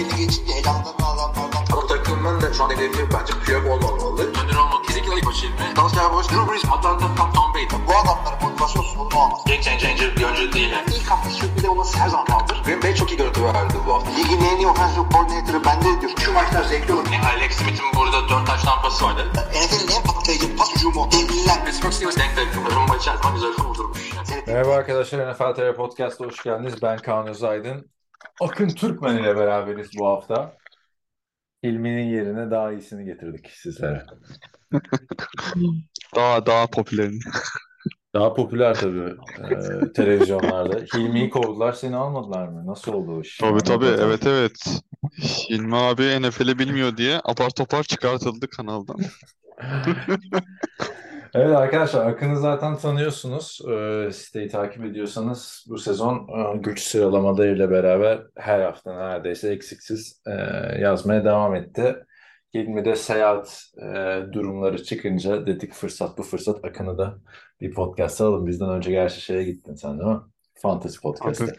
belli geçince elanlarını alanlardan. Ama takımın da şu an hedefi bence Piyok olmamalı. Önder olmak kesinlikle ilk başı ilmi. Dalsya Boş, Drew Brees, Atlanta, Tom, Tom Brady. Bu adamların motivasyon sorunu olmaz. Game changer bir oyuncu değil. Yani. İlk hafta sürpriz olması her zaman kaldır. Green Bay çok iyi görüntü verdi bu hafta. Ligin en iyi offensive coordinator'ı bende diyor. Şu maçlar zevkli olur. Yani Alex Smith'in burada 4 taş tampası vardı. NFL'in en patlayıcı pas hücumu. Devliler. Pittsburgh Steelers denk denk. Rumba içer zaman güzel vurdurmuş. Yani. Merhaba arkadaşlar NFL TV Podcast'a hoş geldiniz. Ben Kaan Özaydın. Akın Türkmen ile beraberiz bu hafta. Hilmi'nin yerine daha iyisini getirdik sizlere. Daha daha popülerini. Daha popüler tabii e, televizyonlarda. Hilmi'yi kovdular, seni almadılar mı? Nasıl oldu o iş? Tabii tabii Anlat bakalım. evet evet. Hilmi abi NFL'i bilmiyor diye apar topar çıkartıldı kanaldan. Evet arkadaşlar Akın'ı zaten tanıyorsunuz. Ee, siteyi takip ediyorsanız bu sezon e, güç sıralamalarıyla beraber her hafta neredeyse eksiksiz e, yazmaya devam etti. Hilmi'de seyahat e, durumları çıkınca dedik fırsat bu fırsat Akın'ı da bir podcast alalım. Bizden önce gerçi şeye gittin sen değil mi? Fantasy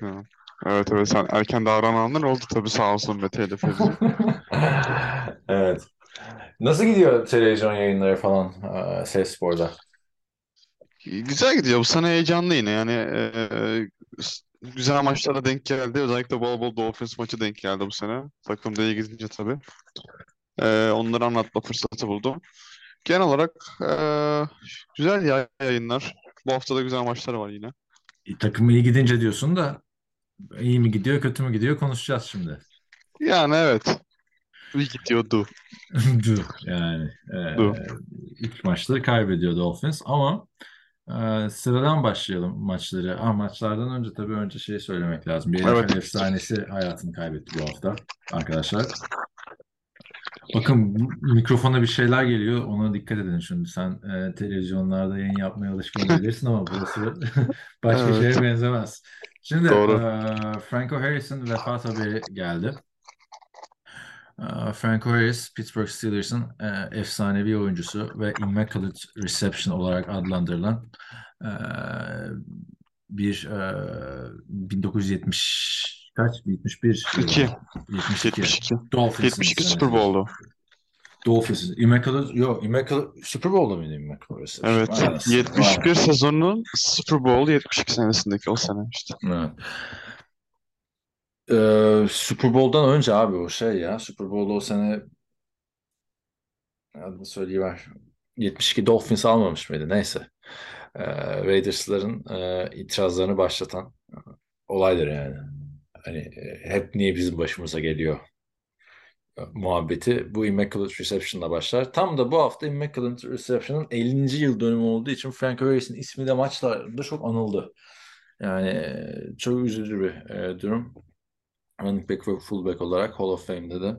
mı? Evet evet sen erken davrananlar oldu tabii sağ olsun ile Fevzi. Evet. Nasıl gidiyor televizyon yayınları falan e, Ses Spor'da? Güzel gidiyor bu sene heyecanlı yine yani s- güzel maçlara denk geldi. Özellikle bol bol Dolphins maçı denk geldi bu sene. Takım da iyi gidince tabii. Eee, onları anlatma fırsatı buldum. Genel olarak eee, güzel ya yayınlar. Bu hafta da güzel maçlar var yine. E, Takım iyi gidince diyorsun da iyi mi gidiyor kötü mü gidiyor konuşacağız şimdi. Yani evet. Gidiyordu. Du yani e, Du. ilk maçları kaybediyor Dolphins ama e, sıradan başlayalım maçları. Ah, maçlardan önce tabii önce şey söylemek lazım. Bir Evet. Efsanesi hayatını kaybetti bu hafta arkadaşlar. Bakın mikrofona bir şeyler geliyor. Ona dikkat edin şimdi. Sen e, televizyonlarda yayın yapmaya alışkın olabilirsin ama burası başka Evet. şeye benzemez. Şimdi Doğru. e, Franco Harris'in vefat haberi geldi. E, Franco Harris, Pittsburgh Steelers'ın e, efsanevi oyuncusu ve Immaculate Reception olarak adlandırılan e, bir e, 1970 kaç? 71 İki. yılı. 72. 72. Dolphins'in 72 Super. Bowl'du. Dolphins. Immaculate, yok Immaculate Super Bowl'da mıydı Immaculate Reception? Evet. Anasını, 71 vay. sezonunun Super Bowl 72 senesindeki o sene işte. Evet. Ee, Super Bowl'dan önce abi o şey ya. Super Bowl'da o sene adını söyleyiver. 72 Dolphins almamış mıydı? Neyse. Ee, Raiders'ların e, itirazlarını başlatan olaydır yani. Hani e, hep niye bizim başımıza geliyor e, muhabbeti bu Immaculate Reception'la başlar. Tam da bu hafta Immaculate Reception'ın 50. yıl dönümü olduğu için Frank Harris'in ismi de maçlarda çok anıldı. Yani e, çok üzücü bir e, durum. Running back ve fullback olarak Hall of Fame'de de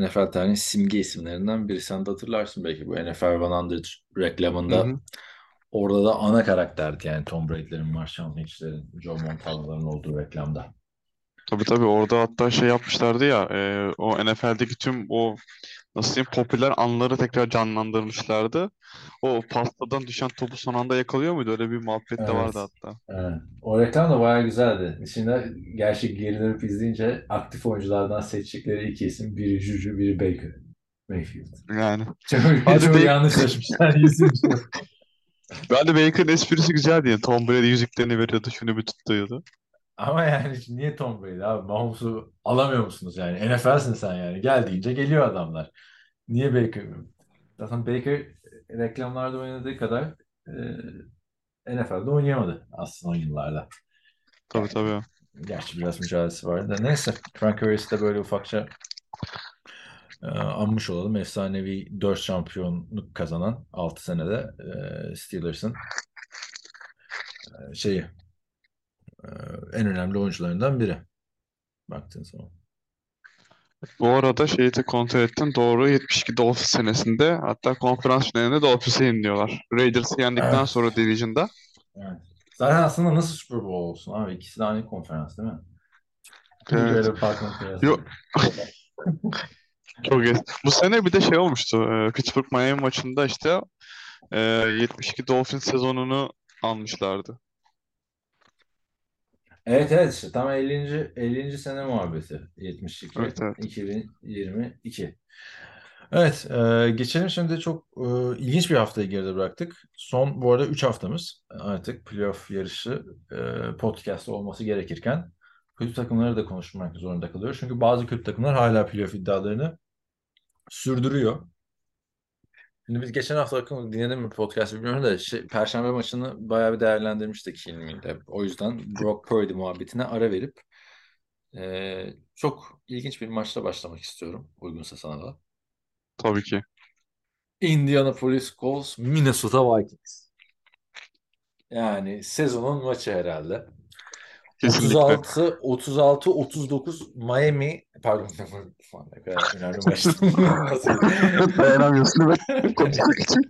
NFL tarihinin simge isimlerinden biri. Sen de hatırlarsın belki bu NFL 100 Hı reklamında. hı. Orada da ana karakterdi yani Tom Brady'lerin, Marshawn Lynch'lerin, Joe Montana'ların olduğu reklamda. Tabii tabii orada hatta şey yapmışlardı ya e, o NFL'deki tüm o nasıl diyeyim popüler anları tekrar canlandırmışlardı. O pastadan düşen topu son anda yakalıyor muydu? Öyle bir muhabbet de Evet. vardı hatta. Evet. O reklam da bayağı güzeldi. Şimdi gerçi geri dönüp izleyince aktif oyunculardan seçtikleri iki isim. Biri Juju, biri Baker. Mayfield. Yani. Çok, Hadi çok Baker- yanlış seçmişler. Ben de Baker'ın esprisi güzeldi yani. Tom Brady yüzüklerini veriyordu, şunu bir tutuyordu. Ama yani niye Tom Brady abi? Mahomes'u alamıyor musunuz yani? NFL'sin sen yani. Gel deyince geliyor adamlar. Niye Baker? Zaten Baker reklamlarda oynadığı kadar e, NFL'de oynayamadı aslında o yıllarda. Tabii tabii. Gerçi biraz mücadelesi vardı da neyse. Frank Harris de böyle ufakça e, anmış olalım. Efsanevi 4 şampiyonluk kazanan 6 senede e, Steelers'ın e, şeyi e, en önemli oyuncularından biri. Baktığın zaman. Bu arada şeyi de kontrol ettim. Doğru 72 Dolphins senesinde hatta konferans finalinde Dolphins'e yeniliyorlar. Raiders'ı yendikten Evet. sonra Division'da. Yani. Zaten aslında nasıl Super Bowl olsun abi? İkisi de aynı konferans değil mi? Evet. Böyle bir fark yok. Çok iyi. Bu sene bir de şey olmuştu. Pittsburgh Miami maçında işte e, 72 Dolphins sezonunu almışlardı. Evet evet işte tam 50. 50. sene muhabbeti 72 Evet, evet. 2022. Evet e, geçelim şimdi çok e, ilginç bir haftayı geride bıraktık. Son bu arada 3 haftamız artık playoff yarışı e, podcast olması gerekirken kötü takımları da konuşmak zorunda kalıyoruz. Çünkü bazı kötü takımlar hala playoff iddialarını sürdürüyor. Şimdi biz geçen hafta akıllı dinledim mi podcast bilmiyorum da şey, Perşembe maçını bayağı bir değerlendirmiştik Hilmi'yle. O yüzden Brock Purdy muhabbetine ara verip e, çok ilginç bir maçla başlamak istiyorum. Uygunsa sana da. Tabii ki. Indianapolis Colts, Minnesota Vikings. Yani sezonun maçı herhalde. Kesinlikle. 36 36 39 Miami pardon ne kadar önemli. Nasıl? Dayanamıyorsun değil mi? Konuşmak için.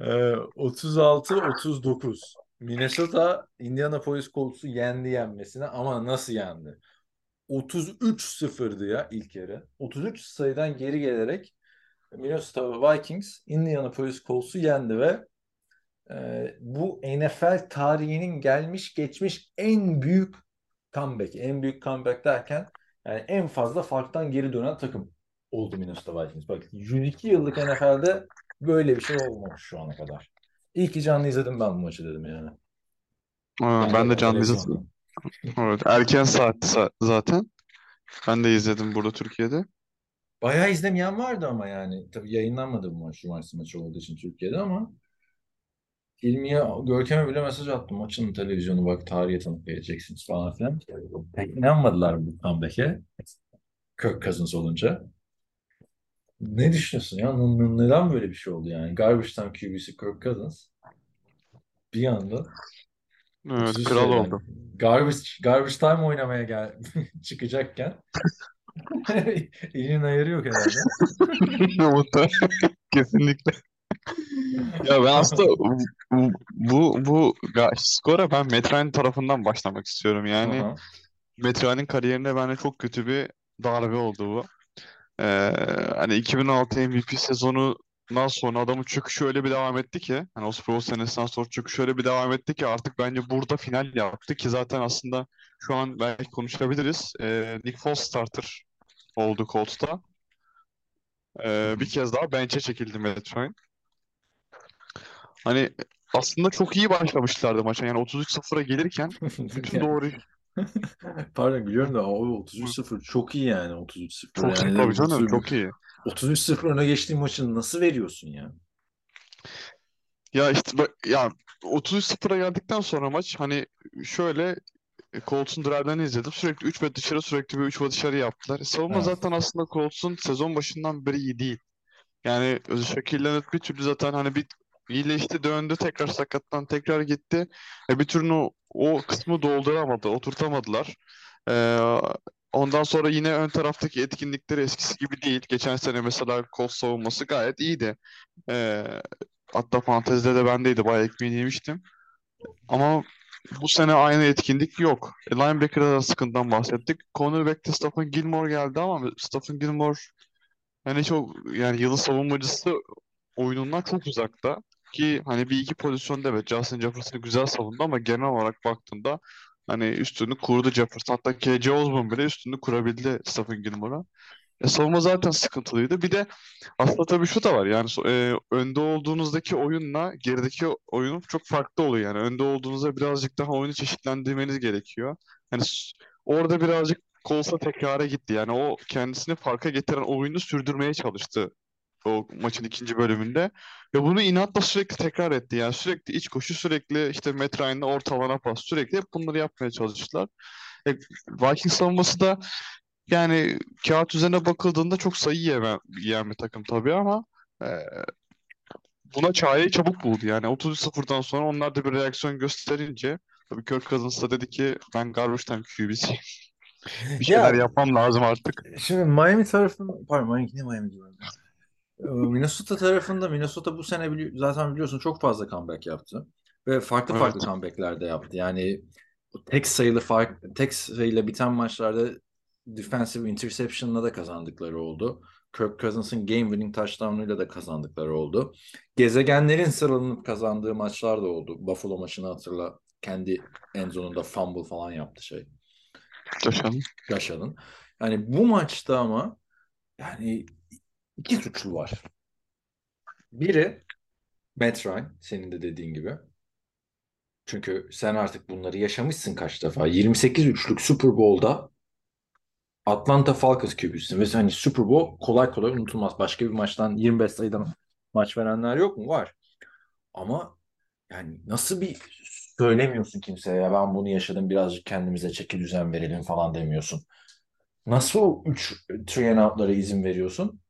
Ee, 36-39. Minnesota Indianapolis Colts'u yendi yenmesine ama nasıl yendi? 33-0'dı ya ilk yarı. 33 sayıdan geri gelerek Minnesota Vikings Indianapolis Colts'u yendi ve bu NFL tarihinin gelmiş geçmiş en büyük comeback. En büyük comeback derken yani en fazla farktan geri dönen takım oldu Minnesota Vikings. Bak 102 yıllık NFL'de böyle bir şey olmamış şu ana kadar. İyi ki canlı izledim ben bu maçı dedim yani. Ha, ben de canlı izledim. Evet, erken saatti sa- zaten. Ben de izledim burada Türkiye'de. Bayağı izlemeyen vardı ama yani. Tabii yayınlanmadı bu maç. Cumartesi maçı olduğu için Türkiye'de ama Hilmi'ye, Görkem'e bile mesaj attım. Maçın televizyonu bak tarihe tanık vereceksiniz falan filan. Pek inanmadılar bu comeback'e. Kirk Cousins olunca. Ne düşünüyorsun ya? Neden böyle bir şey oldu yani? Garbage Time QB'si Kirk Cousins bir anda Evet, 33 kral sayıdan oldu. Garbage, garbage Time oynamaya gel çıkacakken elinin ayarı yok herhalde. Kesinlikle. Ya ben aslında bu bu bu, skora ben Metrani tarafından başlamak istiyorum. Yani Aha. Metrani'nin kariyerine bence çok kötü bir darbe oldu bu. Ee, hani 2006 MVP sezonundan sonra adamın çöküşü öyle bir devam etti ki hani o Super Bowl senesinden sonra çöküşü öyle bir devam etti ki artık bence burada final yaptı ki zaten aslında şu an belki konuşabiliriz. Ee, Nick Foles starter oldu Colts'ta. Ee, bir kez daha bench'e çekildi Ryan. Hani aslında çok iyi başlamışlardı maça. Yani 33-0'a gelirken bütün doğru Pardon biliyorum da o 33-0 çok iyi yani 33-0 çok iyi yani tabii canım bütün- çok iyi. 33-0 öne geçtiğin maçı nasıl veriyorsun ya? Ya işte ya 33-0'a geldikten sonra maç hani şöyle e, Colts'un drive'lerini izledim. Sürekli 3 ve dışarı sürekli bir 3 ve dışarı yaptılar. E, savunma Evet. zaten aslında Colts'un sezon başından beri iyi değil. Yani Leonard bir türlü zaten hani bir iyileşti döndü tekrar sakattan tekrar gitti. E, bir türlü o, kısmı dolduramadı, oturtamadılar. E, ondan sonra yine ön taraftaki etkinlikleri eskisi gibi değil. Geçen sene mesela Colts savunması gayet iyiydi. E, hatta fantezide de bendeydi. Bayağı ekmeğini yemiştim. Ama bu sene aynı etkinlik yok. E, linebacker'da da sıkıntıdan bahsettik. Cornerback'te Stephen Gilmore geldi ama Stephen Gilmore yani çok yani yıldız savunmacısı oyunundan çok uzakta. Ki hani bir iki pozisyonda evet Justin Jefferson güzel savundu ama genel olarak baktığında hani üstünü kurdu Jefferson. Hatta KJ Osborne bile üstünü kurabildi Stephen Gilmore'a. E, savunma zaten sıkıntılıydı. Bir de aslında tabii şu da var. Yani e, önde olduğunuzdaki oyunla gerideki oyunun çok farklı oluyor. Yani önde olduğunuzda birazcık daha oyunu çeşitlendirmeniz gerekiyor. S- orada birazcık Colts'a tekrara gitti. Yani o kendisini farka getiren oyunu sürdürmeye çalıştı o maçın ikinci bölümünde. Ve bunu inatla sürekli tekrar etti. Yani sürekli iç koşu, sürekli işte Matt Ryan'la ortalana pas, sürekli hep bunları yapmaya çalıştılar. E, Vikings savunması da yani kağıt üzerine bakıldığında çok sayı yeme, yiyen bir takım tabii ama e, buna çareyi çabuk buldu. Yani 30-0'dan sonra onlar da bir reaksiyon gösterince tabii Kirk Cousins da dedi ki ben garbage time QB'siyim. Bir şeyler Ya- yapmam lazım artık. Şimdi Miami tarafında, pardon Miami, ne Miami diyorum. Minnesota tarafında Minnesota bu sene bili- zaten biliyorsun çok fazla comeback yaptı. Ve farklı Evet. farklı comeback'ler de yaptı. Yani tek sayılı fark tek sayıyla biten maçlarda defensive interception'la da kazandıkları oldu. Kirk Cousins'ın game winning touchdown'uyla da kazandıkları oldu. Gezegenlerin sıralanıp kazandığı maçlar da oldu. Buffalo maçını hatırla. kendi en zonunda fumble falan yaptı şey. Josh Allen. Yani bu maçta ama yani iki suçlu var. Biri Matt Ryan senin de dediğin gibi. Çünkü sen artık bunları yaşamışsın kaç defa. 28 üçlük Super Bowl'da Atlanta Falcons QB'sin ve hani Super Bowl kolay kolay unutulmaz. Başka bir maçtan 25 sayıdan maç verenler yok mu? Var. Ama yani nasıl bir söylemiyorsun kimseye ya ben bunu yaşadım birazcık kendimize çeki düzen verelim falan demiyorsun. Nasıl o 3 three and izin veriyorsun?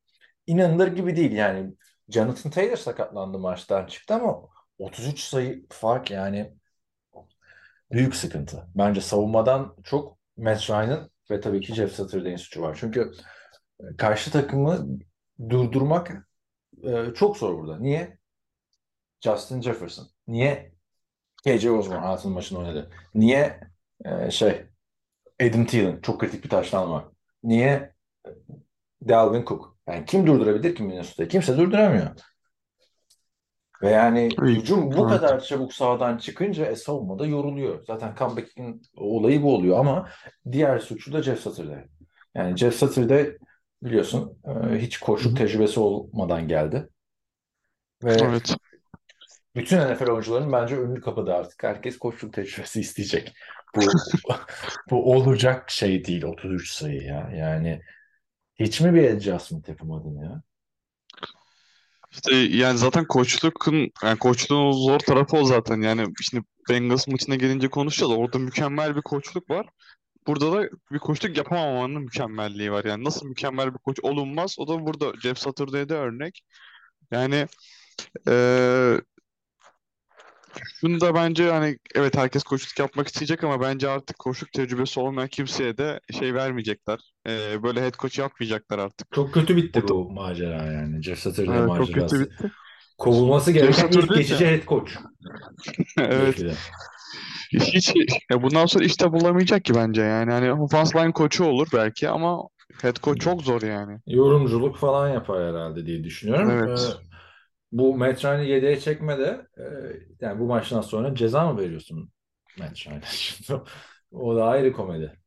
İnanılır gibi değil yani. Jonathan Taylor sakatlandı maçtan çıktı ama 33 sayı fark yani büyük sıkıntı. Bence savunmadan çok Matt Ryan'ın ve tabii ki Jeff Saturday'in suçu var. Çünkü e, karşı takımı durdurmak e, çok zor burada. Niye? Justin Jefferson. Niye? KJ Osborne hayatının maçını oynadı. Niye? e, şey Adam Thielen. Çok kritik bir taştan var. Niye? Dalvin Cook. Yani kim durdurabilir ki Minnesota'yı? Kimse durduramıyor. Ve yani hücum bu evet. kadar çabuk sahadan çıkınca e, savunma da yoruluyor. Zaten comeback'in olayı bu oluyor ama diğer suçlu da Jeff Saturday. Yani Jeff Saturday biliyorsun e, hiç koçluk tecrübesi olmadan geldi. Ve Evet. bütün NFL oyuncuların bence önünü kapadı artık. Herkes koçluk tecrübesi isteyecek. Bu bu olacak şey değil 33 sayı ya. Yani hiç mi bir adjustment yapamadın ya? İşte yani zaten koçlukun yani koçluğun zor tarafı o zaten. Yani şimdi Bengals maçına gelince konuşacağız. Orada mükemmel bir koçluk var. Burada da bir koçluk yapamamanın mükemmelliği var. Yani nasıl mükemmel bir koç olunmaz? O da burada Jeff Saturday'de örnek. Yani eee şunu da bence hani evet herkes koçluk yapmak isteyecek ama bence artık koçluk tecrübesi olmayan kimseye de şey vermeyecekler. Eee, böyle head coach yapmayacaklar artık. Çok kötü bitti Burada- bu macera yani. Jeff Saturday Evet, çok kötü macerası. bitti. Kovulması gereken ilk geçici head coach. Evet. Hiç, ya bundan sonra işte bulamayacak ki bence yani. Hani offense line koçu olur belki ama head coach çok zor yani. Yorumculuk falan yapar herhalde diye düşünüyorum. Evet. Ee, bu Matt Ryan'ı yedeğe çekmede e, yani bu maçtan sonra ceza mı veriyorsun Matt Ryan'a? O da ayrı komedi.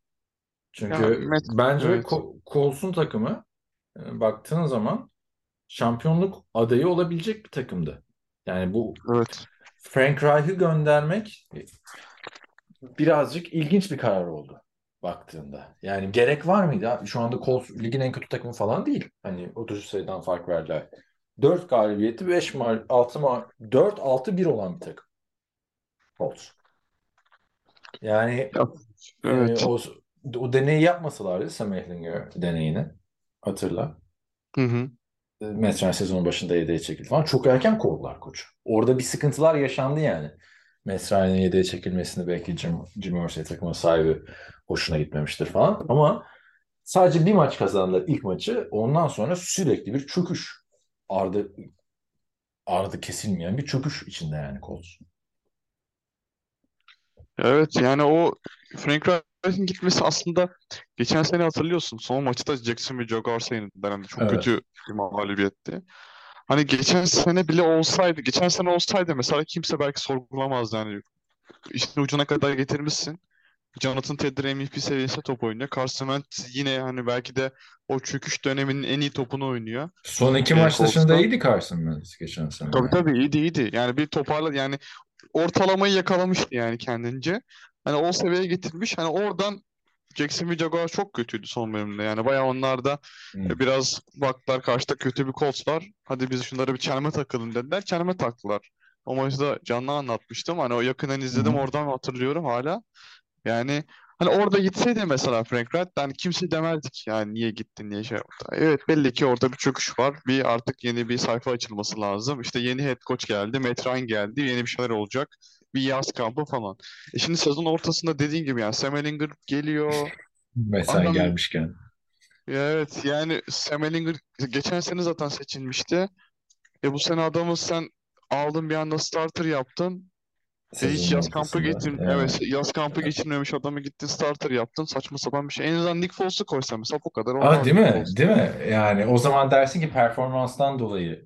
Çünkü Ya Matt- bence evet. Colts'un takımı e, baktığın zaman şampiyonluk adayı olabilecek bir takımdı. Yani bu Evet. Frank Reich'ı göndermek birazcık ilginç bir karar oldu baktığında. Yani gerek var mıydı? Şu anda Colts ligin en kötü takımı falan değil. Hani 33 sayıdan fark verdiler. 4 galibiyeti 5 mal 6 mal 4 6 1 olan bir takım. Colts. Yani Ya, Evet. e, o o deneyi yapmasalardı Sam Ehlinger deneyini hatırla. Hı hı. Matt Ryan sezonun başında yedeğe çekildi falan. Çok erken kovdular koçu. Orada bir sıkıntılar yaşandı yani. Matt Ryan'ın yedeğe çekilmesini belki Jim, Jim Irsay takımın sahibi hoşuna gitmemiştir falan. Ama sadece bir maç kazandılar ilk maçı. Ondan sonra sürekli bir çöküş. Ardı ardı kesilmeyen bir çöküş içinde yani Colts. Evet yani o Frank Reich'in gitmesi aslında geçen sene hatırlıyorsun. Son maçta Jacksonville Jaguars'a yenildiler. Hani çok Evet. kötü bir mağlubiyetti. Hani geçen sene bile olsaydı, geçen sene olsaydı mesela kimse belki sorgulamazdı yani. İşin ucuna kadar getirmişsin. Jonathan Taylor MVP seviyesinde top oynuyor. Carson Wentz yine hani belki de o çöküş döneminin en iyi topunu oynuyor. Son iki E, maç dışında Colts'ta. iyiydi Carson Wentz geçen sene. Tabii tabii iyiydi iyiydi. Yani bir toparla yani ortalamayı yakalamıştı yani kendince. Hani o seviyeye getirmiş. Hani oradan Jacksonville Jaguars çok kötüydü son bölümde. Yani bayağı onlar da Hı. biraz baktılar karşıda kötü bir Colts var. Hadi biz şunlara bir çelme takalım dediler. Çelme taktılar. O maçı da canlı anlatmıştım. Hani o yakından izledim Hı hı. oradan hatırlıyorum hala. Yani hani orada gitseydi mesela Frank Reich yani kimse demezdik yani niye gittin niye şey yaptı. Evet belli ki orada bir çöküş var. Bir artık yeni bir sayfa açılması lazım. İşte yeni head coach geldi. Matt Ryan geldi. Yeni bir şeyler olacak. Bir yaz kampı falan. E şimdi sezon ortasında dediğin gibi yani Sam Ehlinger geliyor. Ve sen Adam- gelmişken. Evet yani Sam Ehlinger geçen sene zaten seçilmişti. E bu sene adamı sen aldın bir anda starter yaptın. E hiç yaz kampı geçir Yani. evet yaz kampı geçirmemiş adamı gittin starter yaptın saçma sapan bir şey. En azından Nick Foles'u koysan mesela bu kadar Aa, değil mi? Değil mi? Yani o zaman dersin ki performanstan dolayı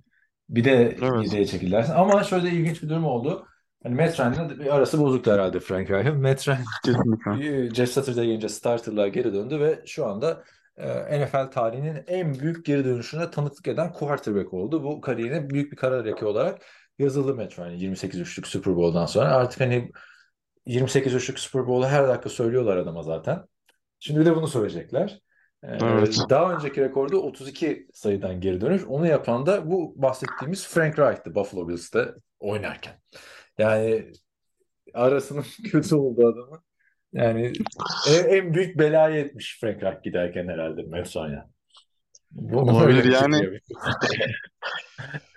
bir de Evet. yedeğe çekil dersin. Ama şöyle ilginç bir durum oldu. Hani Matt Ryan'la bir arası bozuktu herhalde Frank Reich'in. Matt Ryan. Jeff Saturday gelince starterlar geri döndü ve şu anda e, NFL tarihinin en büyük geri dönüşüne tanıklık eden quarterback oldu. Bu kariyerine büyük bir karar leke olarak yazıldı Matt Ryan 28 üçlük Super Bowl'dan sonra. Artık hani 28 üçlük Super Bowl'u her dakika söylüyorlar adama zaten. Şimdi bir de bunu söyleyecekler. Ee, Evet. Daha önceki rekorda 32 sayıdan geri dönüş. Onu yapan da bu bahsettiğimiz Frank Reich'ti Buffalo Bills'te oynarken. Yani arasının kötü olduğu adamı. Yani en, en büyük belayı etmiş Frank Reich giderken herhalde. Bu Olabilir yani.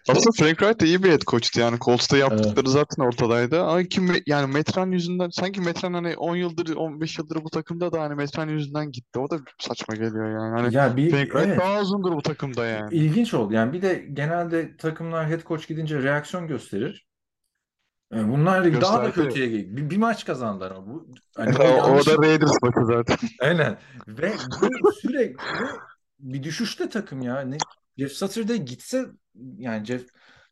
Aslında Frank Wright da iyi bir head coach'tu yani. Colts'ta Evet. yaptıkları zaten ortadaydı. Ama kim yani Metran yüzünden sanki Metran hani 10 yıldır 15 yıldır bu takımda da hani Metran yüzünden gitti. O da saçma geliyor yani. Hani Ya bir Frank Wright evet. daha uzundur bu takımda yani. İlginç oldu. Yani bir de genelde takımlar head coach gidince reaksiyon gösterir. Yani bunlar da daha da Gösterdi. kötüye gitti. Bir, bir maç kazandılar ama bu hani O, o da Raiders maçı zaten. aynen ve bu sürekli bir düşüşte takım ya. Ne Jeff Saturday gitse yani Jeff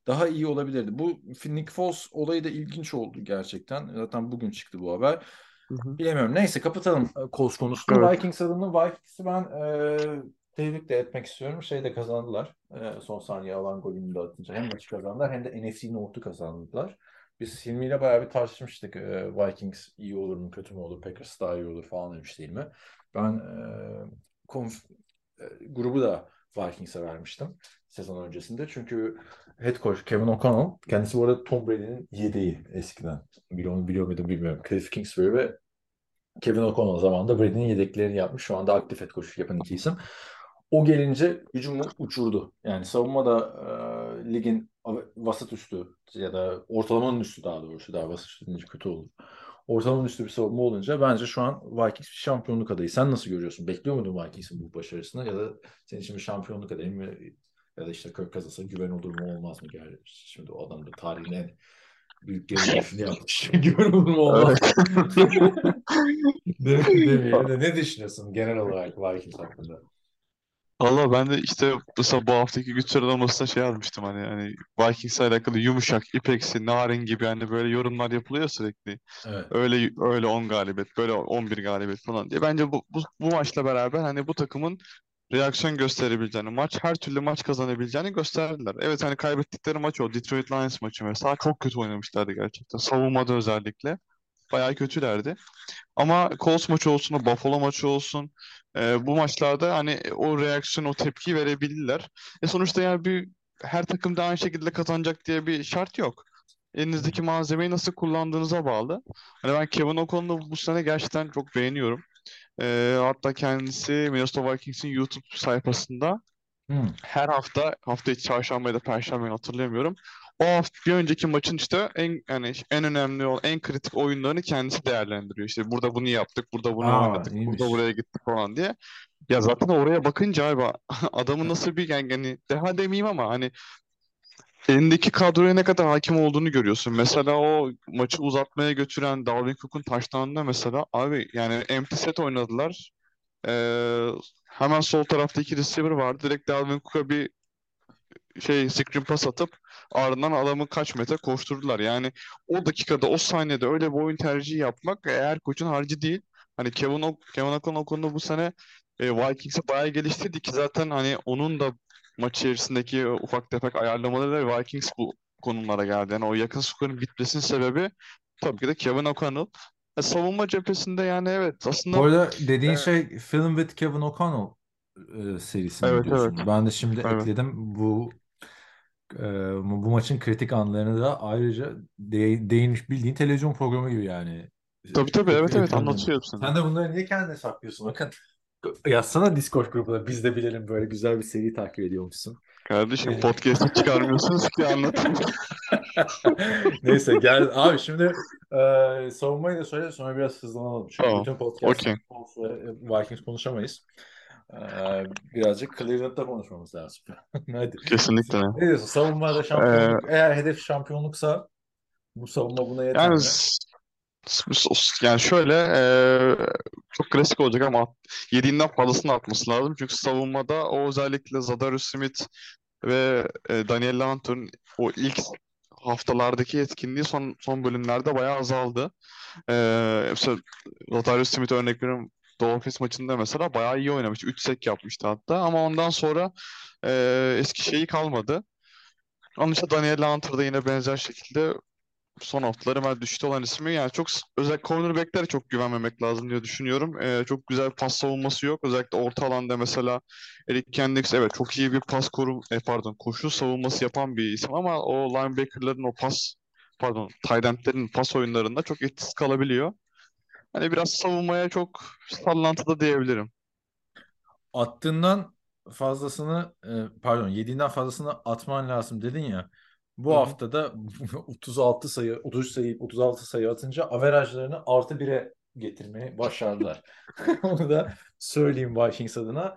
daha iyi olabilirdi. Bu Nick Foles olayı da ilginç oldu gerçekten. Zaten bugün çıktı bu haber. Hı hı. Bilemiyorum. Neyse kapatalım e, Colts konusunu. Evet. Vikings adına Vikings'i ben e, tebrik de etmek istiyorum. Şey de kazandılar. E, son saniye alan golünü de atınca. Hem maçı kazandılar hem de NFC North'u kazandılar. Biz Hilmi ile bayağı bir tartışmıştık. E, Vikings iyi olur mu kötü mü olur? Packers daha iyi olur falan demiş değil mi? Ben e, konf- e, grubu da Vikings'e vermiştim sezon öncesinde. Çünkü head coach Kevin O'Connell kendisi bu arada Tom Brady'nin yedeği eskiden. Biliyor, onu biliyor muydum bilmiyorum. Cliff Kingsbury ve Kevin O'Connell zamanında Brady'nin yedeklerini yapmış. Şu anda aktif head coach yapan iki isim. O gelince hücumu uçurdu. Yani savunmada e, ligin vasat üstü ya da ortalamanın üstü daha doğrusu daha vasat üstü kötü olur. Ortalamanın üstü bir savunma olunca bence şu an Vikings bir şampiyonluk adayı. Sen nasıl görüyorsun? Bekliyor muydun Vikings'in bu başarısını ya da senin için bir şampiyonluk adayı mı ya da işte Kirk kazansa güven olur mu olmaz mı? Yani şimdi o adam da tarihin en büyük dönüşünü yapmış. güven olur mu olmaz mı? Ne, demeyelim de ne düşünüyorsun genel olarak Vikings hakkında? Valla ben de işte mesela bu haftaki güç sıralamasında şey yazmıştım hani hani Vikings'le alakalı yumuşak, ipeksi, narin gibi hani böyle yorumlar yapılıyor sürekli. Evet. Öyle öyle 10 galibiyet, böyle 11 galibiyet falan diye. Bence bu, bu, bu maçla beraber hani bu takımın reaksiyon gösterebileceğini, maç her türlü maç kazanabileceğini gösterdiler. Evet hani kaybettikleri maç o Detroit Lions maçı mesela çok kötü oynamışlardı gerçekten. Savunmada özellikle bayağı kötülerdi. Ama Colts maçı olsun, Buffalo maçı olsun e, bu maçlarda hani o reaksiyon, o tepkiyi verebildiler. E sonuçta yani bir her takım da aynı şekilde kazanacak diye bir şart yok. Elinizdeki malzemeyi nasıl kullandığınıza bağlı. Hani ben Kevin O'Connell'ı bu sene gerçekten çok beğeniyorum. E, hatta kendisi Minnesota Vikings'in YouTube sayfasında Hmm. her hafta hafta içi çarşamba ya da perşembe hatırlamıyorum. O hafta bir önceki maçın işte en yani en önemli olan en kritik oyunlarını kendisi değerlendiriyor. İşte burada bunu yaptık, burada bunu Aa, oynadık, iyiymiş. burada buraya gittik falan diye. Ya zaten oraya bakınca abi adamın nasıl bir yani, yani deha demeyeyim ama hani elindeki kadroya ne kadar hakim olduğunu görüyorsun. Mesela o maçı uzatmaya götüren Dalvin Cook'un touchdown'ında mesela abi yani empty set oynadılar. Ee, hemen sol tarafta iki receiver vardı. Direkt Dalvin Cook'a bir şey screen pass atıp ardından adamı kaç metre koşturdular. Yani o dakikada o saniyede öyle bir oyun tercihi yapmak eğer koçun harcı değil. Hani Kevin, o Kevin O'Connell o konuda bu sene e, Vikings'i bayağı geliştirdi ki zaten hani onun da maç içerisindeki ufak tefek ayarlamaları Vikings bu konumlara geldi. Yani o yakın skorun bitmesinin sebebi tabii ki de Kevin O'Connell. E, savunma cephesinde yani evet aslında Bu arada dediğin Evet. şey Film with Kevin O'Connell e, serisini Evet, diyorsun. evet. Ben de şimdi Evet. ekledim. Bu bu maçın kritik anlarını da ayrıca de, değinmiş bildiğin televizyon programı gibi yani. tabii tabii evet evet anlatıyor hepsini. Sen de bunları niye kendine saklıyorsun? Bakın yazsana Discord grubuna biz de bilelim böyle güzel bir seri takip ediyormuşsun. Kardeşim podcast'ı çıkarmıyorsunuz ki anlatayım. Neyse gel abi şimdi e, savunmayı da söyle sonra biraz hızlanalım. Çünkü Tamam, bütün podcast. Colts ve Vikings konuşamayız. E, birazcık Cleveland'da konuşmamız lazım. Hadi. Kesinlikle. Ne diyorsun? Savunmada şampiyonluk. Eğer hedef şampiyonluksa bu savunma buna yeter Yani mi? yani şöyle eee, çok klasik olacak ama yediğinden fazlasını atması lazım. Çünkü savunmada o özellikle Zadarius Smith ve e, Daniel Hunter'ın o ilk haftalardaki etkinliği son son bölümlerde bayağı azaldı. Ee, mesela Latavius Smith örnek veriyorum. Dolphins maçında mesela bayağı iyi oynamış. 3 sek yapmıştı hatta. Ama ondan sonra e, eski şeyi kalmadı. Onun için Daniel Hunter da yine benzer şekilde son haftaları hemen düştü olan ismi. Yani çok özel cornerbacklere çok güvenmemek lazım diye düşünüyorum. Ee, çok güzel pas savunması yok. Özellikle orta alanda mesela Eric Kendricks evet çok iyi bir pas koru e, pardon koşu savunması yapan bir isim ama o linebacker'ların o pas pardon tight pas oyunlarında çok etkisiz kalabiliyor. Hani biraz savunmaya çok sallantıda diyebilirim. attığından fazlasını e, pardon yediğinden fazlasını atman lazım dedin ya. Bu Hı hı. haftada 36 sayı 30 sayı 36 sayı atınca averajlarını artı 1'e getirmeyi başardılar. Onu da söyleyeyim Vikings adına.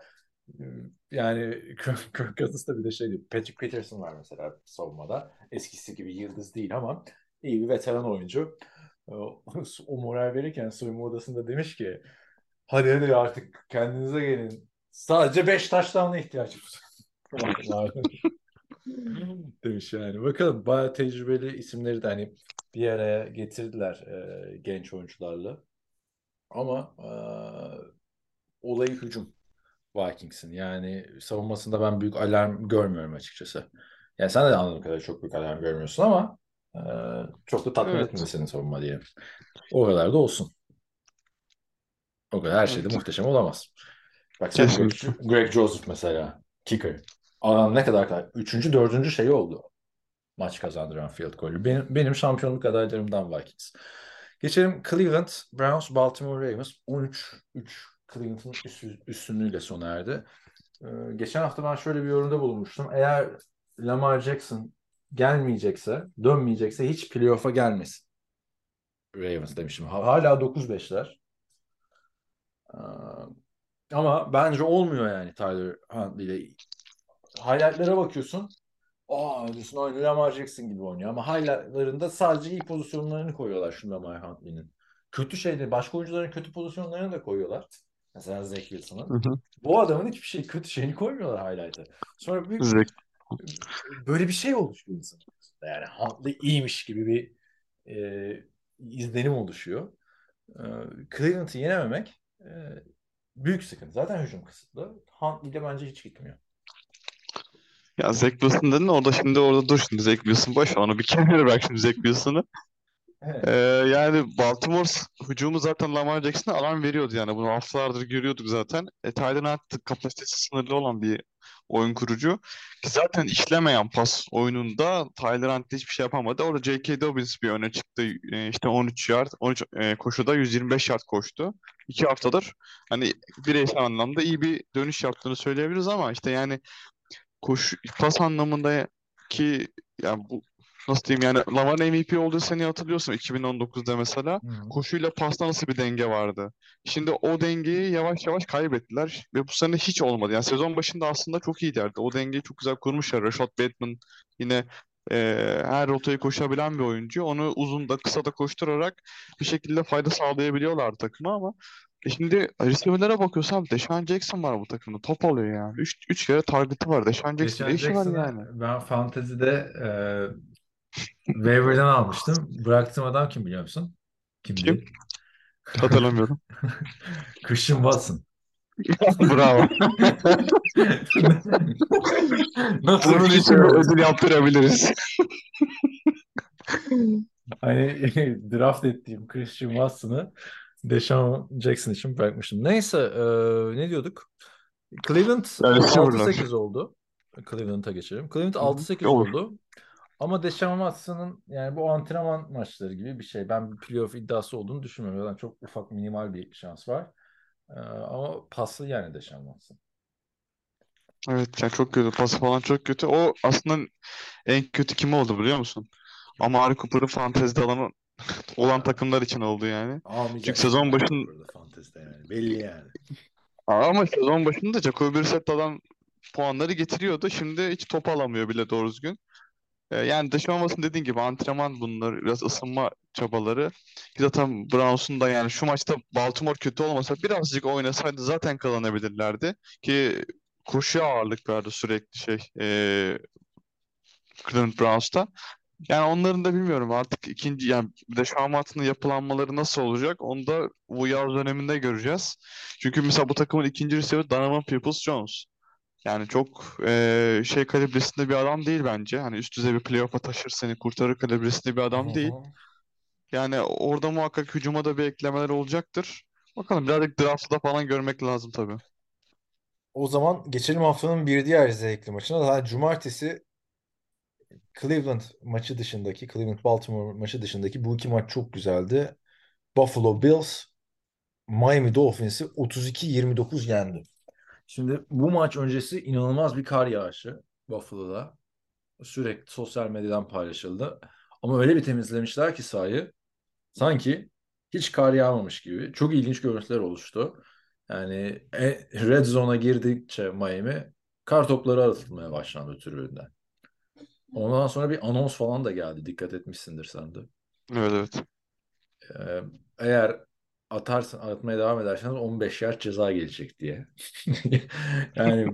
Yani Kirk Kirk Cousins da bir de şey diyor. Patrick Peterson var mesela savunmada. Eskisi gibi yıldız değil ama iyi bir veteran oyuncu. O moral verirken soyunma odasında demiş ki hadi hadi artık kendinize gelin. Sadece 5 taşlarına ihtiyacımız var. Demiş yani. Bakalım bayağı tecrübeli isimleri de hani bir araya getirdiler e, genç oyuncularla. Ama e, olayı hücum Vikings'in. Yani savunmasında ben büyük alarm görmüyorum açıkçası. Yani sen de anladığım kadarıyla çok büyük alarm görmüyorsun ama e, çok da tatmin Evet. etmedi senin savunma diye. O kadar da olsun. O kadar her şeyde Evet. muhteşem olamaz. Bak sen Greg. Greg Joseph mesela. Kicker. Adam ne kadar kadar. Üçüncü, dördüncü şey oldu. Maç kazandıran field golü. Benim, benim şampiyonluk adaylarımdan Vikings. Geçelim Cleveland, Browns, Baltimore Ravens. 13-3 Cleveland'ın üstü- üstünlüğüyle sona erdi. Ee, geçen hafta ben şöyle bir yorumda bulunmuştum. Eğer Lamar Jackson gelmeyecekse, dönmeyecekse hiç playoff'a gelmesin. Ravens demiştim. Ha- Hala 9-5'ler. Ee, ama bence olmuyor yani Tyler Huntley ile. Highlight'lara bakıyorsun. Aa diyorsun aynı Lamar Jackson gibi oynuyor. Ama highlight'larında sadece iyi pozisyonlarını koyuyorlar şu Lamar Huntley'nin. Kötü şeyde başka oyuncuların kötü pozisyonlarını da koyuyorlar. Mesela Zach Wilson'ın. Bu adamın hiçbir şey kötü şeyini koymuyorlar highlight'a. Sonra bir, Zek- böyle bir şey oluşuyor arasında. Yani Huntley iyiymiş gibi bir e, izlenim oluşuyor. E, Cleveland'ı yenememek e, büyük sıkıntı. Zaten hücum kısıtlı. Huntley de bence hiç gitmiyor. Ya Zach Wilson dedin orada şimdi orada dur şimdi Zach Wilson boş ver, onu bir kenara bırak şimdi Zach Wilson'ı. Evet. Ee, yani Baltimore hücumu zaten Lamar Jackson'a alan veriyordu yani bunu haftalardır görüyorduk zaten. E, Hunt kapasitesi sınırlı olan bir oyun kurucu. Ki zaten işlemeyen pas oyununda Tyler Hunt hiçbir şey yapamadı. Orada J.K. Dobbins bir öne çıktı. E, işte 13 yard, 13 e, koşuda 125 yard koştu. İki haftadır hani bireysel anlamda iyi bir dönüş yaptığını söyleyebiliriz ama işte yani koşu pas anlamında ki yani bu nasıl diyeyim yani Lamar'ın MVP olduğu seneyi hatırlıyorsun 2019'da mesela Hı koşuyla pasta nasıl bir denge vardı. Şimdi o dengeyi yavaş yavaş kaybettiler ve bu sene hiç olmadı. Yani sezon başında aslında çok iyilerdi. O dengeyi çok güzel kurmuşlar. Rashad Bateman yine e, her rotayı koşabilen bir oyuncu. Onu uzun da kısa da koşturarak bir şekilde fayda sağlayabiliyorlar takıma ama e şimdi receiver'lere bakıyorsam Deshaun Jackson var bu takımda. Top alıyor yani. 3 3 kere target'ı var. Deshaun Jackson Geçen işi var yani? ben fantezide e, waiver'dan almıştım. Bıraktığım adam kim biliyor musun? Kimdi? Kim? Hatırlamıyorum. Christian Watson. Bravo. Nasıl Bunun için şey bir oldu? ödül yaptırabiliriz. Hani draft ettiğim Christian Watson'ı Deshaun Jackson için bırakmıştım. Neyse e, ne diyorduk? Cleveland Yani receiver'lar. 6-8 oldu. Cleveland'a geçelim. Cleveland Hı hı. 6-8 Olur. oldu. Ama Deshaun Watson'ın yani bu antrenman maçları gibi bir şey. Ben bir playoff iddiası olduğunu düşünmüyorum. Zaten çok ufak minimal bir şans var. E, ama paslı yani Deshaun Watson. Evet yani çok kötü. Pası falan çok kötü. O aslında en kötü kim oldu biliyor musun? Amari Cooper'ın fantezide alan, olan takımlar için oldu yani. Almayacaksın Çünkü sezon başın fantezide yani. Belli yani. ama sezon başında Jacoby Brissett adam puanları getiriyordu. Şimdi hiç top alamıyor bile doğru düzgün. Ee, yani Watson dediğin gibi antrenman bunlar biraz ısınma çabaları. Ki Zaten Browns'un da yani şu maçta Baltimore kötü olmasa birazcık oynasaydı zaten kazanabilirlerdi. Ki koşuya ağırlık verdi sürekli şey ee, Cleveland Browns'ta. Yani onların da bilmiyorum artık ikinci yani bir yapılanmaları nasıl olacak onu da bu yaz döneminde göreceğiz. Çünkü mesela bu takımın ikinci receiver Donovan Peoples-Jones. Yani çok eee, şey kalibresinde bir adam değil bence. Hani üst düzey bir playoff'a taşır seni kurtarır kalibresinde bir adam değil. Yani orada muhakkak hücuma da bir eklemeler olacaktır. Bakalım birazcık draft'ta falan görmek lazım tabii. O zaman geçelim haftanın bir diğer zevkli maçına. Daha cumartesi Cleveland maçı dışındaki, Cleveland Baltimore maçı dışındaki bu iki maç çok güzeldi. Buffalo Bills Miami Dolphins'i 32-29 yendi. Şimdi bu maç öncesi inanılmaz bir kar yağışı Buffalo'da. Sürekli sosyal medyadan paylaşıldı. Ama öyle bir temizlemişler ki sahayı sanki hiç kar yağmamış gibi. Çok ilginç görüntüler oluştu. Yani e, Red Zone'a girdikçe Miami kar topları atılmaya başlandı tribünden. Ondan sonra bir anons falan da geldi. Dikkat etmişsindir sen de. Evet evet. Ee, eğer atarsın, atmaya devam ederseniz 15 yer ceza gelecek diye. Yani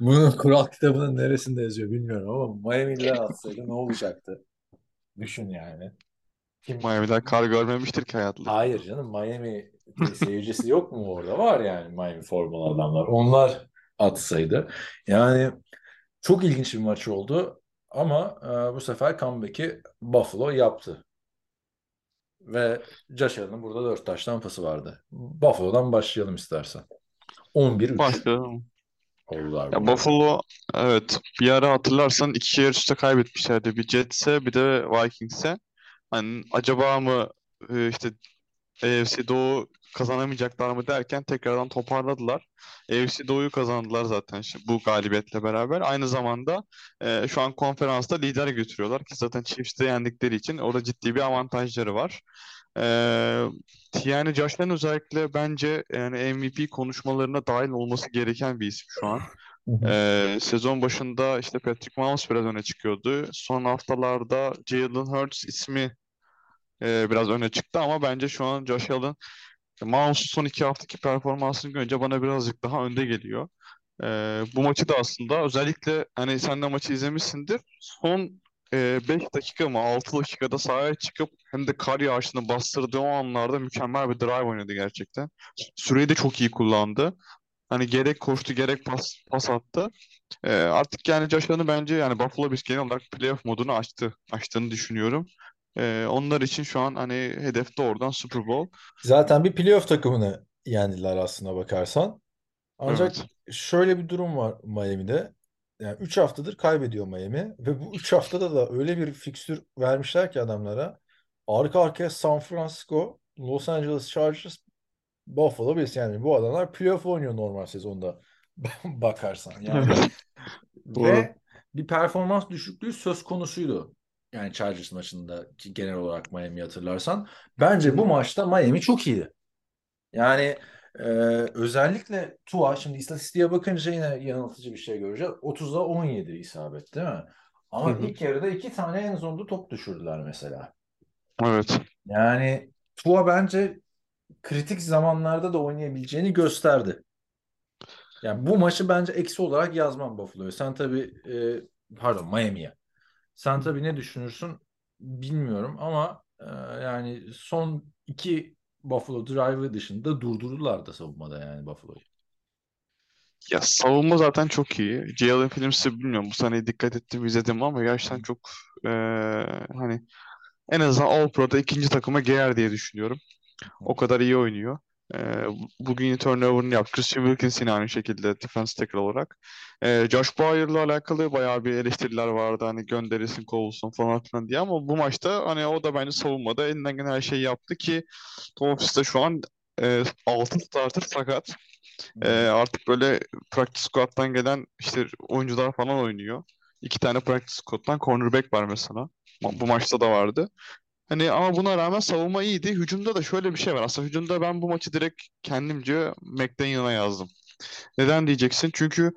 bunun kural kitabının neresinde yazıyor bilmiyorum ama Miami'liler atsaydı ne olacaktı? Düşün yani. Kim? Miami'ler kar görmemiştir ki hayatında. Hayır canım Miami seyircisi yok mu orada? Var yani Miami formalı adamlar. Onlar atsaydı. Yani çok ilginç bir maç oldu ama e, bu sefer comeback'i Buffalo yaptı. Ve Josh Allen'ın burada 4 taş tampası vardı. Buffalo'dan başlayalım istersen. 11-3 Başlayalım. oldular Ya bu Buffalo evet bir ara hatırlarsan iki kere üst üste kaybetmişlerdi. Bir Jets'e bir de Vikings'e. Hani acaba mı e, işte AFC Doğu kazanamayacaklar mı derken tekrardan toparladılar. AFC Doğu'yu kazandılar zaten bu galibiyetle beraber. Aynı zamanda e, şu an konferansta lider götürüyorlar ki zaten Chiefs'te yendikleri için orada ciddi bir avantajları var. E, yani Josh Allen özellikle bence yani MVP konuşmalarına dahil olması gereken bir isim şu an. Ee, sezon başında işte Patrick Mahomes biraz öne çıkıyordu. Son haftalarda Jalen Hurts ismi e, biraz öne çıktı ama bence şu an Josh Allen Mahomes'un son iki haftaki performansını görünce bana birazcık daha önde geliyor. Ee, bu maçı da aslında özellikle hani sen de maçı izlemişsindir. Son 5 dakika mı 6 dakikada sahaya çıkıp hem de kar yağışını bastırdığı o anlarda mükemmel bir drive oynadı gerçekten. Süreyi de çok iyi kullandı. Hani gerek koştu gerek pas, pas attı. Ee, artık yani Josh Allen'ı bence yani Buffalo Bills genel olarak playoff modunu açtı. Açtığını düşünüyorum. Ee, onlar için şu an hani hedef doğrudan Super Bowl. Zaten bir playoff takımını yendiler aslına bakarsan. Ancak Evet. şöyle bir durum var Miami'de. Yani 3 haftadır kaybediyor Miami ve bu 3 haftada da öyle bir fikstür vermişler ki adamlara. Arka arkaya San Francisco, Los Angeles Chargers, Buffalo Bills yani bu adamlar playoff oynuyor normal sezonda bakarsan. Yani ve bir performans düşüklüğü söz konusuydu. Yani Chargers maçında ki genel olarak Miami hatırlarsan. Bence bu maçta Miami çok iyiydi. Yani e, özellikle Tua şimdi istatistiğe bakınca yine yanıltıcı bir şey göreceğiz. 30'da 17 isabet değil mi? Ama Hı hı. ilk yarıda iki tane en zonda top düşürdüler mesela. Evet. Yani Tua bence kritik zamanlarda da oynayabileceğini gösterdi. Yani bu maçı bence eksi olarak yazmam Buffalo'ya. Sen tabii e, pardon Miami'ye. Sen tabii ne düşünürsün bilmiyorum ama e, yani son iki Buffalo Drive'ı dışında durdurdular da savunmada yani Buffalo'yu. Ya savunma zaten çok iyi. Jalen Phillips'i bilmiyorum. Bu sene dikkat ettim izledim ama gerçekten çok eee, hani en azından All-Pro'da ikinci takıma girer diye düşünüyorum. O kadar iyi oynuyor. Eee, bugün yine turnover'ını yaptı. Christian Wilkins yine aynı şekilde defense tackle olarak. Eee Josh Boyer'la alakalı bayağı bir eleştiriler vardı. Hani gönderilsin kovulsun falan filan diye ama bu maçta hani o da bence savunmada elinden gelen her şeyi yaptı ki Dolphins'te şu an eee 6 starter sakat. Ee, artık böyle practice squad'dan gelen işte oyuncular falan oynuyor. İki tane practice squad'dan cornerback var mesela. Bu maçta da vardı. Hani ama buna rağmen savunma iyiydi. Hücumda da şöyle bir şey var. Aslında hücumda ben bu maçı direkt kendimce McDaniel'a yazdım. Neden diyeceksin? Çünkü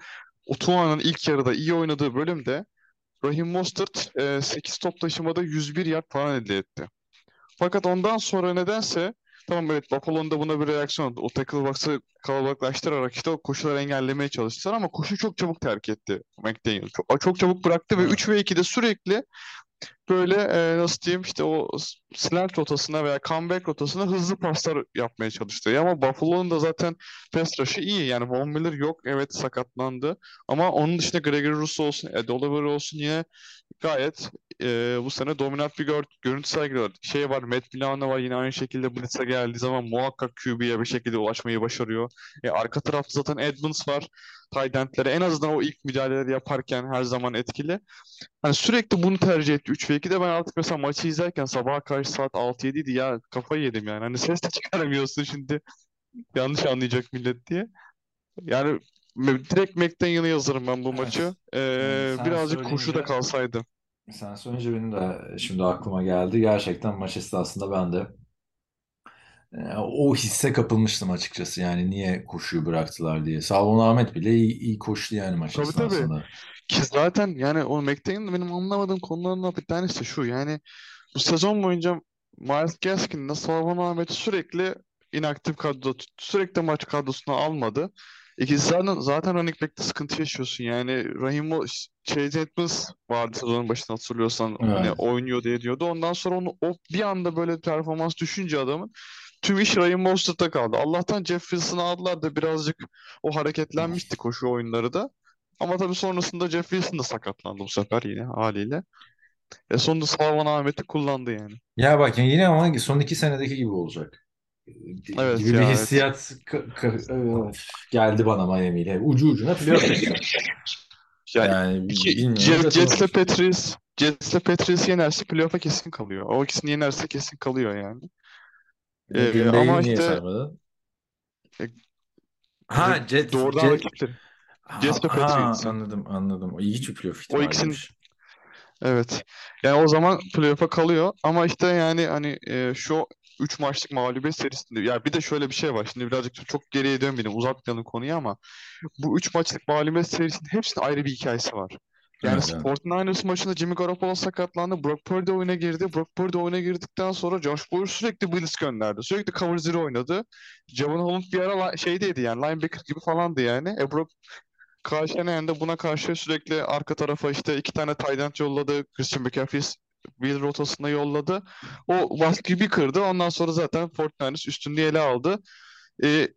Otuan'ın ilk yarıda iyi oynadığı bölümde Raheem Mostert e, 8 top taşımada 101 yard falan elde etti. Fakat ondan sonra nedense tamam evet Buffalo'nun da buna bir reaksiyon oldu. O tackle box'ı kalabalıklaştırarak işte o koşuları engellemeye çalıştılar ama koşu çok çabuk terk etti McDaniel. Çok, çok çabuk bıraktı ve Evet. 3 ve 2'de sürekli böyle e, nasıl diyeyim işte o slant rotasına veya comeback rotasına hızlı paslar yapmaya çalıştı. Ama Buffalo'nun da zaten pass rush'ı iyi. Yani Von Miller yok. Evet sakatlandı. Ama onun dışında Gregory Rousseau olsun, Ed Oliver olsun yine gayet e, bu sene dominant bir gör görüntü sergiliyor. Şey var, Matt Milano var yine aynı şekilde blitz'e geldiği zaman muhakkak QB'ye bir şekilde ulaşmayı başarıyor. E, arka tarafta zaten Edmonds var. Tight en azından o ilk müdahaleleri yaparken her zaman etkili. Hani sürekli bunu tercih etti 3 ve 2'de ben artık mesela maçı izlerken sabaha karşı saat 6-7 idi ya kafayı yedim yani. Hani ses de çıkaramıyorsun şimdi yanlış anlayacak millet diye. Yani direkt McDaniel'a yazarım ben bu Evet. maçı. Ee, Yani birazcık koşu da kalsaydı. Sen söyleyince benim de şimdi aklıma geldi. Gerçekten maç esnasında ben de e, o hisse kapılmıştım açıkçası. Yani niye koşuyu bıraktılar diye. Salvon Ahmet bile iyi, iyi koştu yani maç Tabii, tabii. Ki zaten yani o McDaniel'ın benim anlamadığım konularından bir tanesi şu. Yani bu sezon boyunca Miles Gaskin'le Salvon Ahmet'i sürekli inaktif kadroda tuttu. Sürekli maç kadrosuna almadı. İkisi zaten, zaten running back'te sıkıntı yaşıyorsun. Yani Raheem O- Chase Edmonds vardı sezonun başında hatırlıyorsan. Hani Evet. oynuyor diye diyordu. Ondan sonra onu o bir anda böyle performans düşünce adamın tüm iş Raheem Mostert'a kaldı. Allah'tan Jeff Wilson'ı aldılar da birazcık o hareketlenmişti koşu oyunları da. Ama tabii sonrasında Jeff Wilson da sakatlandı bu sefer yine haliyle. E sonunda Salvan Ahmet'i kullandı yani. Ya bak yani yine ama son iki senedeki gibi olacak. Evet gibi ya, bir evet. hissiyat öf, geldi bana Miami ile. Ucu ucuna playoff. Yani Yani iki, bilmiyorum Jet, da Jets'le. Patriots, Jets'le Patriots yenerse playoff'a kesin kalıyor. O ikisini yenerse kesin kalıyor yani. Ee, ama niye işte saymadın? e, Ha Jet, doğrudan. Jets ve ha, Patriots. anladım anladım. O İlginç bir playoff O ihtimaliymiş. ikisinin Evet. Yani o zaman playoff'a kalıyor. Ama işte yani hani e, şu 3 maçlık mağlubiyet serisinde ya bir de şöyle bir şey var. Şimdi birazcık çok geriye dönmeyelim. Uzatmayalım konuyu ama bu 3 maçlık mağlubiyet serisinin hepsinin ayrı bir hikayesi var. Yani Evet, evet. 49ers maçında Jimmy Garoppolo sakatlandı. Brock Purdy oyuna girdi. Brock Purdy oyuna girdikten sonra Josh Boyer sürekli blitz gönderdi. Sürekli cover zero oynadı. Javon Holland bir ara şeydeydi yani linebacker gibi falandı yani. E Brock Shanahan de buna karşı sürekli arka tarafa işte iki tane end yolladı. Christian McCaffrey wheel rotasına yolladı. O baskıyı bir kırdı. Ondan sonra zaten 49ers üstünlüğü ele aldı. E,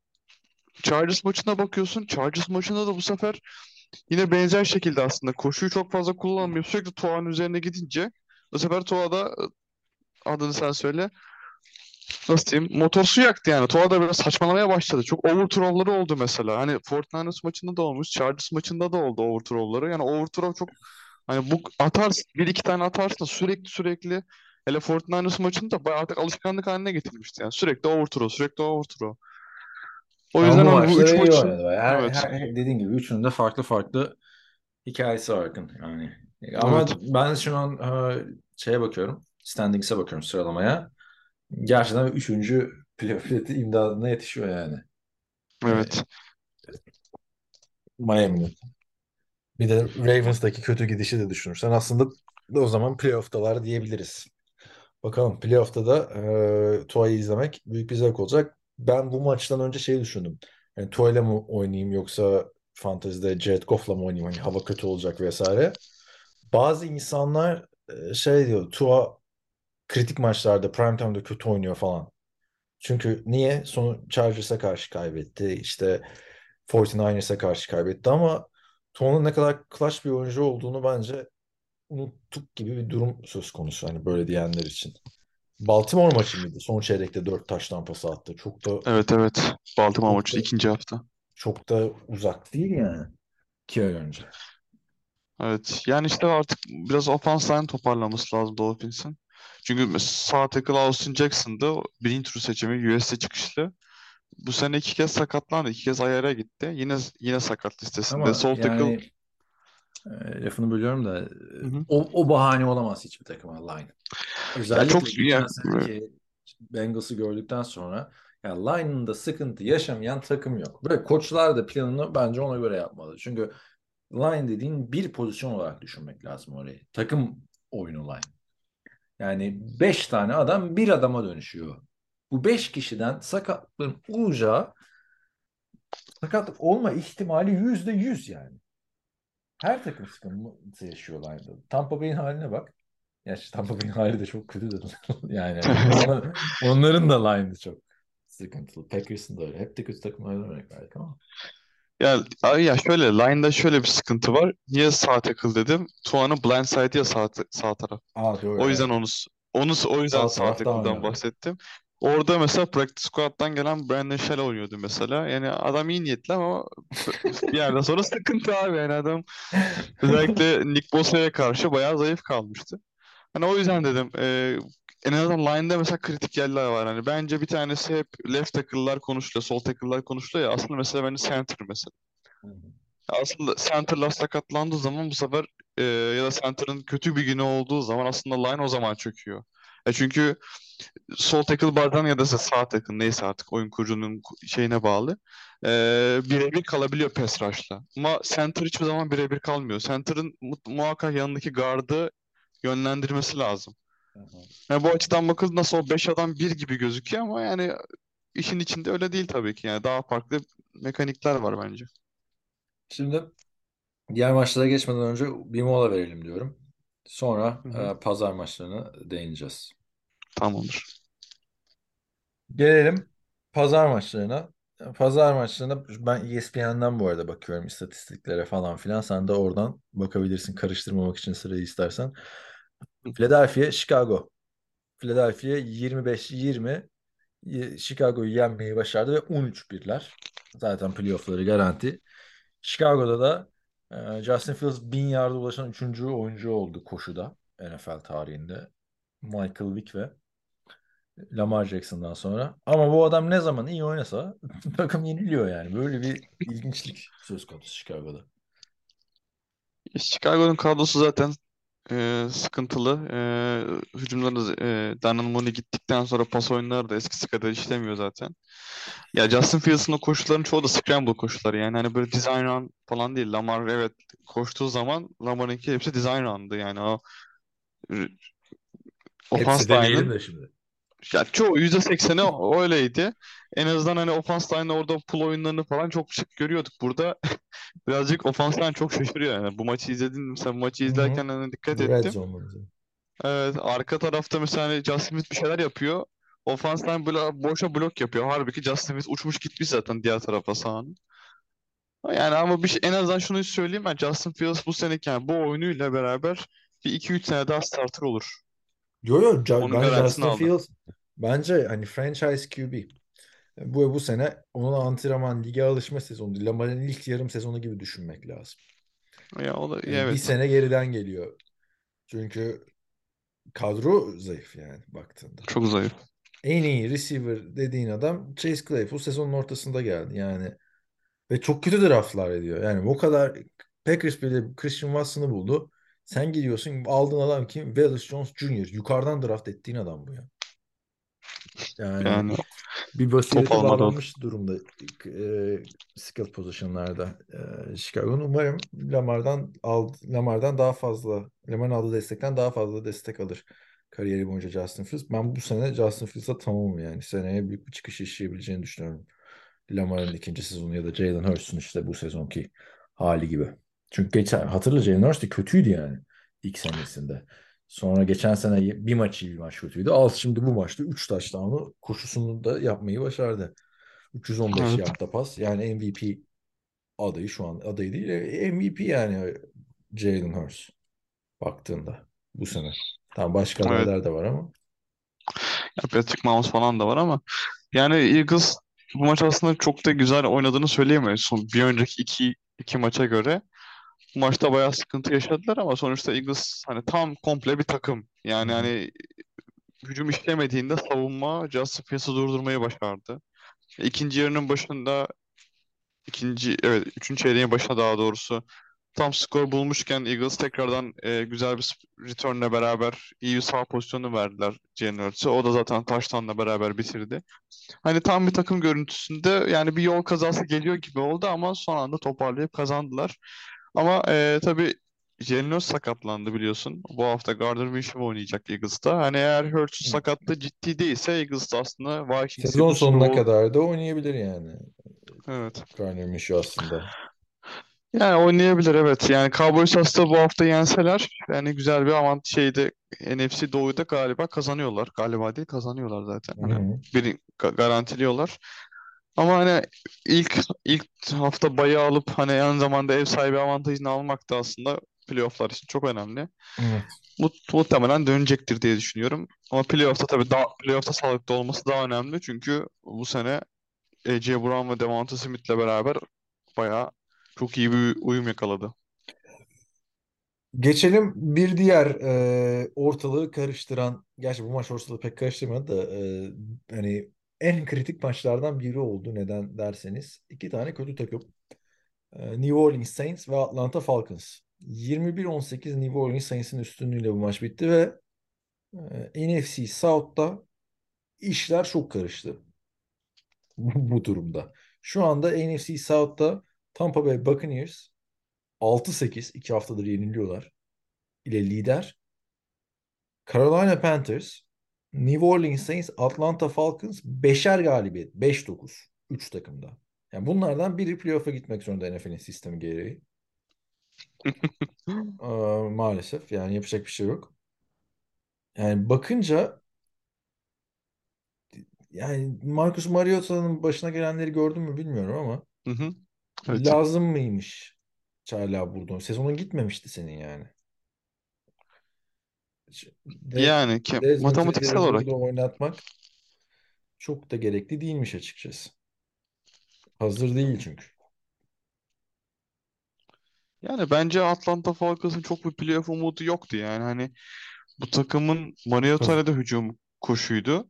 Chargers maçına bakıyorsun. Chargers maçında da bu sefer yine benzer şekilde aslında koşuyu çok fazla kullanmıyor. Sürekli Tua'nın üzerine gidince bu sefer Tua da adını sen söyle. Nasıl diyeyim? Motor su yaktı yani. Tua da biraz saçmalamaya başladı. Çok overthrow'ları oldu mesela. Hani 49ers maçında da olmuş. Chargers maçında da oldu overthrow'ları. Yani overthrow çok hani bu atarsın. Bir iki tane atarsın da sürekli sürekli hele 49ers maçında bayağı artık alışkanlık haline getirmişti. Yani sürekli overthrow, sürekli overthrow. O Ama yüzden bu hani bu üç maçın oynadı. Her, evet. her, dediğin gibi üçünün de farklı farklı hikayesi var. Yani. Ama Evet. ben şu an şeye bakıyorum. Standings'e bakıyorum sıralamaya. Gerçekten üçüncü playoff imdadına yetişiyor yani. Evet. Miami'nin. Bir de Ravens'daki kötü gidişi de düşünürsen aslında o zaman playoff'talar diyebiliriz. Bakalım playoff'ta da e, Tua'yı izlemek büyük bir zevk olacak. Ben bu maçtan önce şey düşündüm. Yani Tua'yla mı oynayayım yoksa fantezide Jared Goff'la mı oynayayım? Hani hava kötü olacak vesaire. Bazı insanlar e, şey diyor Tua kritik maçlarda prime time'da kötü oynuyor falan. Çünkü niye? Sonu Chargers'a karşı kaybetti. İşte 49ers'e karşı kaybetti ama Tua'nın ne kadar clutch bir oyuncu olduğunu bence unuttuk gibi bir durum söz konusu. Hani böyle diyenler için. Baltimore maçı mıydı? Son çeyrekte 4 taş tampası attı. Çok da Evet evet. Baltimore maçı da ikinci hafta. çok da uzak değil yani. İki ay önce. Evet. Yani işte artık biraz offense line toparlaması lazım Dolphins'in. Çünkü sağ tackle Austin Jackson'dı. Birinci tur seçimi USC çıkışlı. Bu sene iki kez sakatlandı. iki kez IR'a gitti. Yine yine sakat listesinde. Ama Sol tackle yani e, lafını bölüyorum da Hı hı. o, o bahane olamaz hiçbir takıma line. ya Özellikle çok ya, seneki Bengals'ı gördükten sonra ya line'ında sıkıntı yaşamayan takım yok. Böyle koçlar da planını bence ona göre yapmalı. Çünkü line dediğin bir pozisyon olarak düşünmek lazım orayı. Takım oyunu line. Yani beş tane adam bir adama dönüşüyor. Bu beş kişiden sakatlığın olacağı sakatlık olma ihtimali yüzde yüz yani. Her takım sıkıntı yaşıyor line'da. Tampa Bay'in haline bak. Gerçi Tampa Bay'in hali de çok kötüdür. Yani ona- onların da line'ı çok sıkıntılı. Packers'ın da öyle. Hep de kötü takımlar demek belki ama. Ya, ay ya şöyle line'da şöyle bir sıkıntı var. Niye sağ tackle dedim? Tuan'ın blind side ya sağ, sağ taraf. Aa doğru O yüzden evet. onu onu o yüzden Sağ sağ taraf daha tackle'dan önemli. bahsettim. Orada mesela practice squad'dan gelen Brandon Shell oynuyordu mesela. Yani adam iyi niyetli ama bir yerden sonra sıkıntı abi. Yani adam özellikle Nick Bosa'ya karşı bayağı zayıf kalmıştı. Hani o yüzden dedim e, en azından line'da mesela kritik yerler var. Hani bence bir tanesi hep left tackle'lar konuşuluyor, sol tackle'lar konuşuluyor ya. Aslında mesela bence center mesela. Hı hı. Aslında center'lar sakatlandığı zaman bu sefer e, ya da center'ın kötü bir günü olduğu zaman aslında line o zaman çöküyor. E çünkü sol tackle bazen ya da sağ tackle neyse artık oyun kurucunun şeyine bağlı. E, birebir kalabiliyor pass rush'la. Ama center hiçbir zaman birebir kalmıyor. Center'ın mu- muhakkak yanındaki guard'ı yönlendirmesi lazım. Yani bu açıdan bakıldığında nasıl o 5 adam bir gibi gözüküyor ama yani işin içinde öyle değil tabii ki. Yani daha farklı mekanikler var bence. Şimdi diğer maçlara geçmeden önce bir mola verelim diyorum. Sonra Hı hı. e, pazar maçlarına değineceğiz. Tamamdır. Gelelim pazar maçlarına. Pazar maçlarına ben ESPN'den bu arada bakıyorum istatistiklere falan filan. Sen de oradan bakabilirsin karıştırmamak için sırayı istersen. Philadelphia, Chicago. Philadelphia 25-20 y- Chicago'yu yenmeyi başardı ve 13-1'ler. Zaten playoff'ları garanti. Chicago'da da e, Justin Fields 1000 yarda ulaşan 3. oyuncu oldu koşuda NFL tarihinde. Michael Vick ve Lamar Jackson'dan sonra. Ama bu adam ne zaman iyi oynasa takım yeniliyor yani. Böyle bir ilginçlik söz konusu Chicago'da. Chicago'nun kadrosu zaten e, sıkıntılı. E, hücumları e, Darnell Mooney gittikten sonra pas oyunları da eskisi kadar işlemiyor zaten. Ya Justin Fields'ın o koşuların çoğu da scramble koşuları. Yani hani böyle design run falan değil. Lamar evet koştuğu zaman Lamar'ınki hepsi design run'dı. Yani o offense Hepsi demeyelim line'ın de şimdi. Ya çoğu %80'i o- öyleydi. En azından hani offense line'da orada pull oyunlarını falan çok şık görüyorduk. Burada birazcık offense line çok şaşırıyor yani. Bu maçı izledin mi? Sen bu maçı izlerken hani dikkat Red ettim. zone'da. Evet, arka tarafta mesela hani Justin Smith bir şeyler yapıyor. Offense line böyle boşa blok yapıyor. Halbuki Justin Smith uçmuş gitmiş zaten diğer tarafa sahanın. Yani ama bir şey, en azından şunu söyleyeyim ben Justin Fields bu seneki yani bu oyunuyla beraber bir 2-3 sene daha starter olur. Yo yo Onun ben Justin aldı. Fields bence hani franchise QB. Bu bu sene onun antrenman lige alışma sezonu. Lamar'ın ilk yarım sezonu gibi düşünmek lazım. Ya o da Yani bir evet. sene geriden geliyor. Çünkü kadro zayıf yani baktığında. Çok zayıf. En iyi receiver dediğin adam Chase Claypool sezonun ortasında geldi. Yani ve çok kötü draftlar ediyor. Yani o kadar Packers bile Christian Watson'ı buldu. Sen gidiyorsun aldığın adam kim? Wallace Jones Jr. Yukarıdan draft ettiğin adam bu ya. Yani Yani bir o. bağlanmış durumda e, skill position'larda e, Chicago'nun. Umarım Lamar'dan ald, Lamar'dan daha fazla Lamar'ın aldığı destekten daha fazla destek alır kariyeri boyunca Justin Fields. Ben bu sene Justin Fields'a tamamım yani. Seneye büyük bir çıkış yaşayabileceğini düşünüyorum. Lamar'ın ikinci sezonu ya da Jalen Hurts'un işte bu sezonki hali gibi. Çünkü geçen hatırla Jalen Hurts de kötüydü yani ilk senesinde. Sonra geçen sene bir maç iyi bir maç kötüydü. Al şimdi bu maçta 3 touchdown'u koşusunu da yapmayı başardı. 315 Evet. yardta pas. Yani MVP adayı şu an adayı değil. e, MVP yani Jalen Hurts baktığında bu sene. Tamam başka Evet. adaylar da var ama. Ya Patrick Mahomes falan da var ama yani Eagles bu maç aslında çok da güzel oynadığını söyleyemeyiz. Son bir önceki iki, iki maça göre. Maçta bayağı sıkıntı yaşadılar ama sonuçta Eagles hani tam komple bir takım. Yani hani hücum işlemediğinde savunma Justin Fields'ı durdurmayı başardı. İkinci yarının başında ikinci evet üçüncü çeyreğin başında daha doğrusu tam skor bulmuşken Eagles tekrardan e, güzel bir return'le beraber iyi bir sağ pozisyonu verdiler Jalen. O da zaten touchdown'la beraber bitirdi. Hani tam bir takım görüntüsünde yani bir yol kazası geliyor gibi oldu ama son anda toparlayıp kazandılar. Ama e, tabii Jalen Hurts sakatlandı biliyorsun. Bu hafta Gardner Minshew oynayacak Eagles'ta. Hani eğer Hurts'un sakatlığı ciddi değilse Eagles da aslında Vikings'i Sezon sonuna Bowl kadar da oynayabilir yani. evet. Garner Minshew aslında. Yani oynayabilir evet. Yani Cowboys aslında bu hafta yenseler yani güzel bir avant şeyde NFC Doğu'da galiba kazanıyorlar. Galiba değil kazanıyorlar zaten. Hı Hani biri ga- garantiliyorlar. Ama hani ilk ilk hafta bayı alıp hani aynı zamanda ev sahibi avantajını almak da aslında playofflar için çok önemli. Evet. Mu muhtemelen dönecektir diye düşünüyorum. Ama playoff'ta tabii daha playoff'ta sağlıklı olması daha önemli. Çünkü bu sene A.J. Brown ve Devonta Smith'le beraber bayağı çok iyi bir uyum yakaladı. Geçelim bir diğer e, ortalığı karıştıran, gerçi bu maç ortalığı pek karıştırmadı da e, hani en kritik maçlardan biri oldu neden derseniz. iki tane kötü takım. E, New Orleans Saints ve Atlanta Falcons. 21-18 New Orleans Saints'in üstünlüğüyle bu maç bitti ve e, NFC South'ta işler çok karıştı bu durumda. Şu anda NFC South'ta Tampa Bay Buccaneers 6-8 iki haftadır yeniliyorlar ile lider. Carolina Panthers, New Orleans Saints, Atlanta Falcons beşer galibiyet. 5-9. 3 takımda. Yani bunlardan biri playoff'a gitmek zorunda NFL'in sistemi gereği. Ee, maalesef yani yapacak bir şey yok. Yani bakınca yani Marcus Mariota'nın başına gelenleri gördün mü bilmiyorum ama Hı hı. Evet. lazım mıymış hala burada? Sezonun gitmemişti senin yani. Yani ki Desmond matematiksel Ridder'ı olarak burada oynatmak çok da gerekli değilmiş açıkçası. Hazır değil çünkü. yani bence Atlanta Falcons'ın çok bir playoff umudu yoktu yani hani bu takımın Mariota'yla da hücum koşuydu.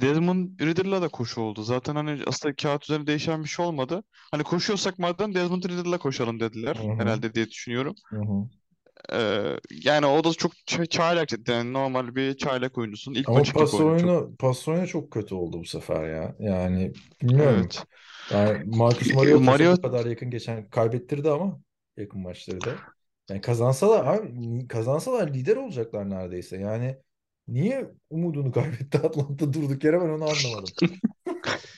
Desmond Ridder'la da koşu oldu. Zaten hani aslında kağıt üzerinde değişen bir şey olmadı. Hani koşuyorsak madem Desmond Ridder'la koşalım dediler Hı hı. herhalde diye düşünüyorum. Hı hı. Ee, yani o da çok ç- çaylak yani normal bir çaylak oyuncusun. İlk Ama maçı pas oyunu çok. pas oyunu çok kötü oldu bu sefer ya. Yani bilmiyorum. Evet. Yani Marcus Mariota Mario kadar yakın geçen kaybettirdi ama yakın maçları da. Yani kazansalar abi kazansalar lider olacaklar neredeyse. Yani niye umudunu kaybetti Atlanta durduk yere ben onu anlamadım.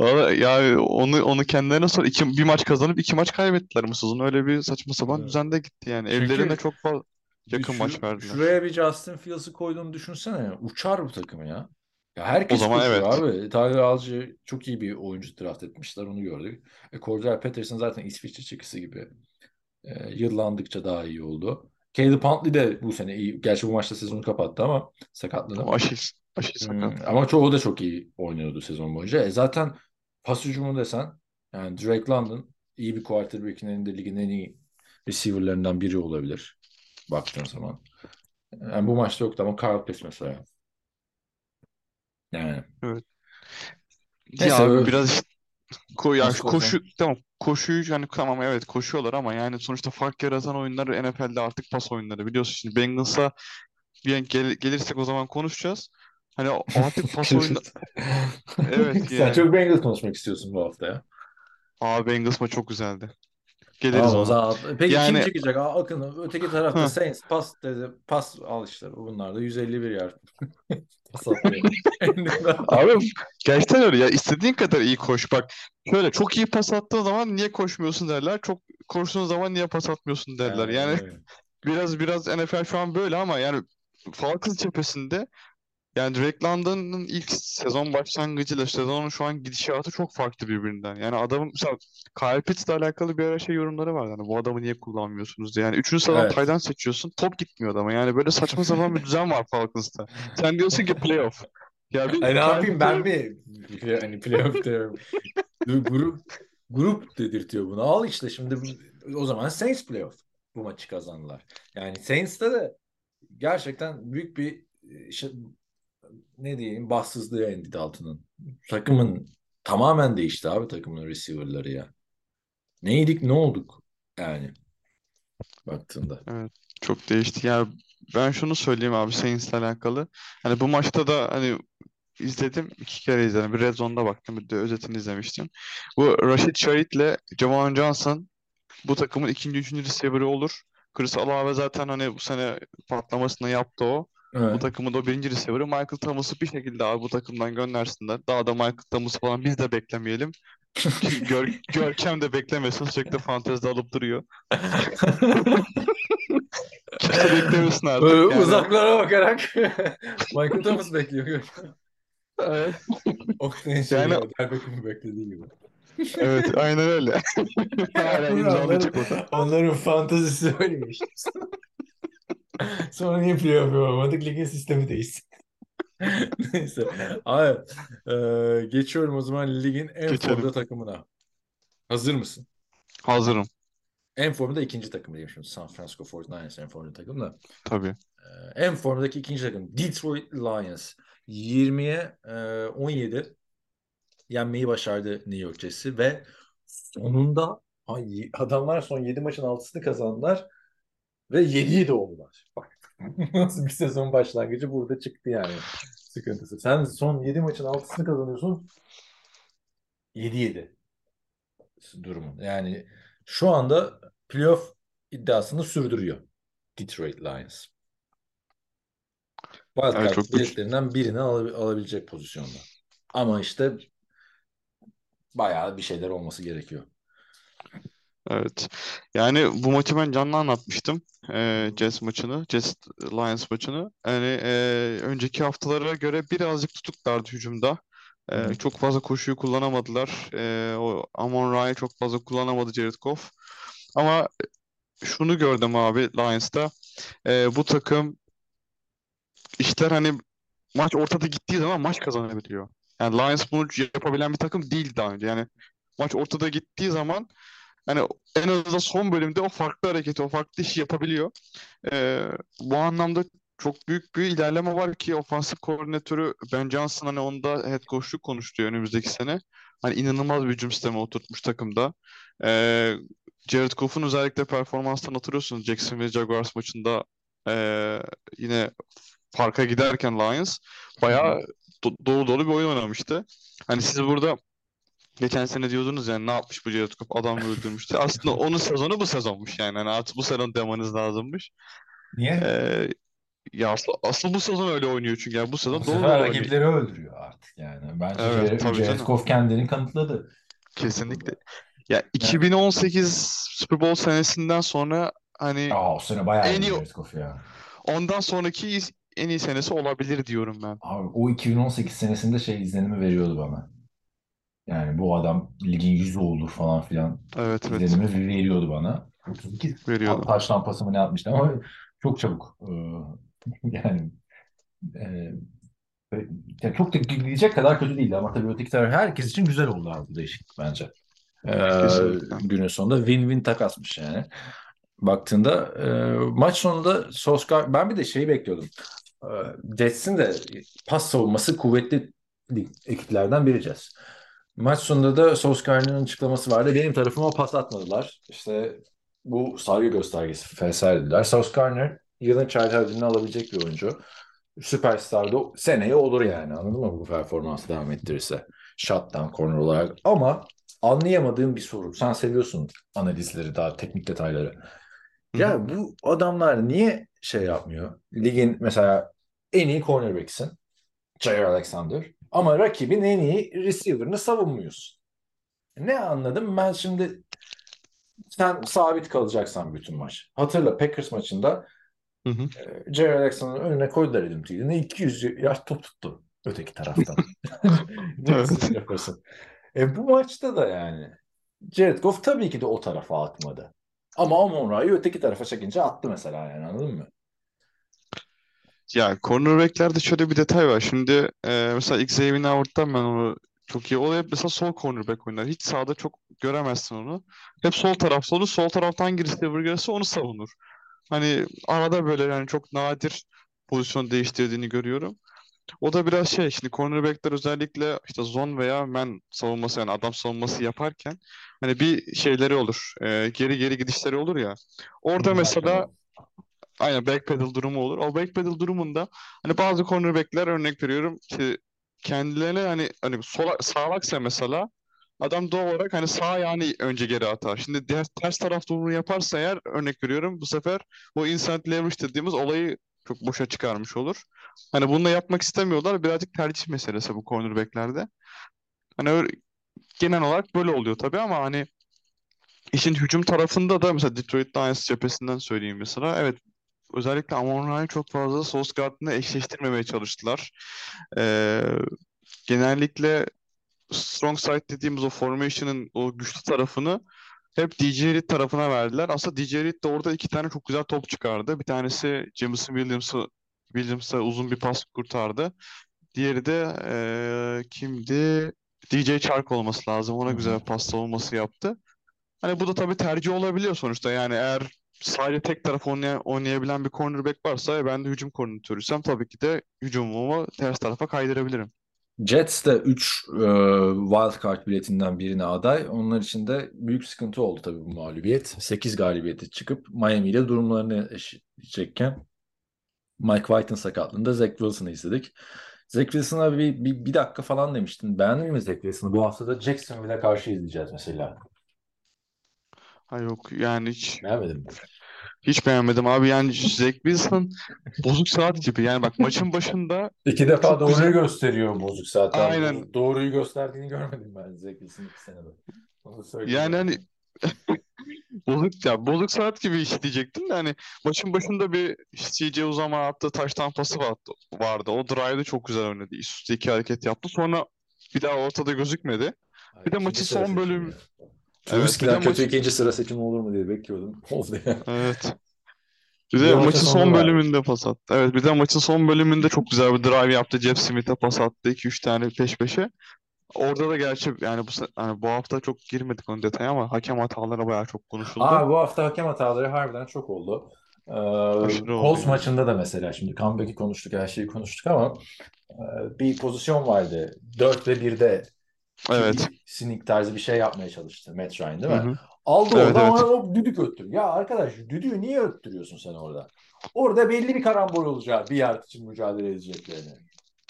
Valla ya onu onu kendilerine sor. İki, bir maç kazanıp iki maç kaybettiler bu sezon. Öyle bir saçma sapan Evet. düzende gitti yani. Çünkü Evlerine çok fazla yakın şu- maç verdiler. şuraya bir Justin Fields'ı koyduğunu düşünsene. Uçar bu takım ya. Ya O herkes zaman koşuyor evet. abi. Tyler Algier çok iyi bir oyuncu draft etmişler onu gördük. E, Cordell Patterson zaten İsviçre çakısı gibi. E, yıllandıkça daha iyi oldu. Caleb Huntley de bu sene iyi. Gerçi bu maçta sezonu kapattı ama sakatlanıp. Ama aşil, Hmm, ama çoğu da çok iyi oynuyordu sezon boyunca. E, zaten pas hücumu desen yani Drake London iyi bir quarterback'in elinde ligin en iyi receiver'larından biri olabilir baktığın zaman. Yani bu maçta yoktu ama Carl Pitts mesela. Yani Evet. neyse Ya abi ö- biraz işte ko ya nasıl koşu tamam koşuyu hani tamam evet koşuyorlar ama yani sonuçta fark yaratan oyunlar NFL'de artık pas oyunları biliyorsun şimdi Bengals'a bir gel- gelirsek o zaman konuşacağız. Hani artık pas oyunu evet Sen yani. çok Bengals konuşmak istiyorsun bu hafta ya. Abi Bengals maçı çok güzeldi. Geliriz o ona. Peki kim Yani çekecek? Aa, Akın öteki tarafta. Saints pas dedi. Pas al işte. Bunlar da 151 yer. Pas. Abi gerçekten öyle ya istediğin kadar iyi koş bak şöyle çok iyi pas attığın zaman niye koşmuyorsun derler çok koştuğun zaman niye pas atmıyorsun derler Yani yani biraz biraz NFL şu an böyle ama yani Falcons cephesinde yani Drake London'ın ilk sezon başlangıcıyla sezonun şu an gidişatı çok farklı birbirinden yani adamın mesela Kyle Pitts'le alakalı bir ara şey yorumları var yani bu adamı niye kullanmıyorsunuz diye yani üçüncü sıradan Evet. end seçiyorsun top gitmiyor adama yani böyle saçma sapan bir düzen var Falcons'ta sen diyorsun ki playoff ya bir Ay ne yapayım ben mi? Hani playoff diyorum. Grup grup dedirtiyor bunu. Al işte şimdi o zaman Saints playoff. Bu maçı kazandılar. Yani Saints'te de gerçekten büyük bir e, ne diyeyim bahtsızlığı Andy Dalton'ın. Takımın tamamen değişti abi takımın receiver'ları ya. Neydik ne olduk yani baktığında. Evet, çok değişti. Ya ben şunu söyleyeyim abi Saints'le alakalı. Hani bu maçta da hani izledim. iki kere izledim. Bir Red Zone'da baktım. Bir de özetini izlemiştim. Bu Rashid Sharit'le Javon Johnson bu takımın ikinci, üçüncü receiver'ı olur. Chris Olave zaten hani bu sene patlamasını yaptı o. Bu Evet. takımın da birinci receiver'ı. Michael Thomas'ı bir şekilde abi bu takımdan göndersinler. Daha da Michael Thomas falan biz de beklemeyelim. Gör, Görkem de beklemesin. Sürekli fantezide alıp duruyor. Kimse beklemesin artık Böyle yani. uzaklara bakarak Michael Thomas bekliyor. Evet. Oktay'ın şeyi Yani- Beckham'ı beklediği gibi. Evet, aynen öyle. Hala imzalayacak o da. Onların fantazisi öyleymiş. Sonra niye playoff yapamadık? Ligin sistemi değişsin. Neyse. Abi, e, geçiyorum o zaman ligin en Geçelim. formda takımına. Hazır mısın? Hazırım. En formda ikinci takım diyeyim şimdi. San Francisco 49ers en formda takım da. Tabii. Ee, En formdaki ikinci takım Detroit Lions 20'ye e, 17 yenmeyi başardı New York Jets'i ve sonunda ay, adamlar son 7 maçın 6'sını kazandılar ve 7'yi de oldular. Bak nasıl bir sezon başlangıcı burada çıktı yani sıkıntısı. Sen son 7 maçın 6'sını kazanıyorsun 7-7 durumun. Yani şu anda playoff iddiasını sürdürüyor Detroit Lions. Wildcard çok güç. biletlerinden birini alabi- alabilecek pozisyonda. Ama işte bayağı bir şeyler olması gerekiyor. Evet. Yani bu maçı ben canlı anlatmıştım. Ee, Jets maçını, Jets Lions maçını. Yani e, önceki haftalara göre birazcık tutuklardı hücumda. Ee, Hı hı. çok fazla koşuyu kullanamadılar. Ee, o Amon Ra'yı çok fazla kullanamadı Jared Goff. Ama şunu gördüm abi Lions'ta. Ee, bu takım işler hani maç ortada gittiği zaman maç kazanabiliyor. Yani Lions bunu yapabilen bir takım değil daha önce. Yani maç ortada gittiği zaman hani en azından son bölümde o farklı hareketi, o farklı işi yapabiliyor. Ee, bu anlamda çok büyük bir ilerleme var ki ofansif koordinatörü Ben Johnson hani onda head coachluk konuştu önümüzdeki sene. Hani inanılmaz bir hücum sistemi oturtmuş takımda. Ee, Jared Goff'un özellikle performanstan hatırlıyorsunuz Jacksonville Jaguars maçında ee, yine farka giderken Lions bayağı do- dolu dolu bir oyun oynamıştı. Hani siz burada geçen sene diyordunuz yani ne yapmış bu Jared Goff adam öldürmüştü. Aslında onun sezonu bu sezonmuş yani. Hani artık bu sezon demanız lazımmış. Niye? Ee, ya asıl, asıl bu sezon öyle oynuyor çünkü yani bu Bu sezon dolu oynuyor. rakipleri öldürüyor artık yani. Bence Evet, Jared. Goff kendini kanıtladı. Kesinlikle. Ya 2018 Super Bowl senesinden sonra hani Aa, o sene bayağı En iyi Jared Goff ya. ondan sonraki en iyi senesi olabilir diyorum ben. Abi, o 2018 senesinde şey izlenimi veriyordu bana. Yani bu adam ligin yüzü olur falan filan Evet evet izlenimi veriyordu bana. 32 veriyordu. taş lampası mı ne atmıştı ama çok çabuk. Ee, yani e, çok da gidecek kadar kötü değildi ama tabii öteki taraf herkes için güzel oldu abi bu değişiklik bence. Ee, günün sonunda win-win takasmış yani. Baktığında e, maç sonunda Solskjaer ben bir de şeyi bekliyordum. Ee, Jets'in de pas savunması kuvvetli ekiplerden biri Jets. Maç sonunda da Solskjaer'in açıklaması vardı. Benim tarafıma pas atmadılar. İşte bu saygı göstergesi vesaire dediler. Solskjaer yılın çaylak ödülünü alabilecek bir oyuncu. Süperstar da seneye olur yani anladın mı bu performansı devam ettirirse. Shutdown corner olarak. Ama anlayamadığım bir soru. Sen seviyorsun analizleri daha teknik detayları. Ya bu adamlar niye şey yapmıyor? Ligin mesela en iyi cornerback'sin. Jair Alexander. Ama rakibin en iyi receiver'ını savunmuyorsun. Ne anladım? Ben şimdi sen sabit kalacaksan bütün maç. Hatırla Packers maçında Hı hı. e, Jair Alexander'ın önüne koydular Adam Thielen'i. 200 yaş top tuttu öteki taraftan. Evet. Jefferson. E bu maçta da yani Jared Goff tabii ki de o tarafa atmadı. Ama Amon Ra'yı öteki tarafa çekince attı mesela yani anladın mı? Ya cornerback'lerde şöyle bir detay var. Şimdi e, mesela Xavier Howard'dan ben onu çok iyi. O hep mesela sol cornerback oynar. Hiç sağda çok göremezsin onu. Hep sol tarafta olur. Sol taraftan hangi receiver gelirse onu savunur. Hani arada böyle yani çok nadir pozisyon değiştirdiğini görüyorum. O da biraz şey şimdi cornerback'ler özellikle işte zone veya man savunması yani adam savunması yaparken hani bir şeyleri olur. E, geri geri gidişleri olur ya. Orada mesela Aynen backpedal durumu olur. O backpedal durumunda hani bazı cornerback'ler örnek veriyorum ki kendilerine hani hani sola, sağlaksa mesela adam doğal olarak hani sağ yani önce geri atar. Şimdi diğer ters taraf durumunu yaparsa eğer örnek veriyorum bu sefer o instant leverage dediğimiz olayı çok boşa çıkarmış olur. Hani bunu da yapmak istemiyorlar. Birazcık tercih meselesi bu cornerback'lerde. Hani öyle- genel olarak böyle oluyor tabii ama hani işin hücum tarafında da mesela Detroit Lions cephesinden söyleyeyim mesela. Evet özellikle Amon çok fazla Sauce Gardner'la eşleştirmemeye çalıştılar. Ee, genellikle strong side dediğimiz o formation'ın o güçlü tarafını hep DJ Reed tarafına verdiler. Aslında DJ Reed de orada iki tane çok güzel top çıkardı. Bir tanesi Jameson Williams'ı Williams'a uzun bir pas kurtardı. Diğeri de eee, kimdi? DJ Chark olması lazım. Ona güzel bir pas savunması yaptı. Hani bu da tabii tercih olabiliyor sonuçta. Yani eğer sadece tek taraf oynay- oynayabilen bir cornerback varsa e, ben de hücum koordinatörüysem tabii ki de hücumumu ters tarafa kaydırabilirim. Jets de 3 wild card biletinden birine aday. Onlar için de büyük sıkıntı oldu tabii bu mağlubiyet. 8 galibiyete çıkıp Miami ile durumlarını eşitleyecekken Mike White'ın sakatlığında Zach Wilson'ı izledik. Zach Wilson'a bir, bir, bir dakika falan demiştin. Beğendin mi Zach Wilson'ı? Bu hafta da Jacksonville'e karşı izleyeceğiz mesela. Ha yok yani hiç Beğenmedin mi? hiç beğenmedim abi. Yani Zach Wilson bozuk saat gibi. Yani bak maçın başında İki defa Çok doğruyu güzel. gösteriyor bozuk zaten. Aynen. Doğruyu gösterdiğini görmedim ben Zach Wilson'ın iki senede. Onu söyleyeyim Yani hani bozuk ya bozuk saat gibi iş diyecektim de hani maçın başında bir CJ Uzama attığı taş tampası vardı. vardı. O drive'de çok güzel oynadı. Üst üste iki hareket yaptı. Sonra bir daha ortada gözükmedi. Ay, Bir de ikinci maçın sıra son seçimi bölüm ya. Evet, Trubisky'den kötü maçın ikinci sıra seçimi olur mu diye bekliyordum. Oldu ya. evet. Bir de maçın maçın son bölümünde pas attı. Evet, bir de maçın son bölümünde çok güzel bir drive yaptı. Jeff Smith'e pas attı 2-3 tane peş peşe. Orada da gerçi yani bu yani bu hafta çok girmedik onun detaya ama hakem hataları bayağı çok konuşuldu. Aa bu hafta hakem hataları harbiden çok oldu. Ee, Colts yani. maçında da mesela şimdi comeback'i konuştuk, her şeyi konuştuk ama e, bir pozisyon vardı. 4 ve 1'de Evet. Sneak tarzı bir şey yapmaya çalıştı Matt Ryan değil mi? hı. Aldı Evet, orada evet. ama o düdük öttür. Ya arkadaş düdüğü niye öttürüyorsun sen orada? Orada belli bir karambol olacağı bir yard için mücadele edeceklerini.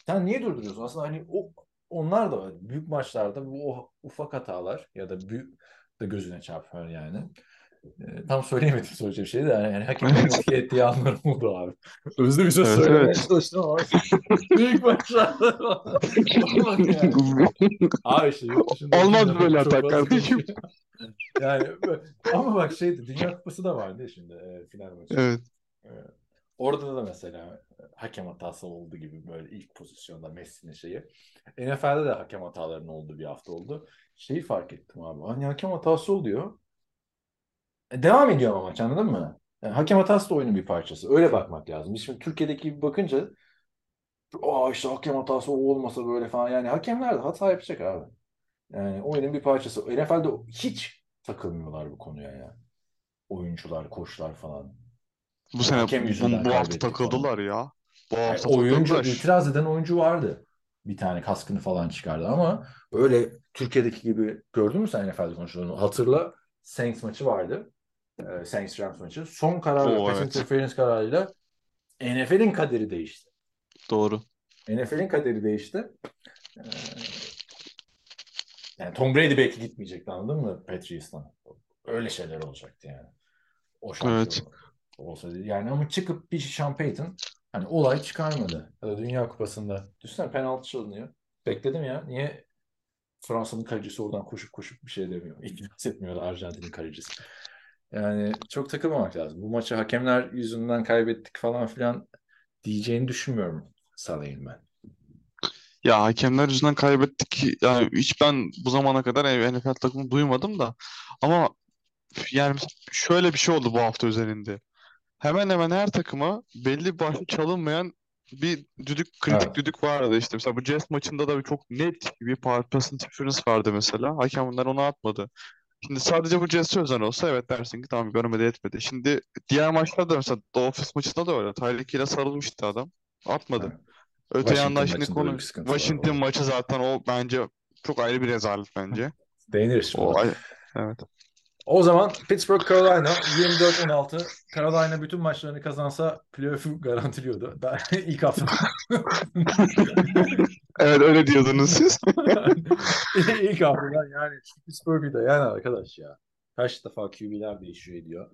Sen niye durduruyorsun? Aslında hani o onlar da var. Büyük maçlarda bu o ufak hatalar ya da büyük de gözüne çarpıyor yani. Ee, tam söyleyemedim söyleyeceğim şeyi de yani, hakemin motive ettiği anlar oldu abi. Özlü bir söz Evet, söylemeye evet. çalıştım ama büyük olmadı yani. Abi işte yurt dışında Olmaz böyle fazla kardeşim. konuşuyor. Yani ama bak şeydi Dünya Kupası da vardı şimdi e, final maçı. Evet. E, orada da mesela hakem hatası oldu gibi böyle ilk pozisyonda Messi'nin şeyi. NFL'de de hakem hatalarının olduğu bir hafta oldu. Şeyi fark ettim abi. Hani hakem hatası oluyor. E, devam ediyor ama maç anladın mı? Yani hakem hatası da oyunun bir parçası. Öyle bakmak lazım. Biz şimdi Türkiye'deki gibi bakınca Aa işte hakem hatası o olmasa böyle falan. Yani hakemler de hata yapacak abi. Yani oyunun bir parçası. NFL'de hiç takılmıyorlar bu konuya ya. Oyuncular, koçlar falan. Bu sene Hakem bu, bu hafta takıldılar ya. Bu Yani hafta oyuncu, takıldılar. itiraz eden oyuncu vardı. Bir tane kaskını falan çıkardı ama öyle Türkiye'deki gibi gördün mü sen NFL'de konuşulanı? Hatırla Saints maçı vardı. Ee, Saints Rams maçı. Son kararla, Oo, pass evet. interference kararıyla NFL'in kaderi değişti. Doğru. NFL'in kaderi değişti. Ee, yani Tom Brady belki gitmeyecekti anladın mı Patriots'tan? Öyle şeyler olacaktı yani. O şampiyonluk olsaydı. Yani ama çıkıp bir Sean Payton hani olay çıkarmadı. Ya da Dünya Kupası'nda. Düşünsene penaltı çalınıyor. Bekledim ya. Niye Fransa'nın kalecisi oradan koşup koşup bir şey demiyor. İtiraz etmiyor Arjantin'in kalecisi. Yani çok takılmamak lazım. Bu maçı hakemler yüzünden kaybettik falan filan diyeceğini düşünmüyorum Salah'ın ben. Ya hakemler yüzünden kaybettik. Yani hiç ben bu zamana kadar NFL takımı duymadım da. Ama yani şöyle bir şey oldu bu hafta üzerinde. Hemen hemen her takıma belli başlı çalınmayan bir düdük, kritik Evet. düdük vardı işte. Mesela bu Jazz maçında da bir çok net bir pass interference vardı mesela. Hakemler onu atmadı. Şimdi sadece bu Jazz'e özel olsa evet dersin ki tamam görmedi etmedi. Şimdi diğer maçlarda mesela Dolphins maçında da öyle. Tyreek ile sarılmıştı adam. Atmadı. Evet. Öte Washington yandan şimdi konu var Washington orada. maçı zaten o bence çok ayrı bir rezalet bence. Değiniriz. O ay- evet. O zaman Pittsburgh Carolina 24-16. Carolina bütün maçlarını kazansa playoff'u garantiliyordu. Ben ilk hafta Evet öyle diyordunuz siz. ilk haftadan yani Pittsburgh'u da yani arkadaş ya. Kaç defa QB'ler değişiyor ediyor.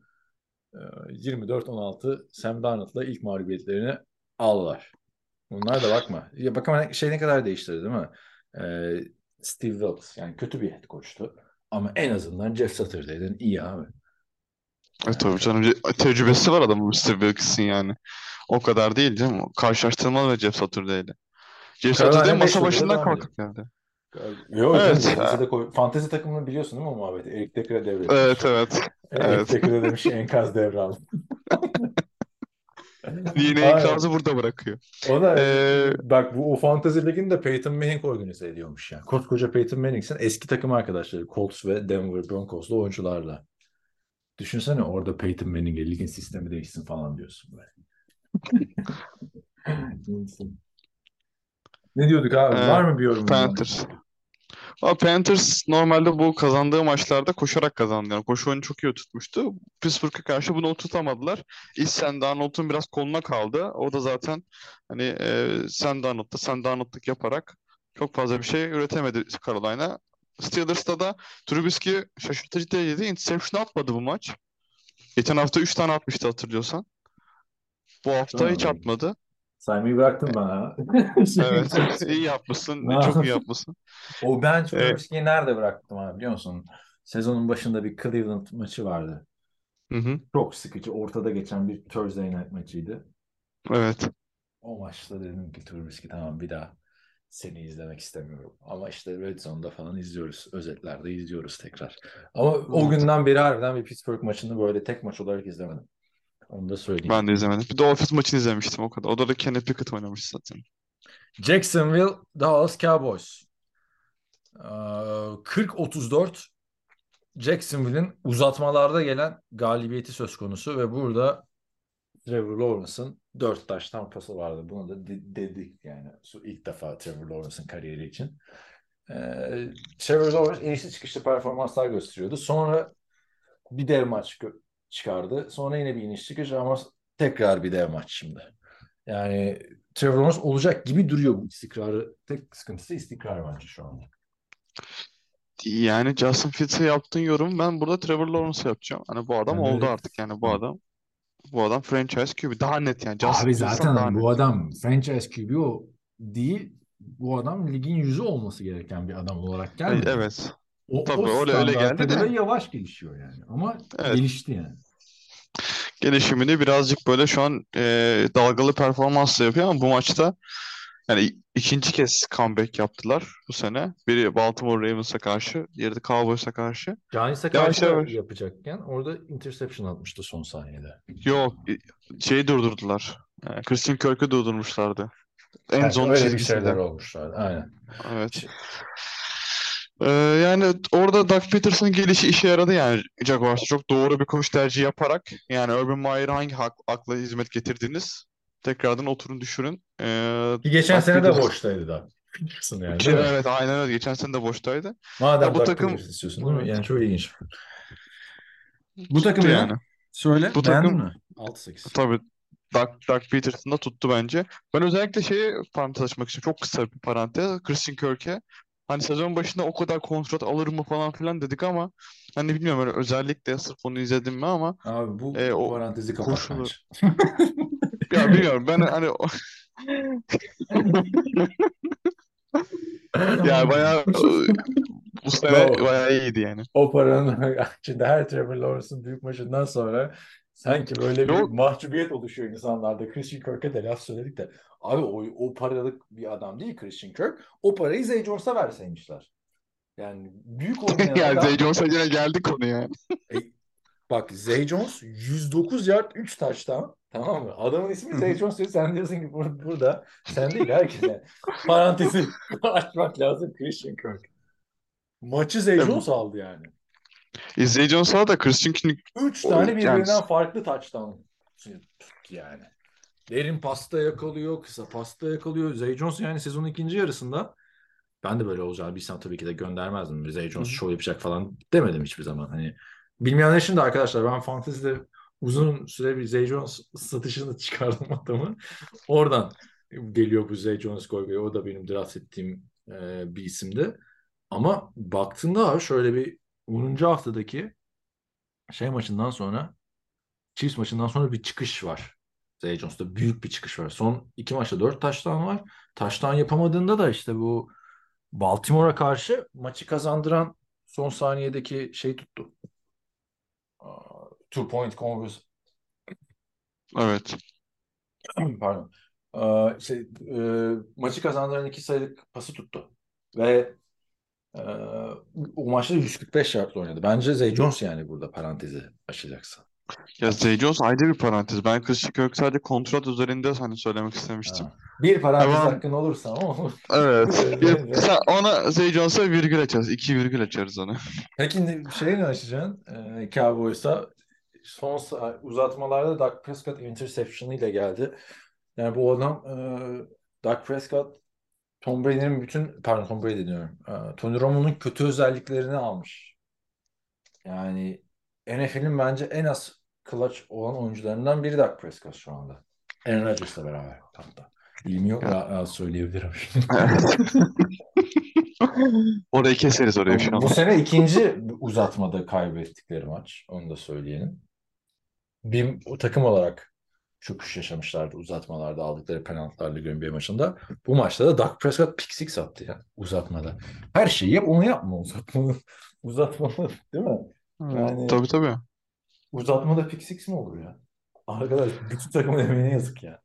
Ee, 24-16 Sam Darnold'la ilk mağlubiyetlerini aldılar. Bunlar da bakma. Ya bak ama şey ne kadar değiştirdi değil mi? Ee, Steve Wilkes yani kötü bir head coach'tu. Ama en azından Jeff Saturday'den iyi abi. E tabii canım tecrübesi var adamın Steve Wilkes'in yani. O kadar değil canım. Karşılaştırmalı ve Jeff Saturday'le. Jeff Saturday masa başından kalkıp geldi. Yok Evet. Koy... Fantezi takımını biliyorsun değil mi o muhabbeti? Eric Decker'a devretmiş. Evet evet. Eric evet. Decker'a demiş enkaz devraldı. Yine enkazı burada bırakıyor. O da Ee, bak bu o Fantasy Ligi'ni de Peyton Manning organize ediyormuş yani. Koskoca Peyton Manning'sin eski takım arkadaşları Colts ve Denver Broncos'lu oyuncularla. Düşünsene orada Peyton Manning'e ligin sistemi değişsin falan diyorsun böyle. Ne diyorduk abi? Ee, Var mı bir yorum? Panthers. Ama Panthers normalde bu kazandığı maçlarda koşarak kazandı. Yani koşu oyunu çok iyi tutmuştu. Pittsburgh'a karşı bunu oturtamadılar. İlk Sam Darnold'un biraz koluna kaldı. O da zaten hani e, Sam Darnold'da Sam Darnold'lık yaparak çok fazla bir şey üretemedi Carolina. Steelers'ta da Trubisky şaşırtıcı derecede interception atmadı bu maç. Geçen hafta 3 tane atmıştı hatırlıyorsan. Bu hafta hiç atmadı. Saymayı bıraktın bana. Evet, iyi yapmışsın. Çok iyi yapmışsın. O ben Evet. Trubisky'yi nerede bıraktım abi biliyor musun? Sezonun başında bir Cleveland maçı vardı. Hı hı. Çok sıkıcı. Ortada geçen bir Thursday night maçıydı. Evet. O maçta dedim ki Trubisky tamam bir daha seni izlemek istemiyorum. Ama işte Red Zone'da falan izliyoruz. Özetlerde izliyoruz tekrar. Ama o Evet. günden beri harbiden bir Pittsburgh maçını böyle tek maç olarak izlemedim. Onu da söyleyeyim. Ben de izlemedim. Bir Dolphins maçını izlemiştim o kadar. O da Kenny Pickett oynamış zaten. Jacksonville Dallas Cowboys. Ee, 40-34 Jacksonville'in uzatmalarda gelen galibiyeti söz konusu ve burada Trevor Lawrence'ın 4 taştan pası vardı. Bunu da de- dedik yani. İlk defa Trevor Lawrence'ın kariyeri için. Ee, Trevor Lawrence inişli çıkışlı performanslar gösteriyordu. Sonra bir dev maç gö- çıkardı. Sonra yine bir iniş çıkış ama tekrar bir dev maç şimdi. Yani Trevor Lawrence olacak gibi duruyor bu istikrarı. Tek sıkıntısı istikrar bence şu anda. Yani Justin Fields'e yaptığın yorum ben burada Trevor Lawrence yapacağım. Hani bu adam de- oldu artık yani bu adam. Bu adam franchise QB. Daha net yani. Justin Abi zaten daha bu net. adam franchise QB o değil. Bu adam ligin yüzü olması gereken bir adam olarak gelmedi. Evet. O, Tabii, o öyle- öyle geldi de. yavaş gelişiyor yani. Ama Evet. gelişti yani. Gelişimini birazcık böyle şu an e, dalgalı performansla yapıyor ama bu maçta yani ikinci kez comeback yaptılar bu sene. Biri Baltimore Ravens'a karşı, diğeri de Cowboys'a karşı. Giants'a karşı yavaş. yapacakken orada interception atmıştı son saniyede. Yok, şeyi durdurdular. E, Christian Kirk'ü durdurmuşlardı. En Evet, zone öyle bir çizgisinde. şeyler olmuşlar. Aynen. Evet. Ee, yani orada Doug Peterson'ın gelişi işe yaradı yani Jaguars'a çok doğru bir koç tercihi yaparak yani Urban Meyer'ı hangi hak, akla hizmet getirdiniz? Tekrardan oturun düşürün. Ee, Ki geçen Doug sene de Peterson- boştaydı da. Peterson yani. Değil mi? evet aynen öyle. Geçen sene de boştaydı. Madem Ya bu Doug takım- Peterson istiyorsun değil mi? Yani çok ilginç. Bu takım Tuttu ya. yani. Söyle. Bu beğendin takım- mi? 6-8. Tabii Doug, Doug Peterson da tuttu bence. Ben özellikle şeyi parantez açmak için çok kısa bir parantez. Christian Kirk'e hani sezon başında o kadar kontrat alır mı falan filan dedik ama hani bilmiyorum öyle özellikle sırf onu izledim mi ama Abi bu E, o parantezi kapat koşulu- ya bilmiyorum ben hani ya bayağı bu sene bayağı iyiydi yani. O paranın içinde her Trevor Lawrence'ın büyük maçından sonra sanki böyle bir Yok. mahcubiyet oluşuyor insanlarda. Christian Kirk'e de laf söyledik de. Abi o, o paralık bir adam değil Christian Kirk. O parayı Zay Jones'a verseymişler. Yani büyük oynayan Ya adam. Zay Jones'a yine geldik konuya. Bak Zay Jones 109 yard 3 taştan tamam mı? Adamın ismi Zay Jones diyor. Sen diyorsun ki bur- burada sen değil herkese parantezi açmak lazım Christian Kirk. Maçı Zay. Jones aldı yani. Zay Jones'a da Christian Kirk Üç tane yani- birbirinden farklı touchdown tuttu yani. Derin pasta yakalıyor, kısa pasta yakalıyor. Zay Jones yani sezonun ikinci yarısında ben de böyle olacağını bilsem tabii ki de göndermezdim. Zay Jones şov yapacak falan demedim hiçbir zaman. Hani bilmeyenler için de arkadaşlar ben Fantasy'de uzun süre bir Zay Jones satışını çıkardım adamı. Oradan geliyor bu Zay Jones goygoyu. O da benim draft ettiğim e, bir isimdi. Ama baktığında abi şöyle bir 10. haftadaki şey maçından sonra Chiefs maçından sonra bir çıkış var. Zay Jones'ta büyük bir çıkış var. Son iki maçta dört taştan var. Taştan yapamadığında da işte bu Baltimore'a karşı maçı kazandıran son saniyedeki şey tuttu. Two point conversion. Evet. Pardon. Aa, şey, e, maçı kazandıran iki sayılık pası tuttu. Ve e, o maçta 145 yardla oynadı. Bence Zay Jones yani burada parantezi açacaksın. Ya Zay Jones ayrı bir parantez. Ben Christian Kirk sadece kontrat üzerinde hani söylemek istemiştim. Ha. Bir parantez Ama- hakkın olursa ama Evet. Bir, sen ona Zay Jones'a virgül açarız. İki virgül açarız ona. Peki şey ne açacaksın? Ee, Cowboys'a son uzatmalarda Dak Prescott interception ile geldi. Yani bu adam e, Dak Prescott Tom Brady'nin bütün pardon Tom Brady diyorum. E, Tony Romo'nun kötü özelliklerini almış. Yani NFL'in bence en az clutch olan oyuncularından biri Dak Prescott şu anda. Aaron Rodgers'la beraber hatta. Bilmiyor rahat rahat söyleyebilirim. Orayı keseriz oraya şu an. Bu sene ikinci uzatmada kaybettikleri maç. Onu da söyleyelim. Bir o takım olarak çöküş yaşamışlardı uzatmalarda aldıkları penaltılarla Green Bay maçında. Bu maçta da Dak Prescott pick six attı ya uzatmada. Her şeyi yap onu yapma uzatmalı. Uzatmalı değil mi? Yani- Tabii tabii. Uzatmada pick six mi olur ya? Arkadaş bütün takımın emeğine yazık ya.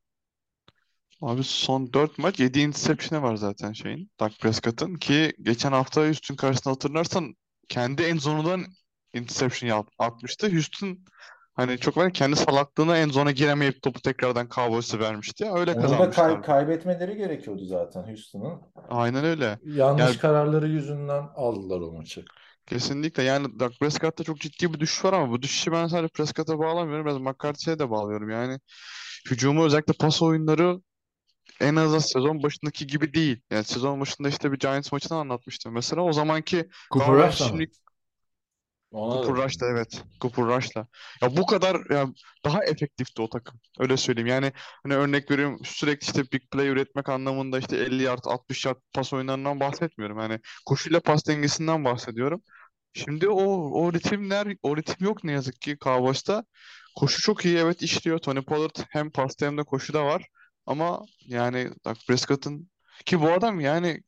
Abi son 4 maç 7 interception'ı var zaten şeyin. Dak Prescott'ın ki geçen hafta Houston karşısında hatırlarsan kendi en zonundan interception yap- atmıştı. Houston hani çok var ya, kendi salaklığına en zona giremeyip topu tekrardan Cowboys'a vermişti. Öyle Onu da kay- kazanmışlar. kaybetmeleri gerekiyordu zaten Houston'ın. Aynen öyle. Yanlış Yani- kararları yüzünden aldılar o maçı. Kesinlikle yani Dak Prescott'ta çok ciddi bir düşüş var ama bu düşüşü ben sadece Prescott'a bağlamıyorum. Biraz McCarthy'ye de bağlıyorum. Yani hücumu özellikle pas oyunları en azından sezon başındaki gibi değil. Yani sezon başında işte bir Giants maçını anlatmıştım. Mesela o zamanki Cooper Rush'la mı? Ona da- Cooper Rush'la evet. Cooper Rush'la. Ya bu kadar ya daha efektifti o takım. Öyle söyleyeyim. Yani hani örnek veriyorum sürekli işte big play üretmek anlamında işte 50 yard 60 yard pas oyunlarından bahsetmiyorum. Yani koşuyla pas dengesinden bahsediyorum. Şimdi o o ritimler o ritim yok ne yazık ki Cowboys'ta. Koşu çok iyi evet işliyor. Tony Pollard hem pasta hem de koşuda var. Ama yani Dak Prescott'ın ki bu adam yani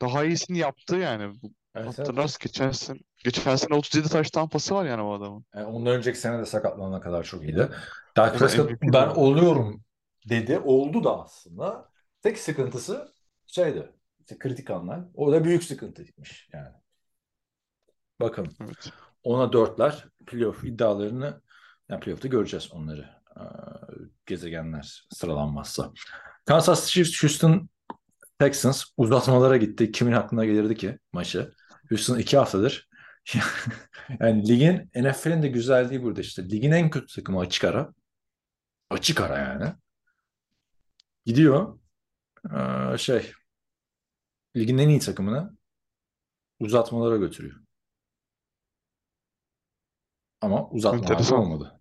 daha iyisini yaptı yani. Evet. Hatırlarsın geçen sene, geçen sene 37 taş tampası var yani bu adamın. Yani ondan önceki sene de sakatlanana kadar çok iyiydi. Dak O da Prescott ben oluyorum dedi. Oldu da aslında. Tek sıkıntısı şeydi. İşte kritik anlar. O da büyük sıkıntıymış yani. Bakalım. Evet. Ona dörtler playoff iddialarını yani playoff'ta göreceğiz onları. Ee, gezegenler sıralanmazsa. Kansas City Houston Texans uzatmalara gitti. Kimin aklına gelirdi ki maçı? Houston iki haftadır yani ligin NFL'in de güzelliği burada işte. Ligin en kötü takımı açık ara. Açık ara yani. Gidiyor. Ee, şey ligin en iyi takımını uzatmalara götürüyor. Ama Enteresan. olmadı.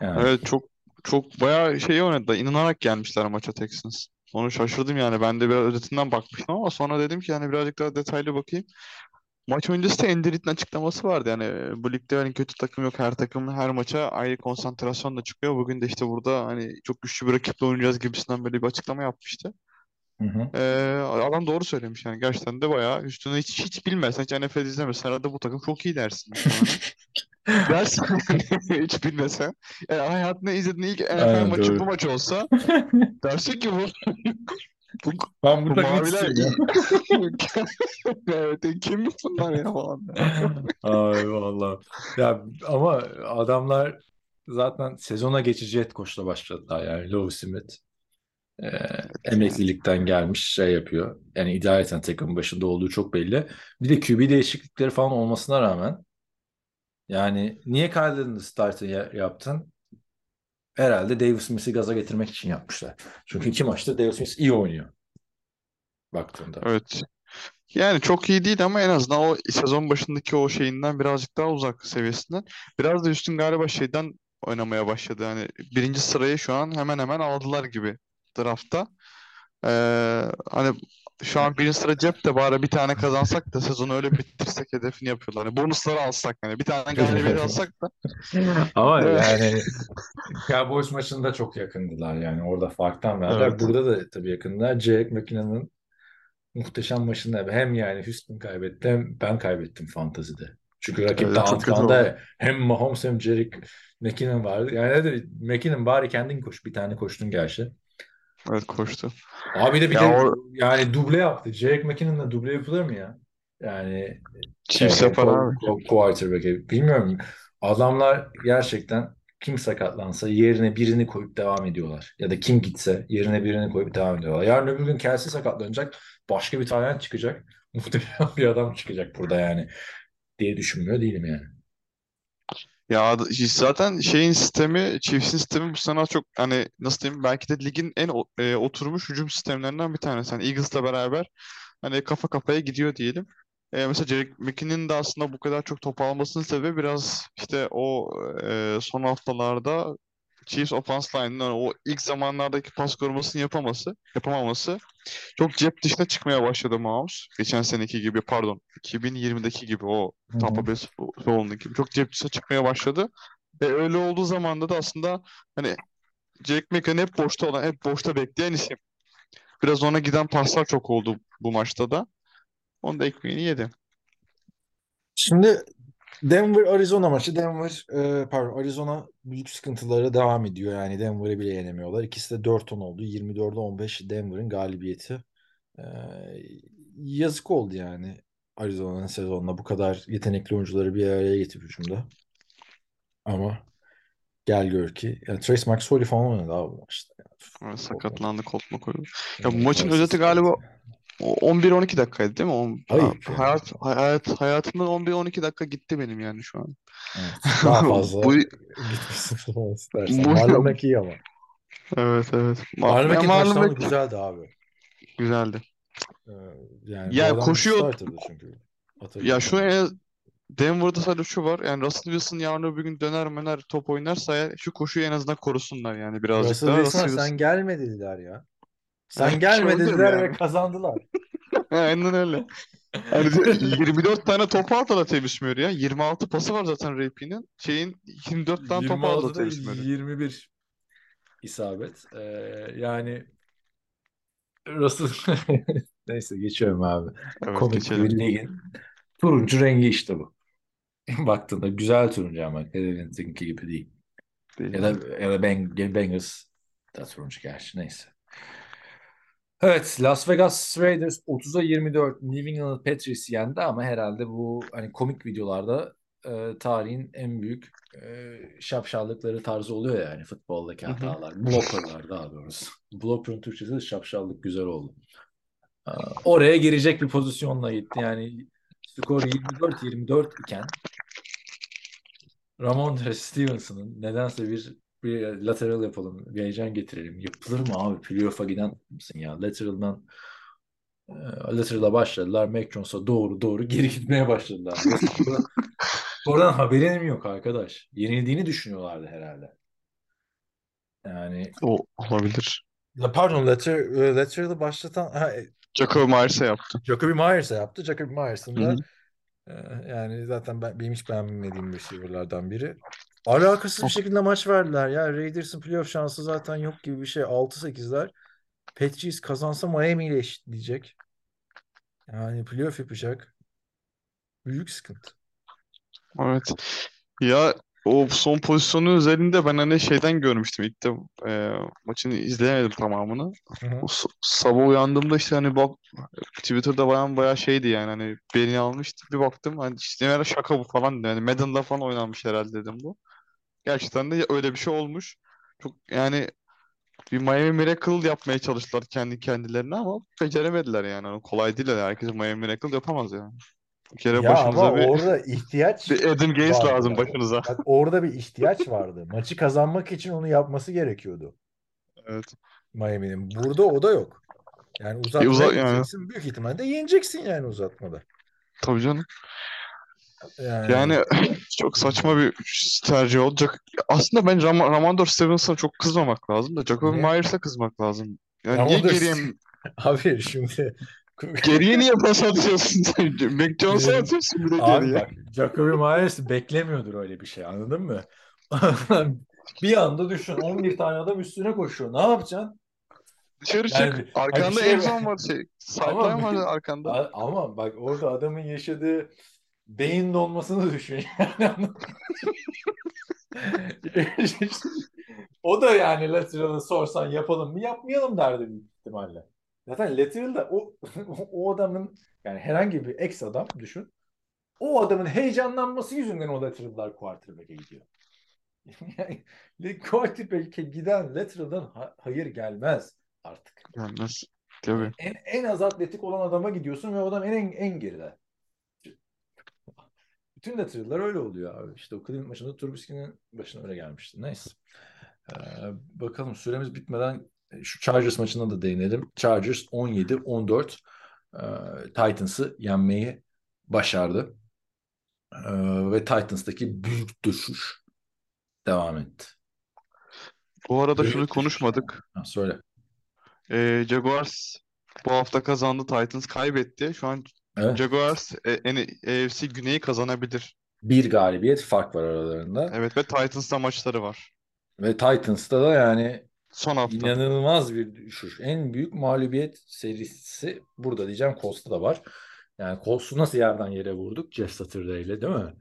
Yani Evet çok çok bayağı şey oynadı. İnanarak gelmişler maça Texans. Onu şaşırdım yani. Ben de biraz özetinden bakmıştım ama sonra dedim ki yani birazcık daha detaylı bakayım. Maç öncesi de Andy Reid'in açıklaması vardı. Yani e, bu ligde hani kötü takım yok. Her takım her maça ayrı konsantrasyonla çıkıyor. Bugün de işte burada hani çok güçlü bir rakiple oynayacağız gibisinden böyle bir açıklama yapmıştı. Hı hı. Ee, adam doğru söylemiş yani. Gerçekten de bayağı üstüne hiç hiç bilmezsen, hiç NFL izlemesen herhalde bu takım çok iyi dersin. dersin hiç bilmesen. Yani hayatında izlediğin ilk NFL Aynen, maçı doğru. bu maç olsa dersin ki bu bu, Ben bu maviler. Evet, kim bunlar ya falan. Ay vallahi. Ya ama adamlar zaten sezona geçici head coach'la başladılar yani Lou Smith. Ee, emeklilikten gelmiş şey yapıyor. Yani idareten takımın başında olduğu çok belli. Bir de QB değişiklikleri falan olmasına rağmen yani niye Kyle Allen'ı starter ya- yaptın? Herhalde Davis Smith'i gaza getirmek için yapmışlar. Çünkü iki maçta Davis Smith iyi oynuyor. Baktığında. Evet. Yani çok iyi değil ama en azından o sezon başındaki o şeyinden birazcık daha uzak seviyesinden. Biraz da üstün galiba şeyden oynamaya başladı. Yani birinci sırayı şu an hemen hemen aldılar gibi draftta. Ee, hani şu an birinci sıra cepte bari bir tane kazansak da sezonu öyle bitirsek hedefini yapıyorlar. Yani bonusları alsak hani bir tane galibiyet alsak da Ama yani Cowboys maçında çok yakındılar yani orada farktan verdiler. Evet. Burada da tabii yakındılar. Jake McKinnon'ın muhteşem maçında hem yani Houston kaybetti hem ben kaybettim fantazide. Çünkü rakip kötü Antkan'da hem Mahomes hem Jerick McKinnon vardı. Yani de McKinnon bari kendin koş. Bir tane koştun gerçi. Evet koştu. Abi de bir Ya de o- yani duble yaptı. Jerick McKinnon'la duble yapılır mı ya? Yani Chiefs şey, yapar abi. quarterback'e. Bilmiyorum. Adamlar gerçekten kim sakatlansa yerine birini koyup devam ediyorlar. Ya da kim gitse yerine birini koyup devam ediyorlar. Yarın öbür gün Kelsey sakatlanacak. Başka bir tane çıkacak. Muhtemelen bir adam çıkacak burada yani. Diye düşünmüyor değilim yani. Ya zaten şeyin sistemi, Chiefs'in sistemi bu sene çok hani nasıl diyeyim belki de ligin en e, oturmuş hücum sistemlerinden bir tanesi. Hani Eagles'la beraber hani kafa kafaya gidiyor diyelim. E, mesela Jerick McKinnon'in de aslında bu kadar çok top almasının sebebi biraz işte o e, son haftalarda Chiefs offense line'ın o ilk zamanlardaki pas korumasını yapaması, yapamaması çok cep dışına çıkmaya başladı Mahomes. Geçen seneki gibi pardon 2020'deki gibi o hı. Tampa Bay Soul'undaki gibi çok cep dışına çıkmaya başladı. Ve öyle olduğu zamanda da aslında hani Jack McCann hep boşta olan, hep boşta bekleyen isim. Biraz ona giden paslar çok oldu bu maçta da. Onun da ekmeğini yedi. Şimdi Denver Arizona maçı. Denver e, pardon Arizona büyük sıkıntıları devam ediyor. Yani Denver'ı bile yenemiyorlar. İkisi de 4-10 oldu. 24'e 15 Denver'ın galibiyeti. E, yazık oldu yani Arizona'nın sezonunda bu kadar yetenekli oyuncuları bir araya getirip hücumda. Ama gel gör ki yani Trace McSorley falan oynadı abi bu maçta. Yani. Sakatlandı, kopma koydu. Ya bu maçın özeti galiba. O 11-12 dakikaydı değil mi? On, Ayıp yani. hayat, hayat, hayatımdan 11-12 dakika gitti benim yani şu an. Evet, daha fazla Bu, istersen. bu, Marlon McKee ama. evet evet. Ma Marlon ya McKee Marlon güzeldi abi. güzeldi. Ee, yani adam koşuyor. çünkü. Ya şu en Denver'da sadece şu var. Yani Russell Wilson yarın öbür gün döner möner top oynarsa eğer şu koşuyu en azından korusunlar yani birazcık Russell daha. Wilson'a Russell sen Wilson. gelme dediler ya. Sen Evet, gelme şey ve kazandılar. Aynen öyle. Yani 24 tane top aldı da Tevez Murray ya. 26 pası var zaten Rapi'nin. Şeyin 24 tane top aldı da 26'da Tevez Murray. 21 isabet. Ee, yani Russell neyse geçiyorum abi. Evet Komik geçelim. bir ligin turuncu rengi işte bu. Baktığında güzel turuncu ama Cleveland'ınki gibi değil. Değil Ya da ya da Beng Bengals da turuncu gerçi neyse. Evet, Las Vegas Raiders 30'a 24 New England Patriots yendi ama herhalde bu hani komik videolarda e, tarihin en büyük e, şapşallıkları tarzı oluyor yani futboldaki hatalar. Blockerlar daha doğrusu. Blocker'ın Türkçesi de şapşallık güzel oldu. Aa, Oraya girecek bir pozisyonla gitti. Yani skor 24-24 iken Ramondre Stevenson'ın nedense bir bir lateral yapalım, bir heyecan getirelim. Yapılır mı abi? Playoff'a giden mısın ya? Lateral'dan e, lateral'a başladılar. Mac Jones'a doğru doğru geri gitmeye başladılar. Oradan haberim yok arkadaş. Yenildiğini düşünüyorlardı herhalde. Yani O olabilir. La- pardon later, e, lateral'ı başlatan ha, e, Jacob Myers'e yaptı. Jacoby Myers'a yaptı. Jacoby Myers'ın da e, yani zaten ben, benim hiç beğenmediğim receiver'lardan biri. Alakasız bir şekilde maç verdiler ya. Raiders'ın playoff şansı zaten yok gibi bir şey. 6-8'ler. Patriots kazansa Miami ile eşitleyecek. Yani playoff yapacak. Büyük sıkıntı. Evet. Ya o son pozisyonu üzerinde ben hani şeyden görmüştüm ilk de e, maçını izleyemedim tamamını. Hı hı. O sabah uyandığımda işte hani bak Twitter'da bayan bayağı şeydi yani hani beni almıştı. Bir baktım hani işte şaka bu falan yani Madden'da falan oynanmış herhalde dedim bu. Gerçekten de öyle bir şey olmuş. Çok yani bir Miami Miracle yapmaya çalıştılar kendi kendilerine ama beceremediler yani. Hani kolay değil yani. Herkes Miami Miracle yapamaz yani. Bir kere Ya ama başınıza bir, orada ihtiyaç bir Adam Gaze vardı lazım başınıza. Bak orada bir ihtiyaç vardı. Maçı kazanmak için onu yapması gerekiyordu Evet. Miami'nin. Burada o da yok. Yani E, uzatmaya uza yani gideceksin. Büyük ihtimalle yeneceksin yani uzatmada. tabii canım. Yani Yani çok saçma bir tercih olacak. Aslında ben Ram Ramondre Stevenson'a çok kızmamak lazım da Jacoby niye? Myers'a kızmak lazım. Yani niye Ramondre geriye Abi şimdi geriye niye pas atıyorsun? Mac Jones'a Ee, atıyorsun bir de Abi geriye. bak Jacoby Myers beklemiyordur öyle bir şey anladın mı? Bir anda düşün 11 tane adam üstüne koşuyor. Ne yapacaksın? Dışarı çık. Yani bir- hani Arkanda şey- Endzone var şey. Sideline var arkanda. Ama bak orada adamın yaşadığı beyin donmasını düşün. Yani o da yani lateral'ı sorsan yapalım mı yapmayalım derdi büyük ihtimalle. Zaten lateral'da o, o adamın yani herhangi bir ex adam düşün. O adamın heyecanlanması yüzünden o lateral'lar quarterback'e gidiyor. Yani quarterback'e giden lateral'dan ha- hayır gelmez artık. Gelmez. Tabii. En, en az atletik olan adama gidiyorsun ve o adam en, en geride. Bütün lateral'lar öyle oluyor abi. İşte o Cleveland maçında Trubisky'nin başına öyle gelmişti. Neyse. Ee, bakalım süremiz bitmeden şu Chargers maçına da değinelim. Chargers 17-14 e, Titans'ı yenmeyi başardı. Ee, ve Titans'taki büyük düşüş devam etti. Bu arada Büyük şunu düşüş. konuşmadık. Ha, söyle. Ee, Jaguars bu hafta kazandı. Titans kaybetti. Şu an Evet. Jaguars e, en AFC Güney'i kazanabilir. Bir galibiyet fark var aralarında. Evet ve Titans'ta maçları var. Ve Titans'ta da yani Son hafta. İnanılmaz bir düşüş. En büyük mağlubiyet serisi burada diyeceğim. Colts'ta da var. Yani Colts'u nasıl yerden yere vurduk? Jeff Saturday ile değil mi?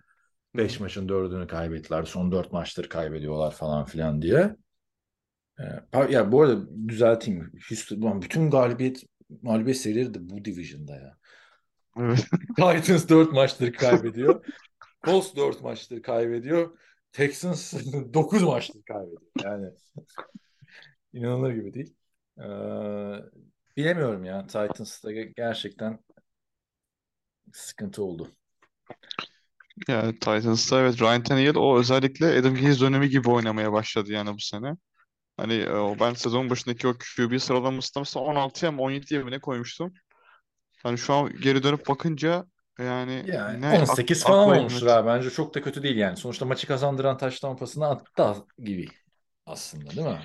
5 maçın 4'ünü kaybettiler. Son 4 maçtır kaybediyorlar falan filan diye. Ee, ya bu arada düzelteyim. Houston, ulan bütün galibiyet mağlubiyet serileri de bu division'da ya. Evet. Titans 4 maçtır kaybediyor. Colts 4 maçtır kaybediyor. Texans 9 maçtır kaybediyor. Yani inanılır gibi değil. Ee, bilemiyorum ya. Titans'ta ge- gerçekten sıkıntı oldu. Yani Titans'ta evet Ryan Tannehill o özellikle Adam Gase dönemi gibi oynamaya başladı yani bu sene. Hani e, o ben sezon başındaki o QB sıralamasında mesela 16'ya mı 17'ye mi ne koymuştum. Hani şu an geri dönüp bakınca yani Yani ne 18 ak- falan olmuştur abi. Bence çok da kötü değil yani. Sonuçta maçı kazandıran taştan pasını attı gibi aslında değil mi?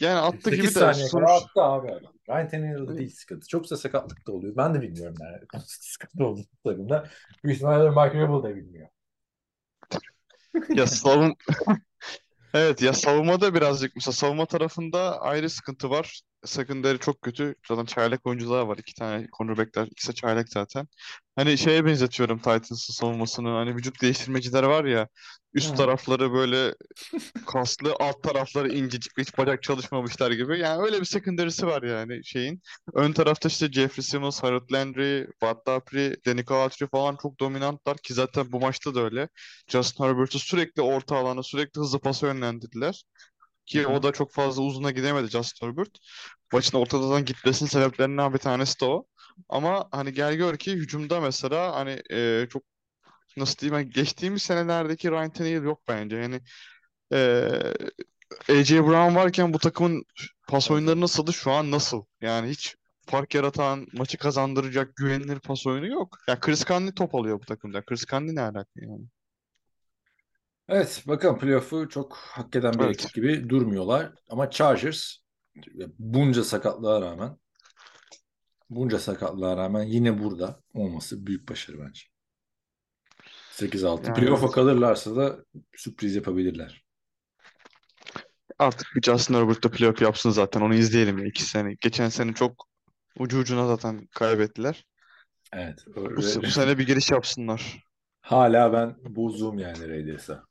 Yani attı 8 gibi de saniye sonuç kadar attı abi. Ryan Tannehill'da değil sıkıntı. Çoksa sakatlık da oluyor. Ben de bilmiyorum yani. sıkıntı olduğu takımda. Büyük ihtimalle Mike Rabel da bilmiyor. ya savun Evet ya savunmada birazcık mesela savunma tarafında ayrı sıkıntı var. Secondary çok kötü. Zaten çaylak oyuncular var. iki tane cornerbackler. İkisi de çaylak zaten. Hani şeye benzetiyorum Titans'ın savunmasını. Hani vücut değiştirmeciler var ya. Üst Hı. tarafları böyle kaslı, alt tarafları incecik, hiç bacak çalışmamışlar gibi. Yani öyle bir secondary'si var yani şeyin. Ön tarafta işte Jeffrey Simmons, Harold Landry, Bud Dupree, Danny Calatree falan çok dominantlar ki zaten bu maçta da öyle. Justin Herbert'ı sürekli orta alana, sürekli hızlı pasa yönlendirdiler. Ki o da çok fazla uzuna gidemedi Justin Herbert. Maçın ortadan gitmesinin sebeplerinden bir tanesi de o. Ama hani gel gör ki hücumda mesela hani e, çok nasıl diyeyim hani geçtiğimiz senelerdeki Ryan Tannehill yok bence. Yani e, AJ Brown varken bu takımın pas oyunları nasıldı şu an nasıl? Yani hiç fark yaratan, maçı kazandıracak güvenilir pas oyunu yok. Ya Chris Conley top alıyor bu takımda. Chris Conley ne alaka yani? Evet bakalım playoff'u çok hak eden bir Evet. ekip gibi durmuyorlar. Ama Chargers bunca sakatlığa rağmen bunca sakatlığa rağmen yine burada olması büyük başarı bence. 8-6. Yani Playoff'a evet. kalırlarsa da sürpriz yapabilirler. Artık bir Justin Herbert da playoff yapsın zaten. Onu izleyelim ya iki sene. Geçen sene çok ucu ucuna zaten kaybettiler. Evet. Bu, Öyle- bu sene bir giriş yapsınlar. Hala ben bozuğum yani Raiders'a.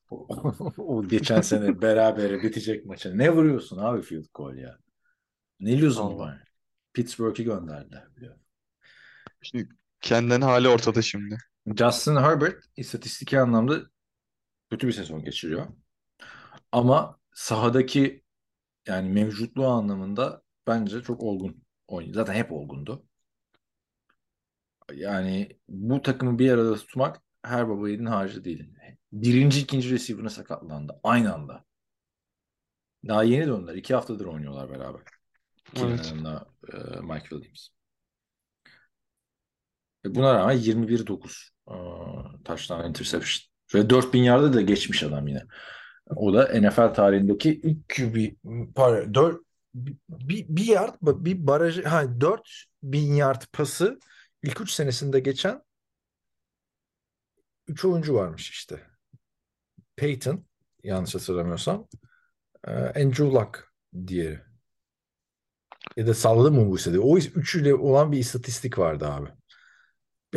O, geçen sene berabere bitecek maça. Ne vuruyorsun abi field goal ya? Ne lüzum var? Pittsburgh'i gönderdiler. biliyor. Şimdi kendini hali ortada şimdi. Justin Herbert istatistiki anlamda kötü bir sezon geçiriyor. Ama sahadaki yani mevcutluğu anlamında bence çok olgun oynuyor. Zaten hep olgundu. Yani bu takımı bir arada tutmak her baba yiğidin harcı değil. Birinci, ikinci receiver'ına sakatlandı. Aynı anda. Daha yeni döndüler. İki haftadır oynuyorlar beraber. Evet. Allen'la e, Mike Williams. Ve buna rağmen 21-9 e, touchdown interception. Ve 4000 yarda da geçmiş adam yine. O da NFL tarihindeki ilk QB pardon, 4 bir, bir yard bir baraj ha 4000 yard pası ilk 3 senesinde geçen 3 oyuncu varmış işte. Peyton yanlış hatırlamıyorsam e, Andrew Luck diğeri. Ya da salladım mı bu istatistiği? O üçüyle olan bir istatistik vardı abi.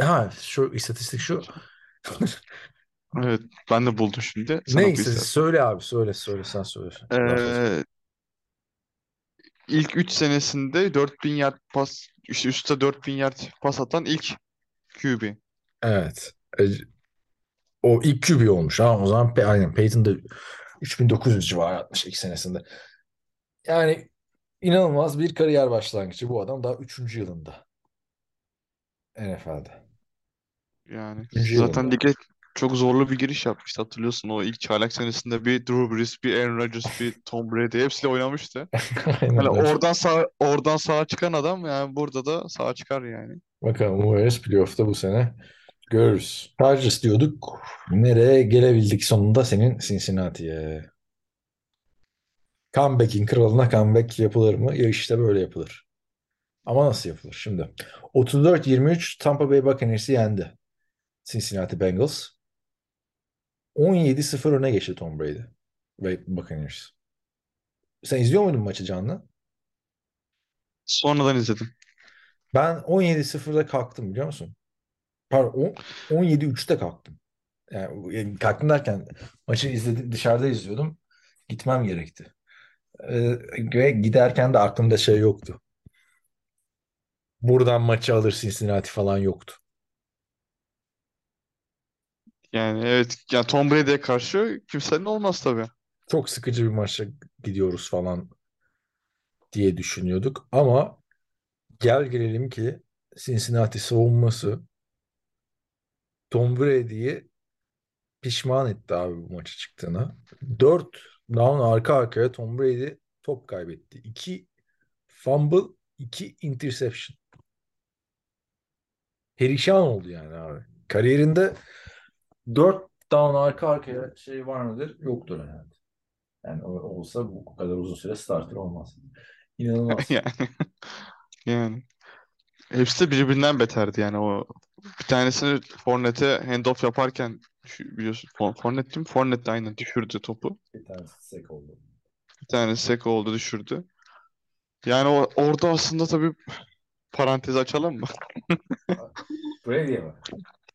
Ha şu istatistik şu. Evet ben de buldum şimdi. Oku Neyse söyle abi söyle söyle sen söyle. Ee, ilk 3 senesinde 4000 yard pas işte üstte 4000 yard pas atan ilk QB. Evet. E, O ilk QB olmuş. Ha, o zaman aynen Peyton da 3900 civarı atmış ilk senesinde. Yani inanılmaz bir kariyer başlangıcı. Bu adam daha 3. yılında NFL'de. Yani zaten lige çok zorlu bir giriş yapmıştı hatırlıyorsun. O ilk çaylak senesinde bir Drew Brees, bir Aaron Rodgers, bir Tom Brady hepsiyle oynamıştı. Aynen Hani öyle. oradan sağ oradan sağa çıkan adam yani burada da sağa çıkar yani. Bakalım umarız playoff'ta bu sene görürüz. Chargers diyorduk. Nereye gelebildik sonunda senin Cincinnati'ye? Comeback'in kralına comeback yapılır mı? Ya işte böyle yapılır. Ama nasıl yapılır? Şimdi 34-23 Tampa Bay Buccaneers'i yendi. Cincinnati Bengals. 17-0 öne geçti Tom Brady ve Buccaneers. Sen izliyor muydun maçı canlı? Sonradan izledim. Ben 17-0'da kalktım biliyor musun? Pardon 17-3'te kalktım. Yani, yani kalktım derken maçı izledim, dışarıda izliyordum. Gitmem gerekti. Ee, ve giderken de aklımda şey yoktu. Buradan maçı alır Cincinnati falan yoktu. Yani evet yani Tom Brady'ye karşı kimsenin olmaz tabii. Çok sıkıcı bir maça gidiyoruz falan diye düşünüyorduk. Ama gel gelelim ki Cincinnati savunması Tom Brady'yi pişman etti abi bu maça çıktığına. 4 down arka arkaya Tom Brady top kaybetti. 2 fumble, 2 interception. Perişan oldu yani abi. Kariyerinde 4 down arka arkaya şey var mıdır? Yoktur herhalde. Yani olsa bu kadar uzun süre starter olmaz. İnanılmaz. Yani yani hepsi de birbirinden beterdi yani o bir tanesini Fournette'e handoff yaparken biliyorsun Fournette değil mi? Fournette de aynen düşürdü topu. Bir tanesi sek oldu. Bir tanesi sek oldu düşürdü. Yani o, orada aslında tabii parantezi açalım mı? Brady'ye mi?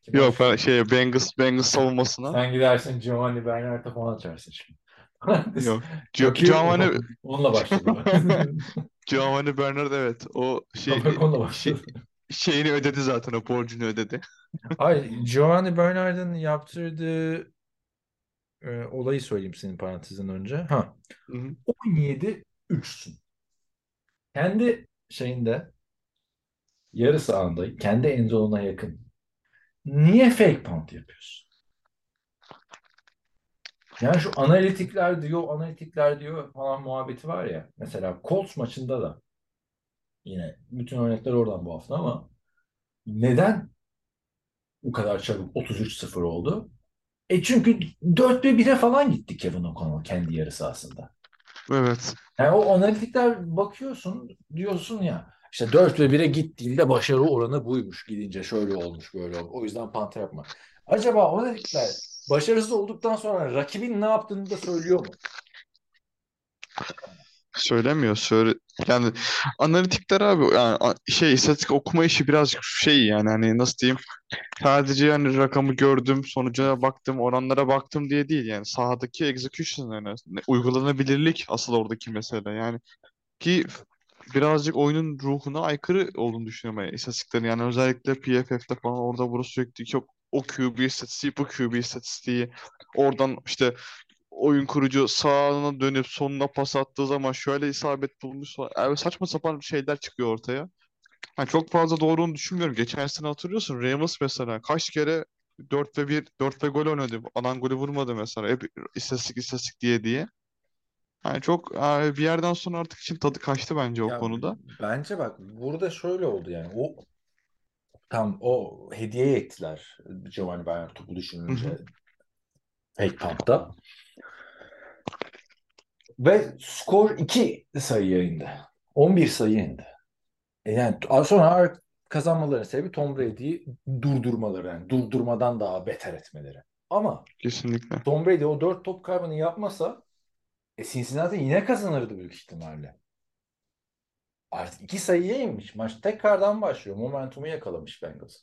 Kim Yok ben şey Bengals Bengals savunmasına. Sen gidersin Giovanni Bernard'a falan açarsın şimdi. Yok. İyi. Giovanni Onunla başladı. Giovanni Bernard evet o şey şey- şeyini ödedi zaten o borcunu ödedi. Hayır, Giovanni Bernard'ın yaptırdığı e, olayı söyleyeyim senin parantezin önce. Ha, Hı hı. 17 3'sün. Kendi şeyinde yarı sahanda, kendi endzonuna yakın. Niye fake punt yapıyorsun? Yani şu analitikler diyor, analitikler diyor falan muhabbeti var ya. Mesela Colts maçında da yine bütün örnekler oradan bu hafta ama neden bu kadar çabuk 33-0 oldu? E çünkü 4 ve 1'e falan gitti Kevin O'Connell kendi yarı sahasında. Evet. Yani o analitikler bakıyorsun diyorsun ya işte 4 ve 1'e gittiğinde başarı oranı buymuş. Gidince şöyle olmuş böyle olmuş. O yüzden panta yapma. Acaba o analitikler başarısız olduktan sonra rakibin ne yaptığını da söylüyor mu? Söylemiyor. Söyle yani analitikler abi yani şey istatistik okuma işi birazcık şey yani hani nasıl diyeyim sadece yani rakamı gördüm sonucuna baktım oranlara baktım diye değil yani sahadaki execution yani uygulanabilirlik asıl oradaki mesele yani ki birazcık oyunun ruhuna aykırı olduğunu düşünüyorum yani istatistiklerin yani özellikle PFF'de falan orada burası sürekli çok o QB istatistiği bu QB istatistiği oradan işte oyun kurucu sağına dönüp sonuna pas attığı zaman şöyle isabet bulmuş. Yani saçma sapan şeyler çıkıyor ortaya. Ha, çok fazla doğruğunu düşünmüyorum. Geçen sene hatırlıyorsun Ramos mesela kaç kere 4 ve 1 4 ve gol oynadı. Alan golü vurmadı mesela. Hep istatistik istatistik diye diye. Yani çok abi bir yerden sonra artık için tadı kaçtı bence o Ya konuda. bence bak burada şöyle oldu yani o tam o hediye ettiler Giovanni Bernard topu Hı düşününce hı. fake pump'ta. Ve skor 2 sayıya indi. 11 sayı indi. E yani sonra kazanmalarının sebebi Tom Brady'yi durdurmaları. Yani durdurmadan daha beter etmeleri. Ama Kesinlikle. Tom Brady o 4 top kaybını yapmasa e Cincinnati yine kazanırdı büyük ihtimalle. artık iki sayıya inmiş. Maç tekrardan başlıyor. Momentumu yakalamış Bengals.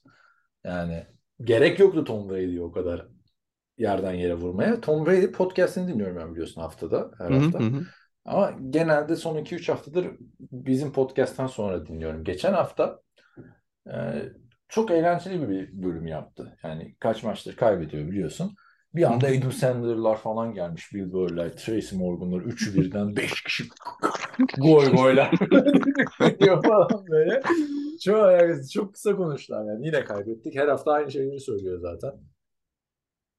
Yani gerek yoktu Tom Brady'ye o kadar yerden yere vurmaya. Tom Brady podcast'ini dinliyorum ben biliyorsun haftada, her hı hafta. hı. hı. Ama genelde son 2-3 haftadır bizim podcast'tan sonra dinliyorum. Geçen hafta e, çok eğlenceli bir bölüm yaptı. Yani kaç maçtır kaybediyor biliyorsun. Bir anda Adam Sandler'lar falan gelmiş. Bill Burr'lar, Tracy Morgan'lar. Üçü birden 5 kişi goy goylar falan böyle. Çok, çok kısa konuştular yani. Yine kaybettik. Her hafta aynı şeyleri söylüyor zaten.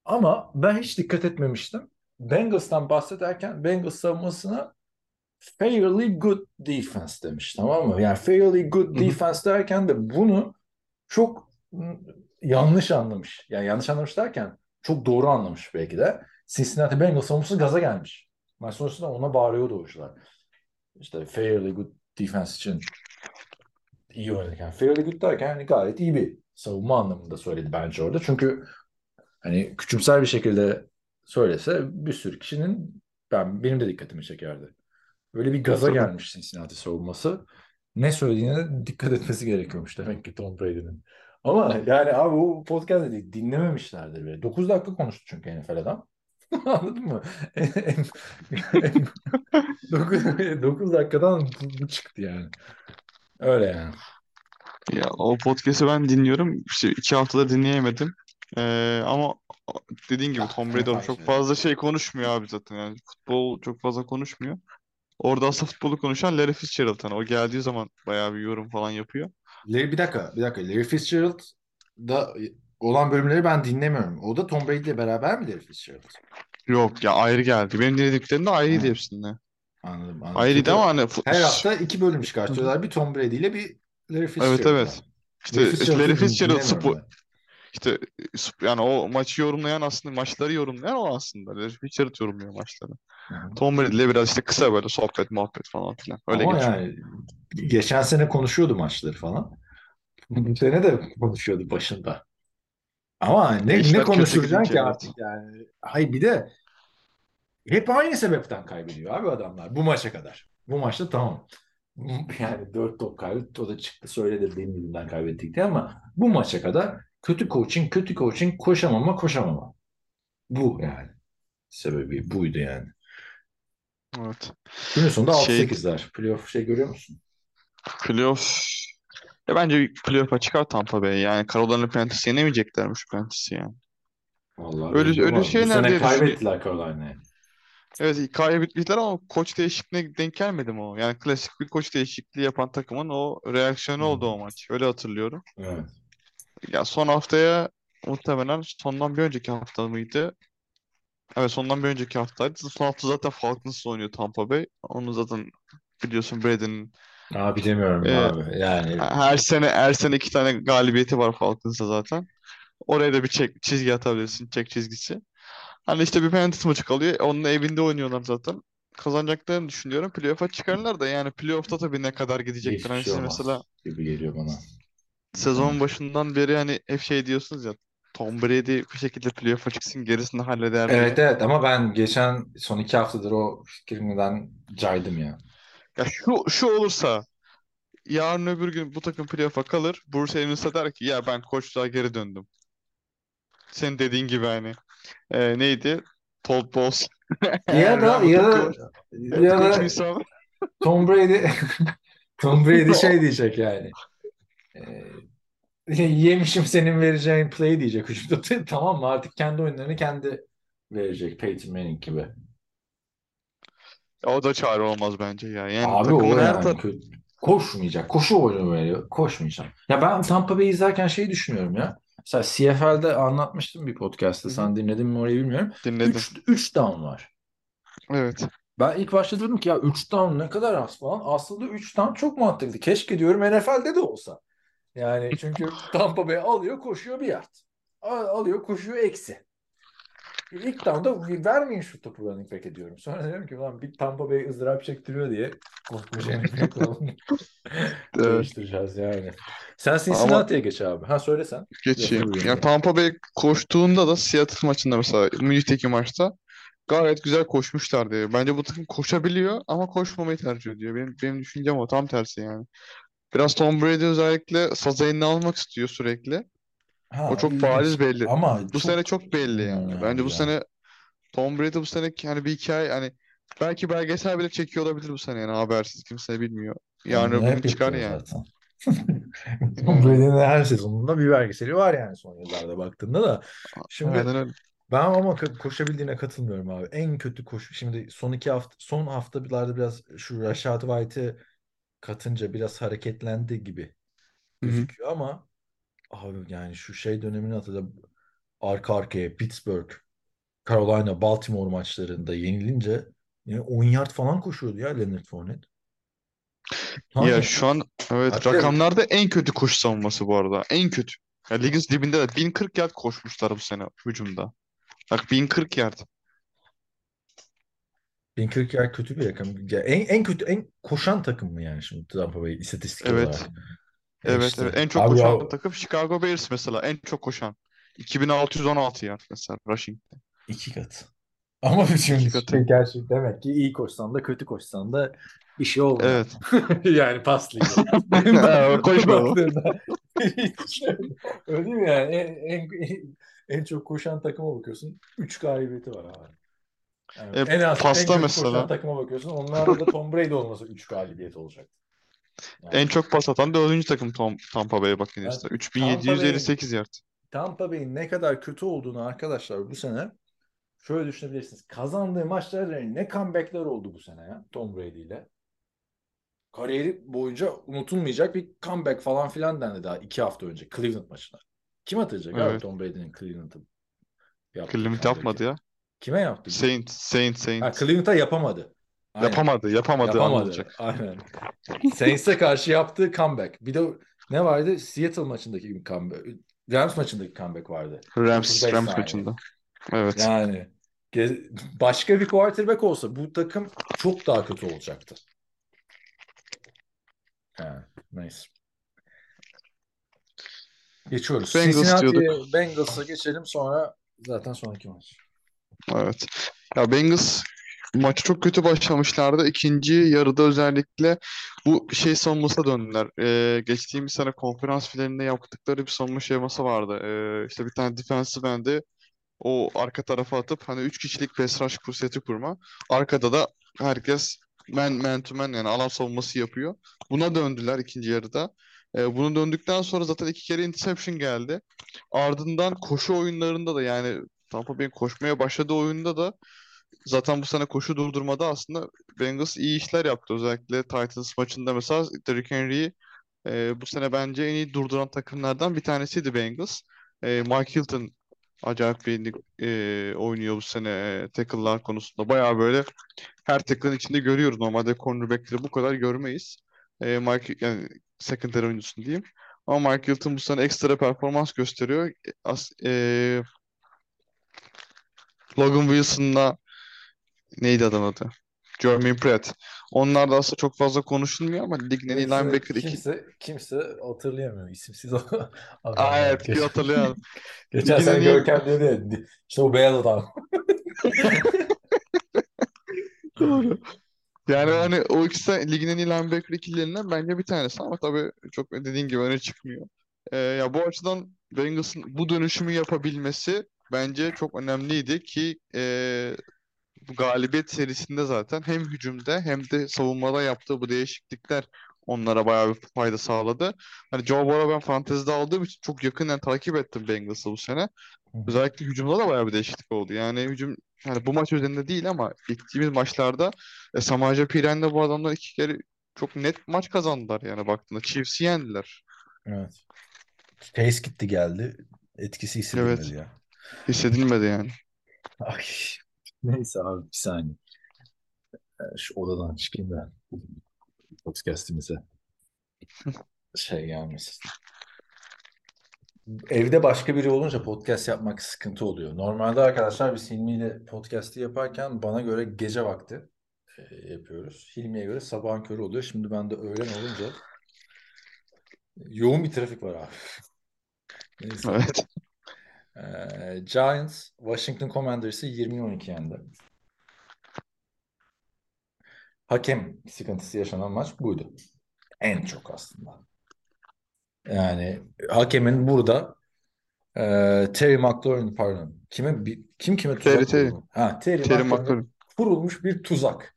Ama ben hiç dikkat etmemiştim. Bengals'tan bahsederken Bengals savunmasına fairly good defense demiş tamam mı? Yani fairly good defense derken de bunu çok yanlış anlamış. Yani yanlış anlamış derken çok doğru anlamış belki de. Cincinnati Bengals savunması gaza gelmiş. Maç sonrasında ona bağırıyordu oyuncular. İşte fairly good defense için iyi oynadık. Yani fairly good derken yani gayet iyi bir savunma anlamında söyledi bence orada. Çünkü hani küçümser bir şekilde söylese bir sürü kişinin ben benim de dikkatimi çekerdi. Böyle bir gaza gelmiş Cincinnati savunması. Ne söylediğine dikkat etmesi gerekiyormuş demek ki Tom Brady'nin. Ama yani abi o podcast'ı di- dinlememişlerdir bile. 9 dakika konuştu çünkü NFL adam. Anladın mı? 9, dakikadan bu çıktı yani. Öyle yani. Ya o podcast'i ben dinliyorum. İşte iki haftadır dinleyemedim. Ee, ama dediğin gibi Tom Brady çok fazla şey konuşmuyor abi zaten. Yani futbol çok fazla konuşmuyor. Orada aslında futbolu konuşan Larry Fitzgerald. Hani o geldiği zaman bayağı bir yorum falan yapıyor. Larry, bir dakika, bir dakika. Larry Fitzgerald da olan bölümleri ben dinlemiyorum. O da Tom Brady ile beraber mi Larry Fitzgerald? Yok ya ayrı geldi. Benim dinlediklerim de ayrıydı Hı. hepsinde. Anladım, anladım. Ayrıydı ama hani her hafta iki bölüm çıkartıyorlar. Bir Tom Brady ile bir Larry Evet Fitzgerald. evet. İşte Larry Fitzgerald'ı Larry Fitzgerald spor. İşte sp- yani o maçı yorumlayan aslında maçları yorumlayan o aslında. Larry Fitzgerald yorumluyor maçları. Tom Brady ile biraz işte kısa böyle sohbet muhabbet falan filan. Öyle Ama geçiyor. yani geçen sene konuşuyordu maçları falan. Bu sene de konuşuyordu başında. Ama ne, ne İşler kötü konuşturacaksın gidince ki artık yani. Hayır bir de hep aynı sebepten kaybediyor abi adamlar bu maça kadar. Bu maçta tamam. Yani dört top kaybetti. O da çıktı söyledi benim yüzümden kaybettik diye ama bu maça kadar kötü coaching, kötü coaching, koşamama, koşamama. Bu yani. Sebebi buydu yani. Evet. Günün sonunda Şey 6-8'ler. Playoff şey görüyor musun? playoff ya bence bir playoff'a çıkar Tampa Bay. Yani Carolina Panthers yenemeyeceklermiş Panthers'ı yani. Vallahi Öyle öyle şeyler diye kaybettiler Carolina'ya. Evet kaybettiler ama koç değişikliğine denk gelmedi mi o? Yani klasik bir koç değişikliği yapan takımın o reaksiyonu Hı oldu o maç. Öyle hatırlıyorum. Evet. Ya son haftaya muhtemelen sondan bir önceki hafta mıydı? Evet sondan bir önceki haftaydı. Son hafta zaten Falcons'la oynuyor Tampa Bay. Onu zaten biliyorsun Brady'nin Abi demiyorum e, abi. Yani her sene her sene iki tane galibiyeti var Falcons'ta zaten. Oraya da bir çek, çizgi atabilirsin. Çek çizgisi. Hani işte bir Panthers maçı kalıyor. Onun evinde oynuyorlar zaten. Kazanacaklarını düşünüyorum. Playoff'a çıkarlar da yani playoff'ta tabii ne kadar gidecekler. hiçbir Hani şey siz olmaz mesela gibi geliyor bana. Sezon başından beri hani hep şey diyorsunuz ya Tom Brady bir şekilde playoff'a çıksın gerisini halleder Evet diye. evet ama ben geçen son iki haftadır o fikrimden caydım ya. Ya şu şu olursa yarın öbür gün bu takım playoff'a kalır. Bruce Arians'a der ki ya ben koçluğa geri döndüm. Senin dediğin gibi hani e, neydi? Todd Bowles. Ya da ya da ya da Tom Brady Tom Brady şey diyecek yani. Ee, yemişim senin vereceğin play diyecek hücumda. Tamam mı? Artık kendi oyunlarını kendi verecek Peyton Manning gibi. O da çare olmaz bence ya. Yani Abi o her yani tar. Koşmayacak. Koşu oyunu veriyor. Koşmayacak. Ya ben Tampa Bay izlerken şeyi düşünüyorum ya. Mesela CFL'de anlatmıştım bir podcast'ta. Hı hı. Sen dinledin mi orayı bilmiyorum. dinledim. 3 3 down var. Evet. Ben ilk başta dedim ki ya 3 down ne kadar az falan. Aslında 3 down çok mantıklı. Keşke diyorum NFL'de de olsa. Yani çünkü Tampa Bay alıyor koşuyor bir yard. Al- Alıyor koşuyor eksi. İlk down'da vermeyin şu topu running back ediyorum. Sonra diyorum ki lan bir Tampa Bay ızdırap çektiriyor diye Evet. değiştireceğiz yani. Sen Ama Cincinnati'ye geç abi. Ha söyle sen. Geçeyim. Ya bölüyorum. Tampa Bay koştuğunda da Seattle maçında mesela Münih'teki maçta gayet güzel koşmuşlar diye. Bence bu takım koşabiliyor ama koşmamayı tercih ediyor. Benim, benim düşüncem o tam tersi yani. Biraz Tom Brady özellikle saz eline almak istiyor sürekli. Ha, O çok ilginç. bariz belli. Ama Bu çok sene çok belli yani. bilmiyorum Bence abi bu ya. sene Tom Brady bu sene hani bir hikaye hani belki belgesel bile çekiyor olabilir bu sene yani habersiz kimse bilmiyor. Yarın Onu öbür gün çıkar yani. zaten. Tom Brady'nin her sezonunda bir belgeseli var yani son yıllarda baktığında da. Şimdi Aynen öyle. ben ama koşabildiğine katılmıyorum abi. En kötü koşu. Şimdi son iki hafta son haftalarda biraz şu Rashad White'ı katınca biraz hareketlendi gibi gözüküyor ama abi yani şu şey dönemini hatırla arka arkaya Pittsburgh, Carolina, Baltimore maçlarında yenilince yine 10 yard falan koşuyordu ya Leonard Fournette. Ya Tane. şu an evet Hatta- rakamlarda en kötü koşu savunması bu arada. En kötü. Ya ligin dibinde de 1040 yard koşmuşlar bu sene hücumda. Bak 1040 yard. 1040 yer kötü bir rakam. Ya en, en kötü en koşan takım mı yani şimdi Tampa Bay istatistik Evet. olarak? Evet İşte. evet. En çok Abi koşan ya- takım Chicago Bears mesela. En çok koşan. 2616 yard mesela rushing. İki kat. Ama şimdi İki katı. şey gerçek demek ki iyi koşsan da kötü koşsan da işi olmuyor. Evet. yani. Evet, koşma. Baktığında- Öyle mi yani? En, en, en çok koşan takıma bakıyorsun. 3 galibiyeti var abi. Yani E, en az pasta en mesela. takıma bakıyorsun. Onlarda da Tom Brady olmasa 3 galibiyet olacak. Yani En çok pas atan dördüncü takım Tom, Tampa Bay Buccaneers'ta. Evet. 3758 yard. Tampa Bay'in ne kadar kötü olduğunu arkadaşlar bu sene şöyle düşünebilirsiniz. Kazandığı maçlarda ne comeback'ler oldu bu sene ya Tom Brady ile. Kariyeri boyunca unutulmayacak bir comeback falan filan dendi daha iki hafta önce Cleveland maçına. Kim abi Evet. Tom Brady'nin Cleveland'ı Cleveland yapmadı ya. Kime yaptı? Saint, Saint, Ha, Saint. Cleveland'a yapamadı. Aynen. Yapamadı, yapamadı Yapamadı. Aynen. Saints'e karşı yaptığı comeback. Bir de ne vardı? Seattle maçındaki bir comeback. Rams maçındaki comeback vardı. Rams, 35 Rams saniye. maçında. Evet. Yani başka bir quarterback olsa bu takım çok daha kötü olacaktı. Ha, neyse. Geçiyoruz. Bengals Cincinnati. Bengals'a geçelim sonra zaten sonraki maç. Evet. Ya Bengals maçı çok kötü başlamışlardı. İkinci yarıda özellikle bu şey savunmasına döndüler. Ee, geçtiğimiz sene konferans finalinde yaptıkları bir savunma şeması vardı. Ee, işte bir tane defensive end'i o arka tarafa atıp hani 3 kişilik pass rush kur- seti kurma. Arkada da herkes man, man to man yani alan savunması yapıyor. Buna döndüler ikinci yarıda. Ee, bunu döndükten sonra zaten iki kere interception geldi. Ardından koşu oyunlarında da yani Tampa Bay'in koşmaya başladığı oyunda da zaten bu sene koşu durdurmada aslında Bengals iyi işler yaptı. Özellikle Titans maçında mesela Derrick Henry'i e, bu sene bence en iyi durduran takımlardan bir tanesiydi Bengals. E, Mike Hilton acayip bir e, oynuyor bu sene e, tackle'lar konusunda. Bayağı böyle her tackle'ın içinde görüyoruz. Normalde cornerback'leri bu kadar görmeyiz. E, Mike yani secondary oyuncusun diyeyim. Ama Mike Hilton bu sene ekstra performans gösteriyor. As, e, Logan Wilson'la neydi adam adı? Jermaine Pratt. Onlar da aslında çok fazla konuşulmuyor ama ligin en iyi linebacker iki. kimse, kimse hatırlayamıyor isimsiz o Aa, evet bir hatırlayalım. Geçen Ligin sene Görkem dedi işte o beyaz adam. Doğru. Yani hani o ikisi ligin en iyi linebacker ikililerinden bence bir tanesi ama tabii çok dediğin gibi öne çıkmıyor. Ee, ya bu açıdan Bengals'ın bu dönüşümü yapabilmesi bence çok önemliydi ki e, galibiyet serisinde zaten hem hücumda hem de savunmada yaptığı bu değişiklikler onlara bayağı bir fayda sağladı. Hani Joe Burrow ben fantezide aldığım için çok yakından takip ettim Bengals'ı bu sene. Özellikle hücumda da bayağı bir değişiklik oldu. Yani hücum yani bu maç üzerinde değil ama gittiğimiz maçlarda e, Samaje Piren'le bu adamlar iki kere çok net maç kazandılar yani baktığında. Chiefs'i yendiler. Evet. Pace gitti geldi. Etkisi hissedilmedi Evet. ya. Hissedilmedi yani. Ay, neyse abi bir saniye. Ee, Şu odadan çıkayım da podcast'imize şey gelmesin. Evde başka biri olunca podcast yapmak sıkıntı oluyor. Normalde arkadaşlar biz Hilmi ile podcast'i yaparken bana göre gece vakti e, yapıyoruz. Hilmi'ye göre sabahın körü oluyor. Şimdi ben de öğlen olunca yoğun bir trafik var abi. Neyse. Evet. Ee, Giants Washington Commanders'ı 20-12 yendi. hakem sıkıntısı yaşanan maç buydu. En çok aslında. Yani hakemin burada e, Terry McLaurin pardon. Kime bi- kim kime tuzak Terry, Terry. Ha, Terry, Terry McLaurin. kurulmuş bir tuzak.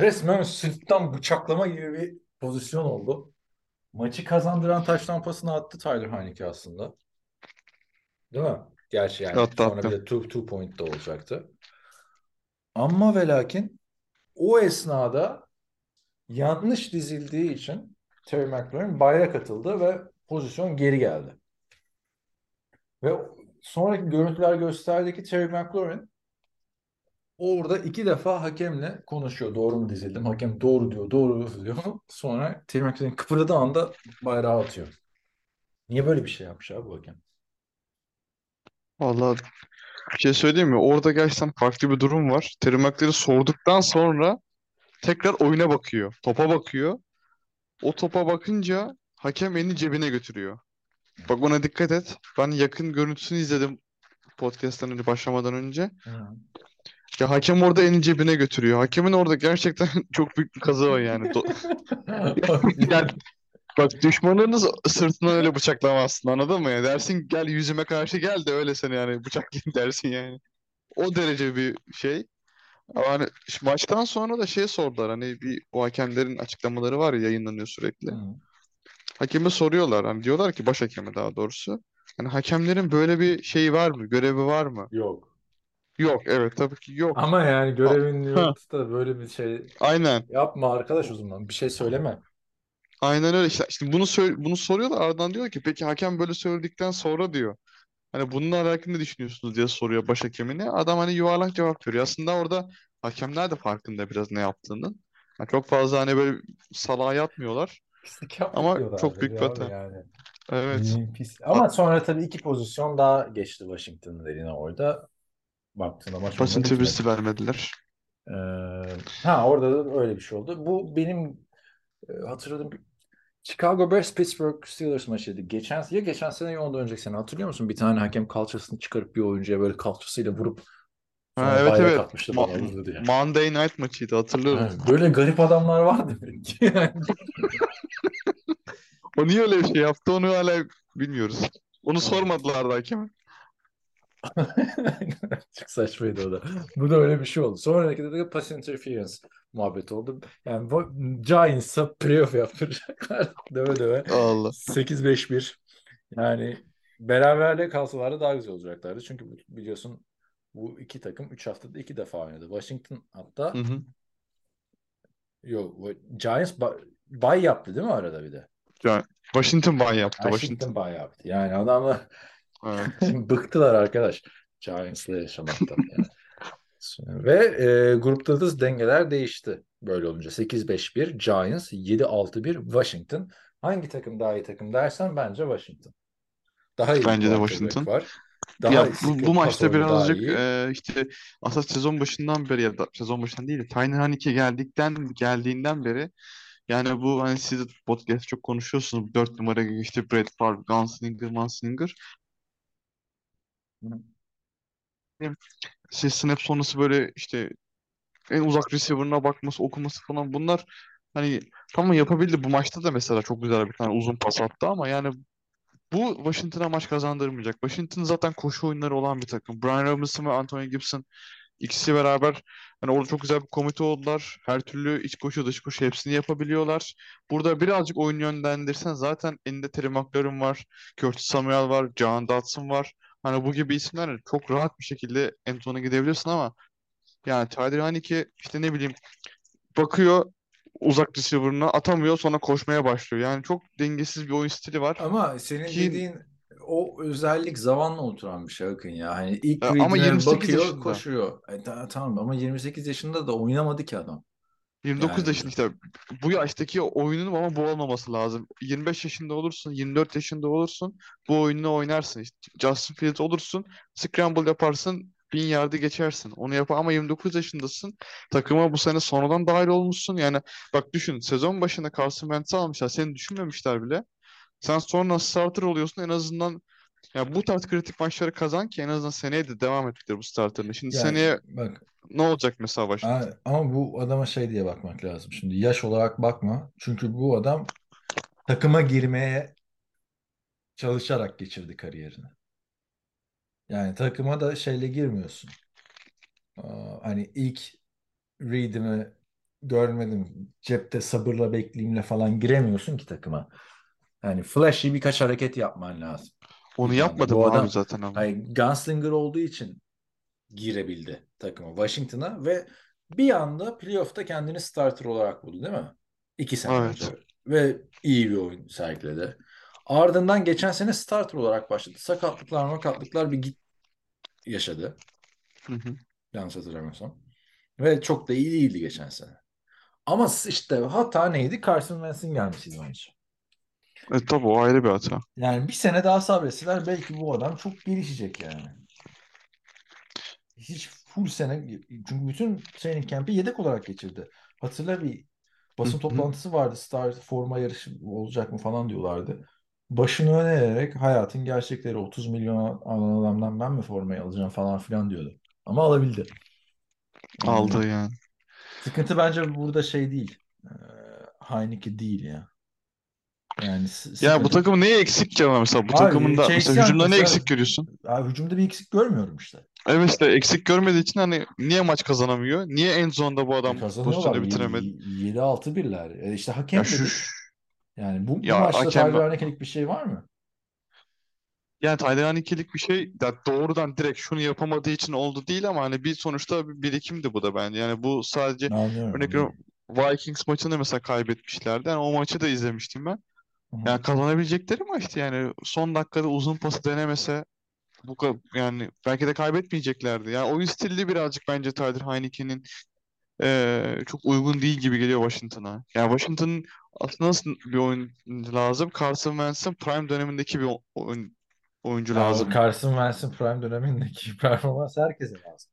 Resmen sırttan bıçaklama gibi bir pozisyon oldu. Maçı kazandıran taş tampasını attı Tyler Heineke aslında. Değil mi? Gerçi yani Attı, sonra attı. bir de two, two point da olacaktı. Ama ve lakin o esnada yanlış dizildiği için Terry McLaurin bayrak atıldı ve pozisyon geri geldi. Ve sonraki görüntüler gösterdi ki Terry McLaurin orada iki defa hakemle konuşuyor. Doğru mu dizildim? Hakem doğru diyor, doğru diyor. Sonra Terry McLaurin kıpırdadığı anda bayrağı atıyor. Niye böyle bir şey yapmış abi bu hakem? Vallahi bir şey söyleyeyim mi? Orada gerçekten farklı bir durum var. McLaurin sorduktan sonra tekrar oyuna bakıyor. Topa bakıyor. O topa bakınca hakem elini cebine götürüyor. Bak ona dikkat et. Ben yakın görüntüsünü izledim podcast'tan önce başlamadan önce. Ya hakem orada elini cebine götürüyor. Hakemin orada gerçekten çok büyük bir kazığı var yani. Do- Yani bak düşmanınız sırtından öyle bıçaklamazsın anladın mı ya? Dersin gel yüzüme karşı gel de öyle seni yani bıçaklayayım dersin yani. O derece bir şey. Ama hani şu maçtan sonra da şey sordular hani bir o hakemlerin açıklamaları var ya yayınlanıyor sürekli. Hı. Hakeme soruyorlar hani diyorlar ki baş hakeme daha doğrusu. Hani hakemlerin böyle bir şeyi var mı? Görevi var mı? Yok. Yok evet tabii ki yok. Ama yani görevin Ha. yoksa da böyle bir şey Aynen. yapma arkadaş o zaman. Bir şey söyleme. Aynen öyle işte. İşte bunu sö- bunu soruyorlar ardından diyor ki peki hakem böyle söyledikten sonra diyor. Hani bununla alakalı ne düşünüyorsunuz diye soruyor baş hakemine. Adam hani yuvarlak cevap veriyor. Aslında orada hakemler de farkında biraz ne yaptığının. Yani çok fazla hani böyle salağa yatmıyorlar. Pislik Ama çok büyük bir abi hata. yani. Evet. İyi, pis. Ama sonra tabii iki pozisyon daha geçti Washington'ın eline orada. Baktığında maç Basın onunla tepkisi bitmedi. vermediler. Ee, ha orada da öyle bir şey oldu. Bu benim e, hatırladığım bir Chicago Bears Pittsburgh Steelers maçıydı. Geçen ya geçen sene ya ondan önceki sene hatırlıyor musun? Bir tane hakem kalçasını çıkarıp bir oyuncuya böyle kalçasıyla vurup Ha, evet evet. atmıştı Ma-. Monday Night maçıydı hatırlıyorum. Ha, böyle garip adamlar var demek ki. Yani. O niye öyle bir şey yaptı onu hala bilmiyoruz. Onu sormadılar da hakeme. Çok saçmaydı o da. Bu da öyle bir şey oldu. Sonraki de, de pass interference muhabbet oldu. Yani Giants'a playoff yaptıracaklar. döve döve. Allah. 8-5-1. Yani beraberliğe kalsalardı daha güzel olacaklardı. Çünkü biliyorsun bu iki takım 3 haftada iki defa oynadı. Washington hatta Hı hı. yok Giants ba- bay yaptı değil mi arada bir de? Yani Washington ban yaptı. Washington Washington. bay yaptı. Yani adamlar Evet. Bıktılar arkadaş. Giants'la yaşamaktan. Yani. Ve e, grupta da dengeler değişti böyle olunca. 8-5-1 Giants, 7-6-1 Washington. Hangi takım daha iyi takım dersen bence Washington. Daha iyi Bence de Washington. var. Daha Ya bu, bu maçta birazcık e, işte aslında sezon başından beri ya da sezon başından değil de Tyner Haneke geldikten geldiğinden beri yani bu hani siz podcast çok konuşuyorsunuz. 4 numara işte Brett Favre, Gunslinger, Manslinger. Şey snap sonrası böyle işte en uzak receiver'ına bakması, okuması falan bunlar hani tamam yapabildi. Bu maçta da mesela çok güzel bir tane uzun pas attı ama yani bu Washington'a maç kazandırmayacak. Washington zaten koşu oyunları olan bir takım. Brian Robinson ve Anthony Gibson ikisi beraber hani orada çok güzel bir komite oldular. Her türlü iç koşu dış koşu hepsini yapabiliyorlar. Burada birazcık oyun yönlendirsen zaten elinde Terry McLaurin var, Curtis Samuel var, John Dodson var. Hani bu gibi isimlerle çok rahat bir şekilde end zone'a gidebilirsin ama yani Tyler Haneke işte ne bileyim bakıyor uzak receiver'ına atamıyor sonra koşmaya başlıyor. Yani çok dengesiz bir oyun stili var. Ama senin Ki- dediğin o özellik zamanla oturan bir şey Akın ya. Hani ilk Ya ama readine 28 bakıyor, yaşında. koşuyor. E, ta- tamam ama 28 yaşında da oynamadı ki adam. 29 Yani- yaşında işte bu yaştaki oyunun ama bu olmaması lazım. 25 yaşında olursun, 24 yaşında olursun bu oyununu oynarsın. İşte Justin Fields olursun, scramble yaparsın, bin yardı geçersin. Onu yap ama 29 yaşındasın. Takıma bu sene sonradan dahil olmuşsun. Yani bak düşün sezon başında Carson Wentz'i almışlar. Seni düşünmemişler bile. Sen sonra starter oluyorsun en azından Ya bu tarz kritik maçları kazan ki en azından seneye de devam ettir bu starterını. Şimdi Yani seneye bak ne olacak mesela Washington? a- ama bu adama şey diye bakmak lazım. Şimdi yaş olarak bakma. Çünkü bu adam takıma girmeye çalışarak geçirdi kariyerini. Yani takıma da şeyle girmiyorsun. Aa, Hani ilk read'imi görmedim. Cepte sabırla bekleyeyimle falan giremiyorsun ki takıma. Yani flashy birkaç hareket yapman lazım. Onu yapmadı Bu mı abi adam zaten ama? hani gunslinger olduğu için girebildi takıma Washington'a ve bir anda playoff'ta kendini starter olarak buldu değil mi? İki sene Evet. önce. Ve iyi bir oyun sergiledi. Ardından geçen sene starter olarak başladı. Sakatlıklar makatlıklar bir git yaşadı. Hı hı. Yanlış hatırlamıyorsam. Ve çok da iyi değildi geçen sene. Ama işte hata neydi? Carson Wentz'in gelmesiydi bence. E, tabii o ayrı bir hata. Yani bir sene daha sabretseler belki bu adam çok gelişecek yani. Hiç full sene çünkü bütün training camp'i yedek olarak geçirdi. Hatırla bir basın toplantısı vardı. Star forma yarışı olacak mı falan diyorlardı. Başını öne eğerek hayatın gerçekleri 30 milyon alan adamdan ben mi formayı alacağım falan filan diyordu. Ama alabildi. Yani Aldı yani. sıkıntı bence burada şey değil. Heineke değil ya. Yani s- Ya bu sıkıntı takım neye eksik ki ama mesela bu Abi, takımında Chase mesela Young hücumda ne mesela- eksik görüyorsun? Abi hücumda bir eksik görmüyorum işte. Evet işte eksik görmediği için hani niye maç kazanamıyor? Niye en zonda bu adam E, pozisyonu bitiremedi? 7-6 birler. E işte hakem Ya şu. Yani bu, bu ya maçta hakem Tyler Haneke'lik bir şey var mı? yani Taylan ikilik bir şey ya doğrudan direkt şunu yapamadığı için oldu değil ama hani bir sonuçta bir birikimdi bu da bence. Yani bu sadece Anlıyorum. örnek veriyorum Vikings maçını mesela kaybetmişlerdi. Yani o maçı da izlemiştim ben. Yani kazanabilecekleri maçtı yani son dakikada uzun pası denemese bu ka- yani belki de kaybetmeyeceklerdi. Yani oyun stili birazcık bence Tyler Heineke'nin eee, çok uygun değil gibi geliyor Washington'a. Yani Washington'ın aslında nasıl bir oyuncu lazım? Carson Wentz'in prime dönemindeki bir oyun, oyuncu o lazım. Carson Wentz'in prime dönemindeki performans herkese lazım.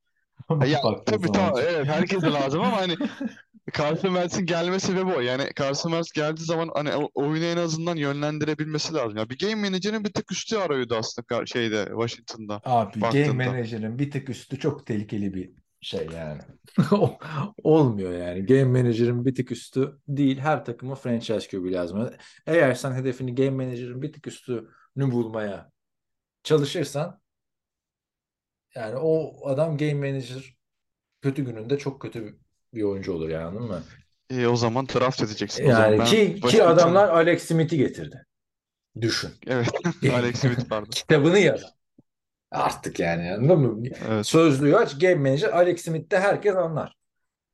Ama Ya tabii tamam evet herkese lazım ama hani Carson Wentz'in gelme sebebi o. Yani Carson Wentz geldiği zaman hani o- oyunu en azından yönlendirebilmesi lazım. Ya bir game manager'ın bir tık üstü arıyordu aslında kar- şeyde Washington'da. Abi game baktığında. manager'ın bir tık üstü çok tehlikeli bir şey yani. Olmuyor yani. Game manager'ın bir tık üstü değil. Her takıma franchise QB lazım. Eğer sen hedefini game manager'ın bir tık üstünü bulmaya çalışırsan yani o adam game manager kötü gününde çok kötü bir oyuncu olur yani anladın mı? E, o zaman draft edeceksin. O zaman Yani ki, ki adamlar Alex Smith'i getirdi. Düşün. Evet. Alex Smith vardı. Kitabını yaz. Artık yani anladın mı? Evet. Sözlüğü aç. Game Manager Alex Smith'te herkes anlar.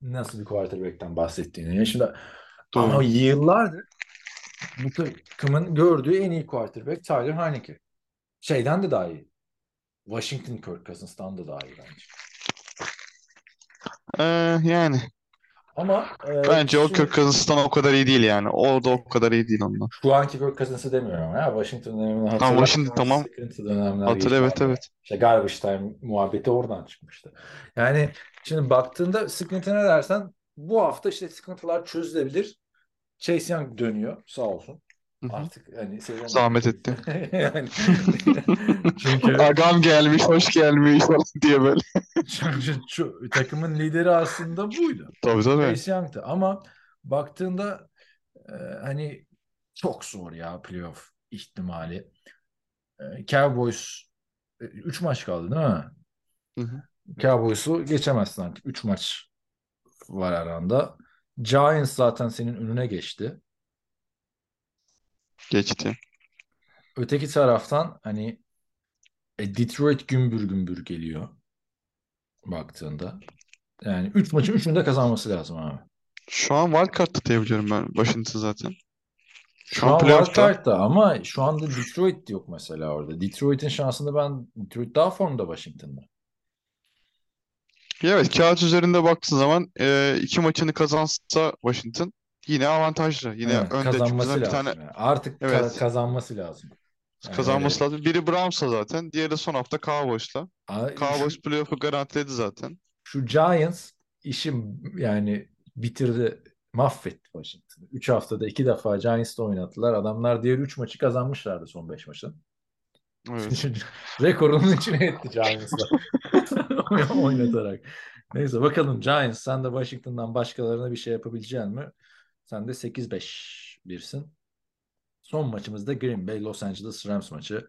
Nasıl bir quarterback'ten bahsettiğini. Yani şimdi Doğru. ama yıllardır bu takımın gördüğü en iyi quarterback Tyler Heineke. Şeyden de daha iyi. Washington Kirk Cousins'tan da daha iyi bence. Ee, yani Ama e, bence o şu, Kirk Cousins'tan o kadar iyi değil yani. O da o kadar iyi değil ondan. şu anki Kirk Cousins'ı demiyorum ya Washington dönemini Tamam, hatırlarsan Washington tamam. sıkıntı dönemler Hatır geçti evet evet. İşte garbage time muhabbeti oradan çıkmıştı. Yani şimdi baktığında sıkıntı ne dersen bu hafta işte sıkıntılar çözülebilir. Chase Young dönüyor sağ olsun. Artık hani sezon Zahmet etti. yani çünkü Agam gelmiş, hoş gelmiş falan diye böyle. çünkü şu- takımın lideri aslında buydu. Tabii tabii. Chase Young'tı ama baktığında e, hani çok zor ya playoff ihtimali. E, Cowboys 3 maç kaldı değil mi? Hı hı. Cowboys'u geçemezsin artık. 3 maç var aranda. Giants zaten senin önüne geçti. Geçti. Öteki taraftan hani e, Detroit gümbür gümbür geliyor baktığında. Yani 3 maçın 3'ünü de kazanması lazım abi. Şu an wildcard'ta diyebiliyorum ben Washington zaten. Şu Şu an wildcard'da ama şu anda Detroit yok mesela orada. Detroit'in şansında ben Detroit daha formda Washington'da. Evet, kağıt üzerinde baktığın zaman e, iki maçını kazansa Washington yine avantajlı. Yine Evet, önde. Çünkü kazanması bir lazım. tane yani. Artık Evet. kazanması lazım. Yani kazanması öyle- lazım. Biri Browns'la zaten. Diğeri de son hafta Cowboys'la. Aa, Cowboys şu- playoff'u garantiledi zaten. şu Giants işi yani bitirdi, mahvetti Washington'ı. 3 haftada 2 defa Giants'ta oynadılar. Adamlar diğer 3 maçı kazanmışlardı son 5 maçın. Evet. Rekorunun içine etti Giants'la. Oynatarak. Neyse bakalım Giants sen de Washington'dan başkalarına bir şey yapabilecek mi? Sen de 8-5 birsin. Son maçımız da Green Bay Los Angeles Rams maçı.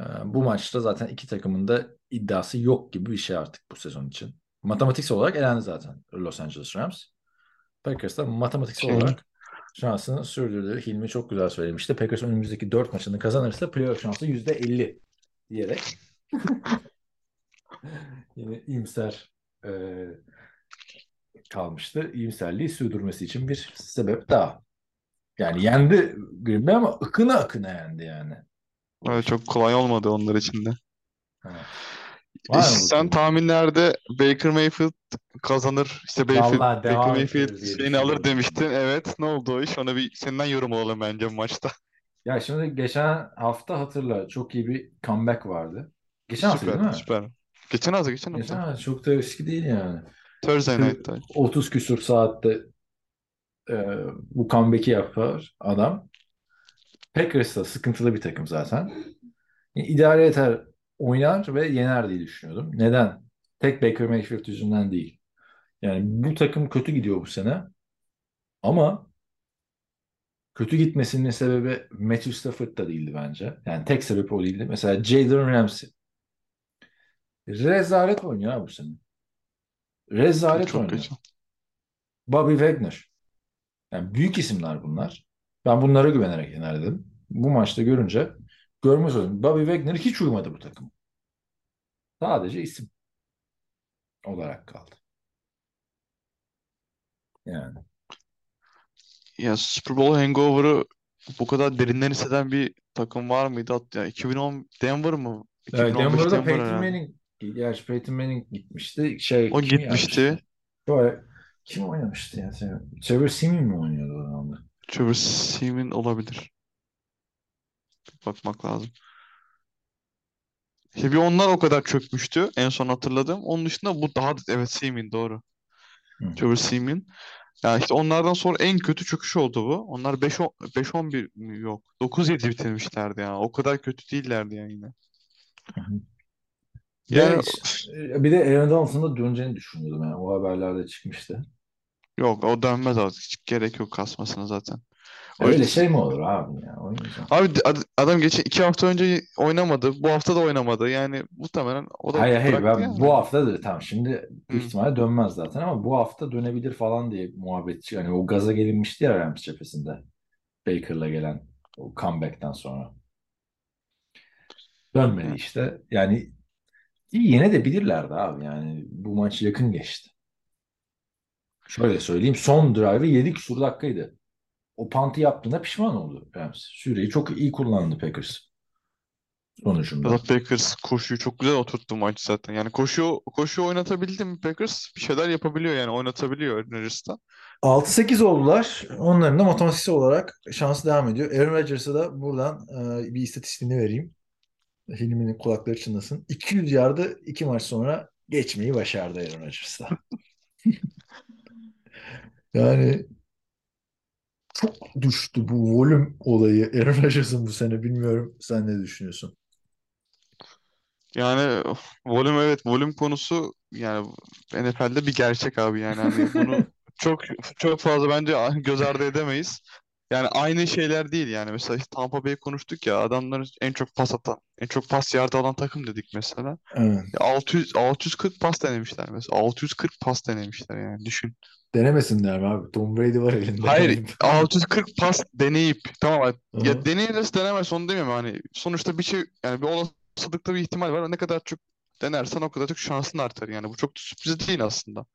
Ee, bu maçta zaten iki takımın da iddiası yok gibi bir şey artık bu sezon için. Matematiksel olarak elendi zaten Los Angeles Rams. Packers da matematiksel Okey. olarak şansını sürdürdü. Hilmi çok güzel söylemişti. Packers önümüzdeki 4 maçını kazanırsa playoff şansı %50 diyerek yine iyimser e, kalmıştı. İyimserliği sürdürmesi için bir sebep daha. Yani yendi Green Bay ama akına akına yendi yani. Evet, çok kolay olmadı onlar için de. Var mı bu Sen tahminlerde Baker Mayfield kazanır. İşte Vallahi devam Baker Mayfield diye şeyini alır düşünüyorum. demiştin. Evet, ne oldu o iş? Ona bir senden yorum alalım bence bu maçta. Ya şimdi geçen hafta hatırla çok iyi bir comeback vardı. Geçen hafta değil Süper, mi? süper. Geçen hafta, geçen Geçen hafta. hafta çok da eski değil yani. Thursday Night'ta. 30 küsur saatte e, bu comeback'i yapar adam. Packers da sıkıntılı bir takım zaten. Yani idare eder, oynar ve yener diye düşünüyordum. Neden? Tek Baker Mayfield yüzünden değil. Yani bu takım kötü gidiyor bu sene. Ama kötü gitmesinin sebebi Matthew Stafford da değildi bence. Yani tek sebep o değildi. Mesela Jalen Ramsey. Rezalet oynuyor bu sene. Rezalet Çok oynuyor. kötü. Bobby Wagner. Yani büyük isimler bunlar. Ben bunlara güvenerek yenerdim. Bu maçta görünce görmez oldum. Bobby Wagner hiç uymadı bu takım. Sadece isim olarak kaldı. Yani. Ya Super Bowl hangover'ı bu kadar derinden hisseden bir takım var mıydı? Ya 2010 Denver mı? Evet, 2015 Denver'da Denver Peyton. Manning gerçi Peyton Manning gitmişti. Şey O kim gitmişti. Böyle, kim oynamıştı ya? Trevor Siemian mi oynuyordu o zaman? Trevor Siemian olabilir. Bakmak lazım. İşte bir onlar o kadar çökmüştü en son hatırladığım. Onun dışında bu daha evet Siemian doğru. Hı. Trevor Siemian. Ya işte onlardan sonra en kötü çöküş oldu bu. Onlar 5 5-11 mi? yok. 9-7 bitirmişlerdi ya. O kadar kötü değillerdi yani yine. Hı hı. Yani Ve bir de Aaron Donaldson'ın da döneceğini düşünüyordum yani. O haberlerde çıkmıştı. yok o dönmez artık. Hiç gerek yok kasmasına zaten. O Öyle şey mi olur abi ya? Oynayacağım. Abi ad- adam geçen iki hafta önce oynamadı. Bu hafta da oynamadı. Yani muhtemelen o da Hayır hayır bıraktı ben yani. bu hafta da tamam şimdi büyük Hı. ihtimalle dönmez zaten ama bu hafta dönebilir falan diye muhabbet yani o gaza gelinmişti ya Rams cephesinde Baker'la gelen o comeback'ten sonra. Dönmedi işte. Yani iyi yine de bilirlerdi abi yani bu maç yakın geçti. Şöyle söyleyeyim son drive'ı 7 küsur dakikaydı. O pantı yaptığında pişman oldu Rams. Süreyi çok iyi kullandı Packers sonucunda. Rod Packers koşuyu çok güzel oturttu maç zaten. Yani koşu koşu oynatabildi mi Packers bir şeyler yapabiliyor yani oynatabiliyor Rodgers'ta. 6-8 oldular. Onların da matematiksel olarak şansı devam ediyor. Aaron Rodgers'a da buradan e, bir istatistiğini vereyim. Hilmi'nin kulakları çınlasın. 200 yardı 2 maç sonra geçmeyi başardı Aaron Rodgers'ta. Yani çok düştü bu volüm olayı Aaron Rodgers'ın bu sene. Bilmiyorum sen ne düşünüyorsun? Yani volüm evet volüm konusu yani NFL'de bir gerçek abi yani hani bunu çok çok fazla bence göz ardı edemeyiz. Yani aynı şeyler değil yani mesela işte Tampa Bay konuştuk ya adamların en çok pas atan, en çok pas yardı alan takım dedik mesela. Evet. Ya 600 640 pas denemişler mesela. 640 pas denemişler yani düşün. Denemesinler mi abi? Tom Brady var elinde. Hayır 640 pas deneyip tamam Aha. ya deneyirse denemez onu demiyorum hani sonuçta bir şey yani bir olasılıkta bir ihtimal var. Ne kadar çok denersen o kadar çok şansın artar yani. Bu çok da sürpriz değil aslında.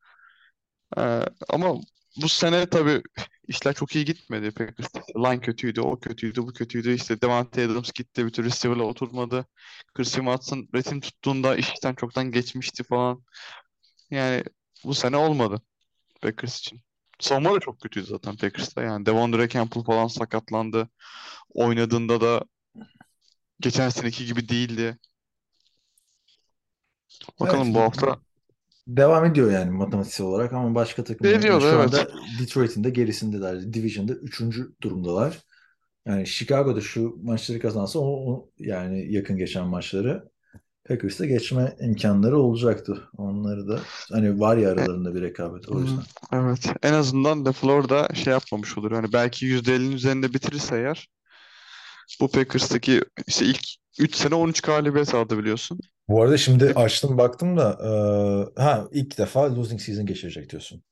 Ee, ama bu sene tabii işler çok iyi gitmedi. Packers line kötüydü, o kötüydü, bu kötüydü. İşte Davante Adams gitti, bir türlü receiver'la oturmadı. Christian Watson ritim tuttuğunda işten çoktan geçmişti falan. Yani bu sene olmadı Packers için. Savunma da çok kötüydü zaten Packers'ta. Yani Devondre Campbell falan sakatlandı. Oynadığında da geçen seneki gibi değildi. Bakalım Evet. bu hafta Devam ediyor yani matematiksel olarak ama başka takımlar Ediyor, şu evet. anda Detroit'in de gerisindeler. Division'da 3. durumdalar. Yani Chicago'da şu maçları kazansa o, o- yani yakın geçen maçları Packers'ta geçme imkanları olacaktı. Onları da hani var ya aralarında bir rekabet o yüzden. Evet. En azından LaFleur da şey yapmamış olur. Hani belki %50'nin üzerinde bitirirse eğer bu Packers'taki işte ilk 3 sene 13 galibiyet aldı biliyorsun. Bu arada şimdi açtım baktım da e, ha ilk defa losing season geçirecek diyorsun.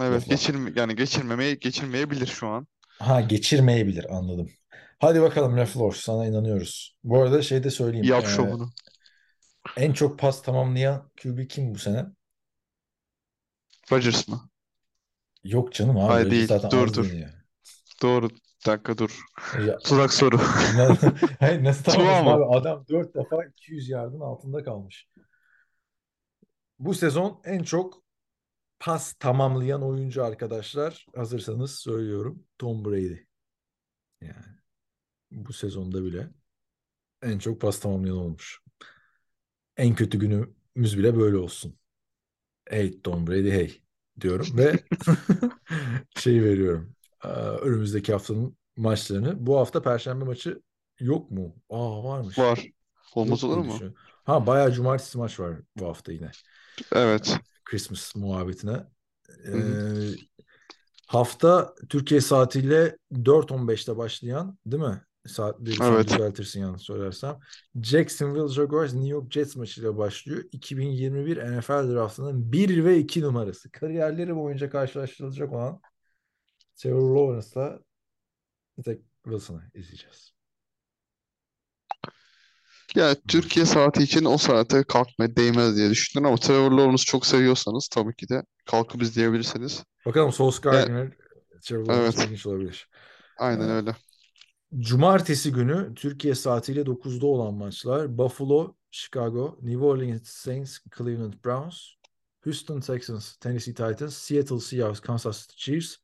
Evet, geçirme yani geçirmemeye geçirmeyebilir şu an. Ha geçirmeyebilir anladım. Hadi bakalım LaFleur sana inanıyoruz. Bu arada şey de söyleyeyim. Yap e, şovunu. en çok pas tamamlayan QB kim bu sene? Rodgers mı? Yok canım abi. Hayır değil. zaten Dur dur. deniyor. Doğru. Dakika dur. Ya, Tuzak soru. Hayır nasıl mı? abi? Adam 4 defa 200 yardın altında kalmış. Bu sezon en çok pas tamamlayan oyuncu arkadaşlar hazırsanız söylüyorum Tom Brady. Yani bu sezonda bile en çok pas tamamlayan olmuş. En kötü günümüz bile böyle olsun. Hey Tom Brady hey diyorum ve şey veriyorum. Ee, Önümüzdeki haftanın maçlarını. Bu hafta Perşembe maçı yok mu? Aa varmış. Var. Olmaz olur mu? Ha bayağı cumartesi maç var bu hafta yine. Evet. Christmas muhabbetine. Ee, hafta Türkiye saatiyle 4.15'te başlayan değil mi? Saatleri Evet. düzeltirsin yanlış söylersem. Jacksonville Jaguars New York Jets maçıyla başlıyor. 2021 NFL draftının 1 ve 2 numarası. Kariyerleri boyunca karşılaştırılacak olan Trevor Lawrence'la Zach Wilson'ı izleyeceğiz. Ya Türkiye saati için o saate kalkmaya değmez diye düşündüm ama Trevor Lawrence'ı çok seviyorsanız tabii ki de kalkıp izleyebilirsiniz. Bakalım Ya, Gardner, Trevor Lawrence evet. olabilir. Aynen Ee, öyle. Cumartesi günü Türkiye saatiyle 9'da olan maçlar Buffalo, Chicago, New Orleans Saints, Cleveland Browns, Houston Texans, Tennessee Titans, Seattle Seahawks, Kansas City Chiefs,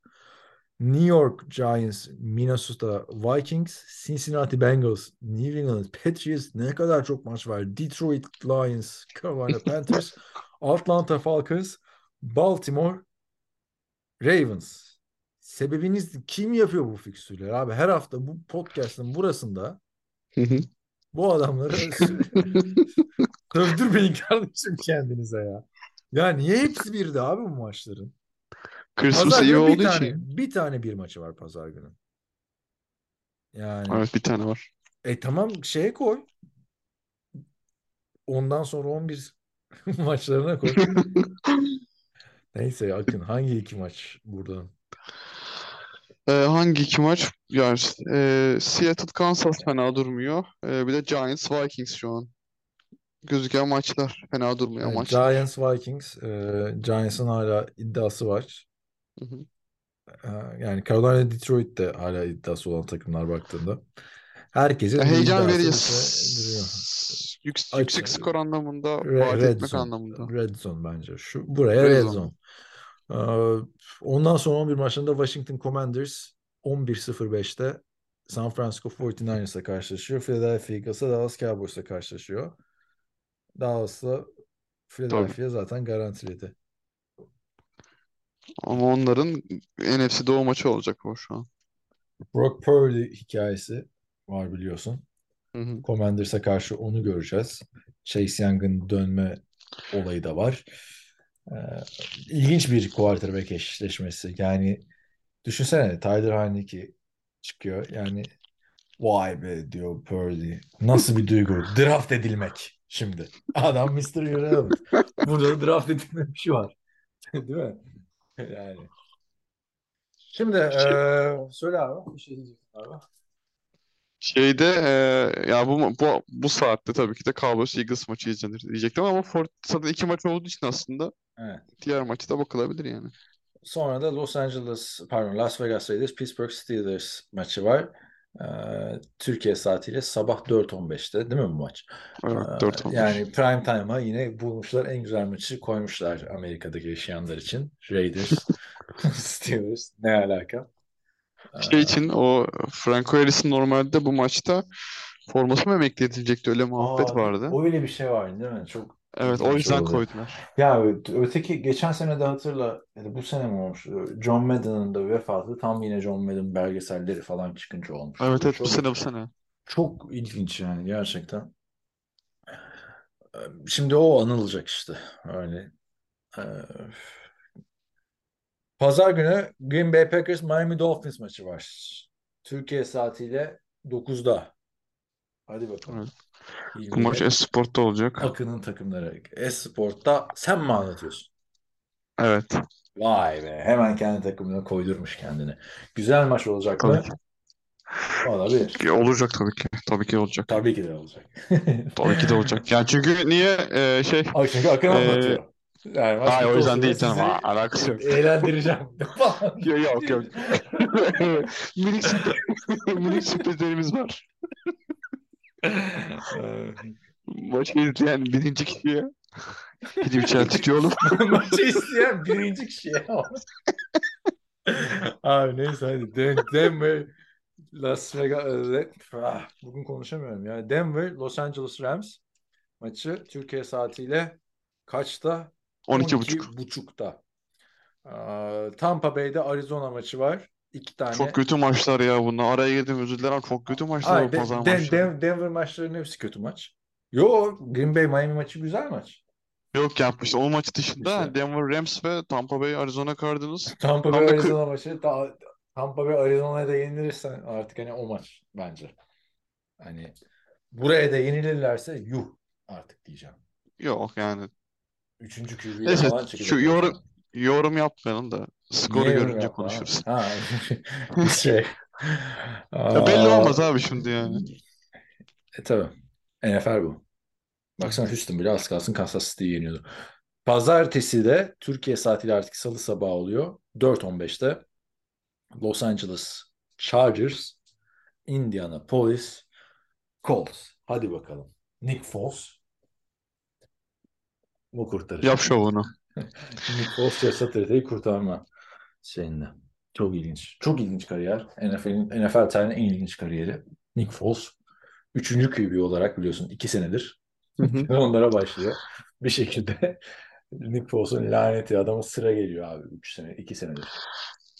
New York Giants, Minnesota Vikings, Cincinnati Bengals, New England Patriots ne kadar çok maç var. Detroit Lions, Carolina Panthers, Atlanta Falcons, Baltimore Ravens. Sebebiniz kim yapıyor bu fikstürleri abi? Her hafta bu podcast'ın burasında bu adamları sövdürmeyin kardeşim kendinize ya. Ya niye hepsi birde abi bu maçların? Christmas Eve günü bir olduğu tane için. bir tane bir maçı var pazar günü. Yani Evet bir tane var. e tamam şeye koy. Ondan sonra 11 maçlarına koy. Neyse Akın hangi iki maç buradan? Ee, hangi iki maç? Yani e, Seattle Kansas fena durmuyor. Ee, bir de Giants Vikings şu an. Gözüken maçlar. Fena durmuyor Evet, maçlar. Giants Vikings. E, Giants'ın hala iddiası var. Hı hı. E, yani Carolina Detroit de hala iddiası olan takımlar baktığında. Herkesin Ya bir heyecan iddiası verici. bir duruyor. S- Yük- Aç- yüksek skor anlamında, Re- vaat Red etmek Zone. anlamında. Red Zone bence. Şu buraya Red Red Zone. Zone. Ee, ondan sonra 11 maçında Washington Commanders 11.05'te San Francisco 49ers'la karşılaşıyor. Philadelphia Eagles'la Dallas Cowboys'la karşılaşıyor. Dallas'la Tabii. Philadelphia zaten garantiledi. Ama onların NFC Doğu maçı olacak o şu an. Brock Purdy hikayesi var biliyorsun. Hı hı. Commanders'a karşı onu göreceğiz. Chase Young'ın dönme olayı da var. Ee, ilginç bir quarterback eşleşmesi. Yani düşünsene Tyler Heineke çıkıyor. Yani vay be diyor Purdy. Nasıl bir duygu? Draft edilmek şimdi. Adam Mr. Irrelevant. Burada da draft edilme bir şey var. Değil mi? Yani. Şimdi eee, söyle abi. Bir şey diyeceksin abi. Şeyde e, ya bu bu bu saatte tabii ki de Cowboys Eagles maçı izlenir diyecektim ama Fort zaten iki maç olduğu için aslında Evet. diğer maçı da bakılabilir yani. Sonra da Los Angeles, pardon Las Vegas Raiders, Pittsburgh Steelers maçı var. Türkiye saatiyle sabah 4.15'te değil mi bu maç? Evet Ee, 4-15. yani prime time'a yine bulmuşlar en güzel maçı koymuşlar Amerika'daki yaşayanlar için. Raiders, Steelers ne alaka? Şey için o Franco Harris'in normalde bu maçta forması mı emekli edilecekti öyle muhabbet aa, vardı. öyle bir şey var değil mi? Çok Evet o yüzden oluyor. koydular. Ya öteki geçen sene de hatırla ya da bu sene mi olmuş? John Madden'ın da vefatı tam yine John Madden belgeselleri falan çıkınca olmuş. Evet evet bu sene bu sene. çok ilginç yani gerçekten. Şimdi o anılacak işte öyle. Pazar günü Green Bay Packers Miami Dolphins maçı var. Türkiye saatiyle 9'da. Hadi bakalım. Evet. Bu 20'de maç Esport'ta olacak. Akın'ın takımları. Esport'ta sen mi anlatıyorsun? Evet. Vay be. Hemen kendi takımına koydurmuş kendini. Güzel maç olacak Tabii mı? ki. Olabilir. Olacak tabii ki. Tabii ki olacak. Tabii ki de olacak. Tabii ki de olacak. Yani çünkü niye e, şey Ay çünkü Akın Ee, anlatıyor. Yani Hayır o yüzden değil canım. Alakası yok. eğlendireceğim falan. Yok yok yok. Minik sürprizlerimiz var. Ee, Maçı izleyen birinci kişiye gidip Celtic yolu. Maçı isteyen birinci kişiye. Abi neyse hadi. Den- Denver Las Vegas ah, bugün konuşamıyorum ya. Denver Los Angeles Rams maçı Türkiye saatiyle kaçta? 12.30. buçukta. Aa, Tampa Bay'de Arizona maçı var. İki tane. Çok kötü maçlar ya bunlar. Araya girdim özür dilerim. Çok kötü maçlar Ay, bu De- pazar Den- maçları. Den- Denver maçlarının hepsi kötü maç. Yo Green Bay Miami maçı güzel maç. Yok yapmıştı. O maç dışında İşte. Denver Rams ve Tampa Bay Arizona Cardinals. Tampa Tam Bay da Arizona maçı Ta- Tampa Bay Arizona'ya da yenilirsen artık hani o maç bence. Hani buraya da yenilirlerse yuh artık diyeceğim. Yok yani. Üçüncü QB'ye Neyse falan çıkacak. şu o yorum. Yorum yapmayalım da skoru Niye görünce yapma konuşuruz. Ha. şey. Ya belli olmaz abi şimdi yani. E tabii. NFL bu. Baksana Houston bile az kalsın Kansas City'yi yeniyordu. Pazartesi de Türkiye saatiyle artık salı sabahı oluyor. 4.15'te Los Angeles Chargers, Indianapolis Colts. Hadi bakalım. Nick Foles bu kurtarır. Yap şovunu. Nick Foles ya Saturday'i kurtarma şeyinde. Çok ilginç. Çok ilginç kariyer. NFL'in NFL tarihinin en ilginç kariyeri. Nick Foles. Üçüncü QB olarak biliyorsun iki senedir. Hı hı. Onlara başlıyor. Bir şekilde Nick Foles'un laneti adama sıra geliyor abi. Üç sene, iki senedir.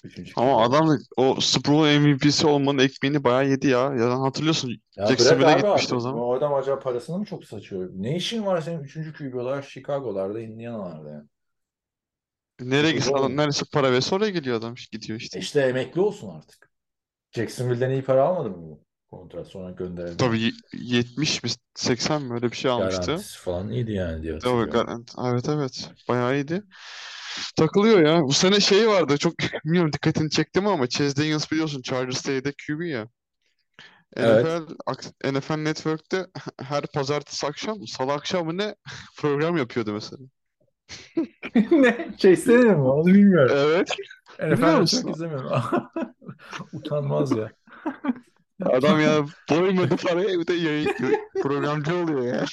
Üçüncü Ama adam da o Super Bowl MVP'si olmanın ekmeğini bayağı yedi ya. Ya hatırlıyorsun Ya Jacksonville'e abi gitmişti artık. o zaman. Bu adam acaba parasını mı çok saçıyor? Ne işin var senin üçüncü QB olarak Chicago'larda, Indiana'larda yani? Nereye gitsin adam neresi para verse oraya gidiyor adam gidiyor işte. İşte emekli olsun artık. Jacksonville'den iyi para almadı mı bu kontrat sonra gönderildi? Tabii y- 70 mi 80 mi öyle bir şey almıştı. Garantisi falan iyiydi yani diye Tabii hatırlıyorum. garanti. Evet evet. Bayağı iyiydi. Takılıyor ya. Bu sene şey vardı. Çok bilmiyorum dikkatini çekti mi ama Chase Daniels biliyorsun Chargers'ta yedek QB ya. Evet. NFL, ak- NFL Network'te her pazartesi akşam, salı akşamı ne program yapıyordu mesela. Ne? Chase mi? Onu bilmiyorum. Evet. Musun? çok izlemiyorum. Utanmaz ya. Adam ya doymadı paraya bir de yayın programcı oluyor ya.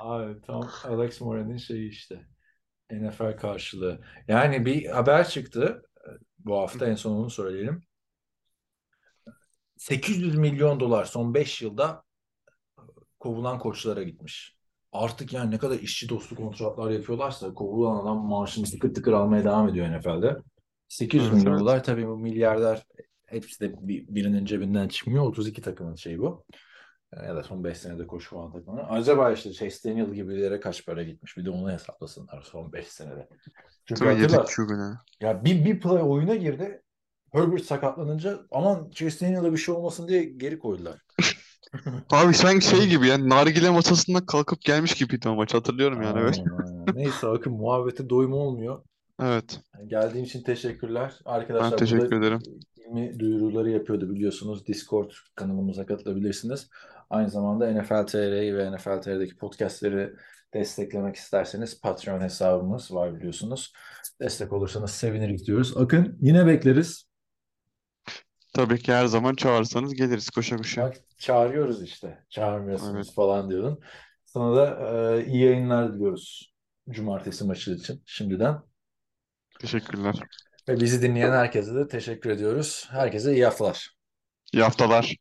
Abi tam Alex Moran'ın şeyi işte. NFL karşılığı. Yani bir haber çıktı. Bu hafta en son onu söyleyelim. 800 milyon dolar son 5 yılda kovulan koçlara gitmiş. Artık yani ne kadar işçi dostu kontratlar yapıyorlarsa kovulan adam maaşını tıkır tıkır almaya devam ediyor NFL'de. 800 Evet, milyon dolar tabii bu milyarder hepsi de bir- birinin cebinden çıkmıyor. 32 takımın şeyi bu. Ya da son 5 senede koşu falan takımlar. Acaba işte Chase Daniel gibilere kaç para gitmiş? Bir de onu hesaplasınlar son 5 senede. Çünkü Tabii QB'ne. ya bir, bir play oyuna girdi. Herbert sakatlanınca aman Chase Daniel'a bir şey olmasın diye geri koydular. Abi sanki şey gibi yani nargile masasından kalkıp gelmiş gibiydi o maç hatırlıyorum yani evet. Neyse Akın muhabbete doyum olmuyor. Evet. Geldiğin için teşekkürler. Ben Arkadaşlar teşekkür burada ederim. ilmi duyuruları yapıyordu biliyorsunuz. Discord kanalımıza katılabilirsiniz. Aynı zamanda NFL TR'yi ve NFL TR'deki podcastleri desteklemek isterseniz Patreon hesabımız var biliyorsunuz. Destek olursanız seviniriz diyoruz. Akın yine bekleriz. Tabii ki her zaman çağırsanız geliriz koşa koşa. Bak çağırıyoruz işte. Çağırmıyorsunuz Evet. falan diyordun. Sana da e, iyi yayınlar diliyoruz. Cumartesi maçı için şimdiden. Teşekkürler. Ve bizi dinleyen herkese de teşekkür ediyoruz. Herkese iyi haftalar. İyi haftalar.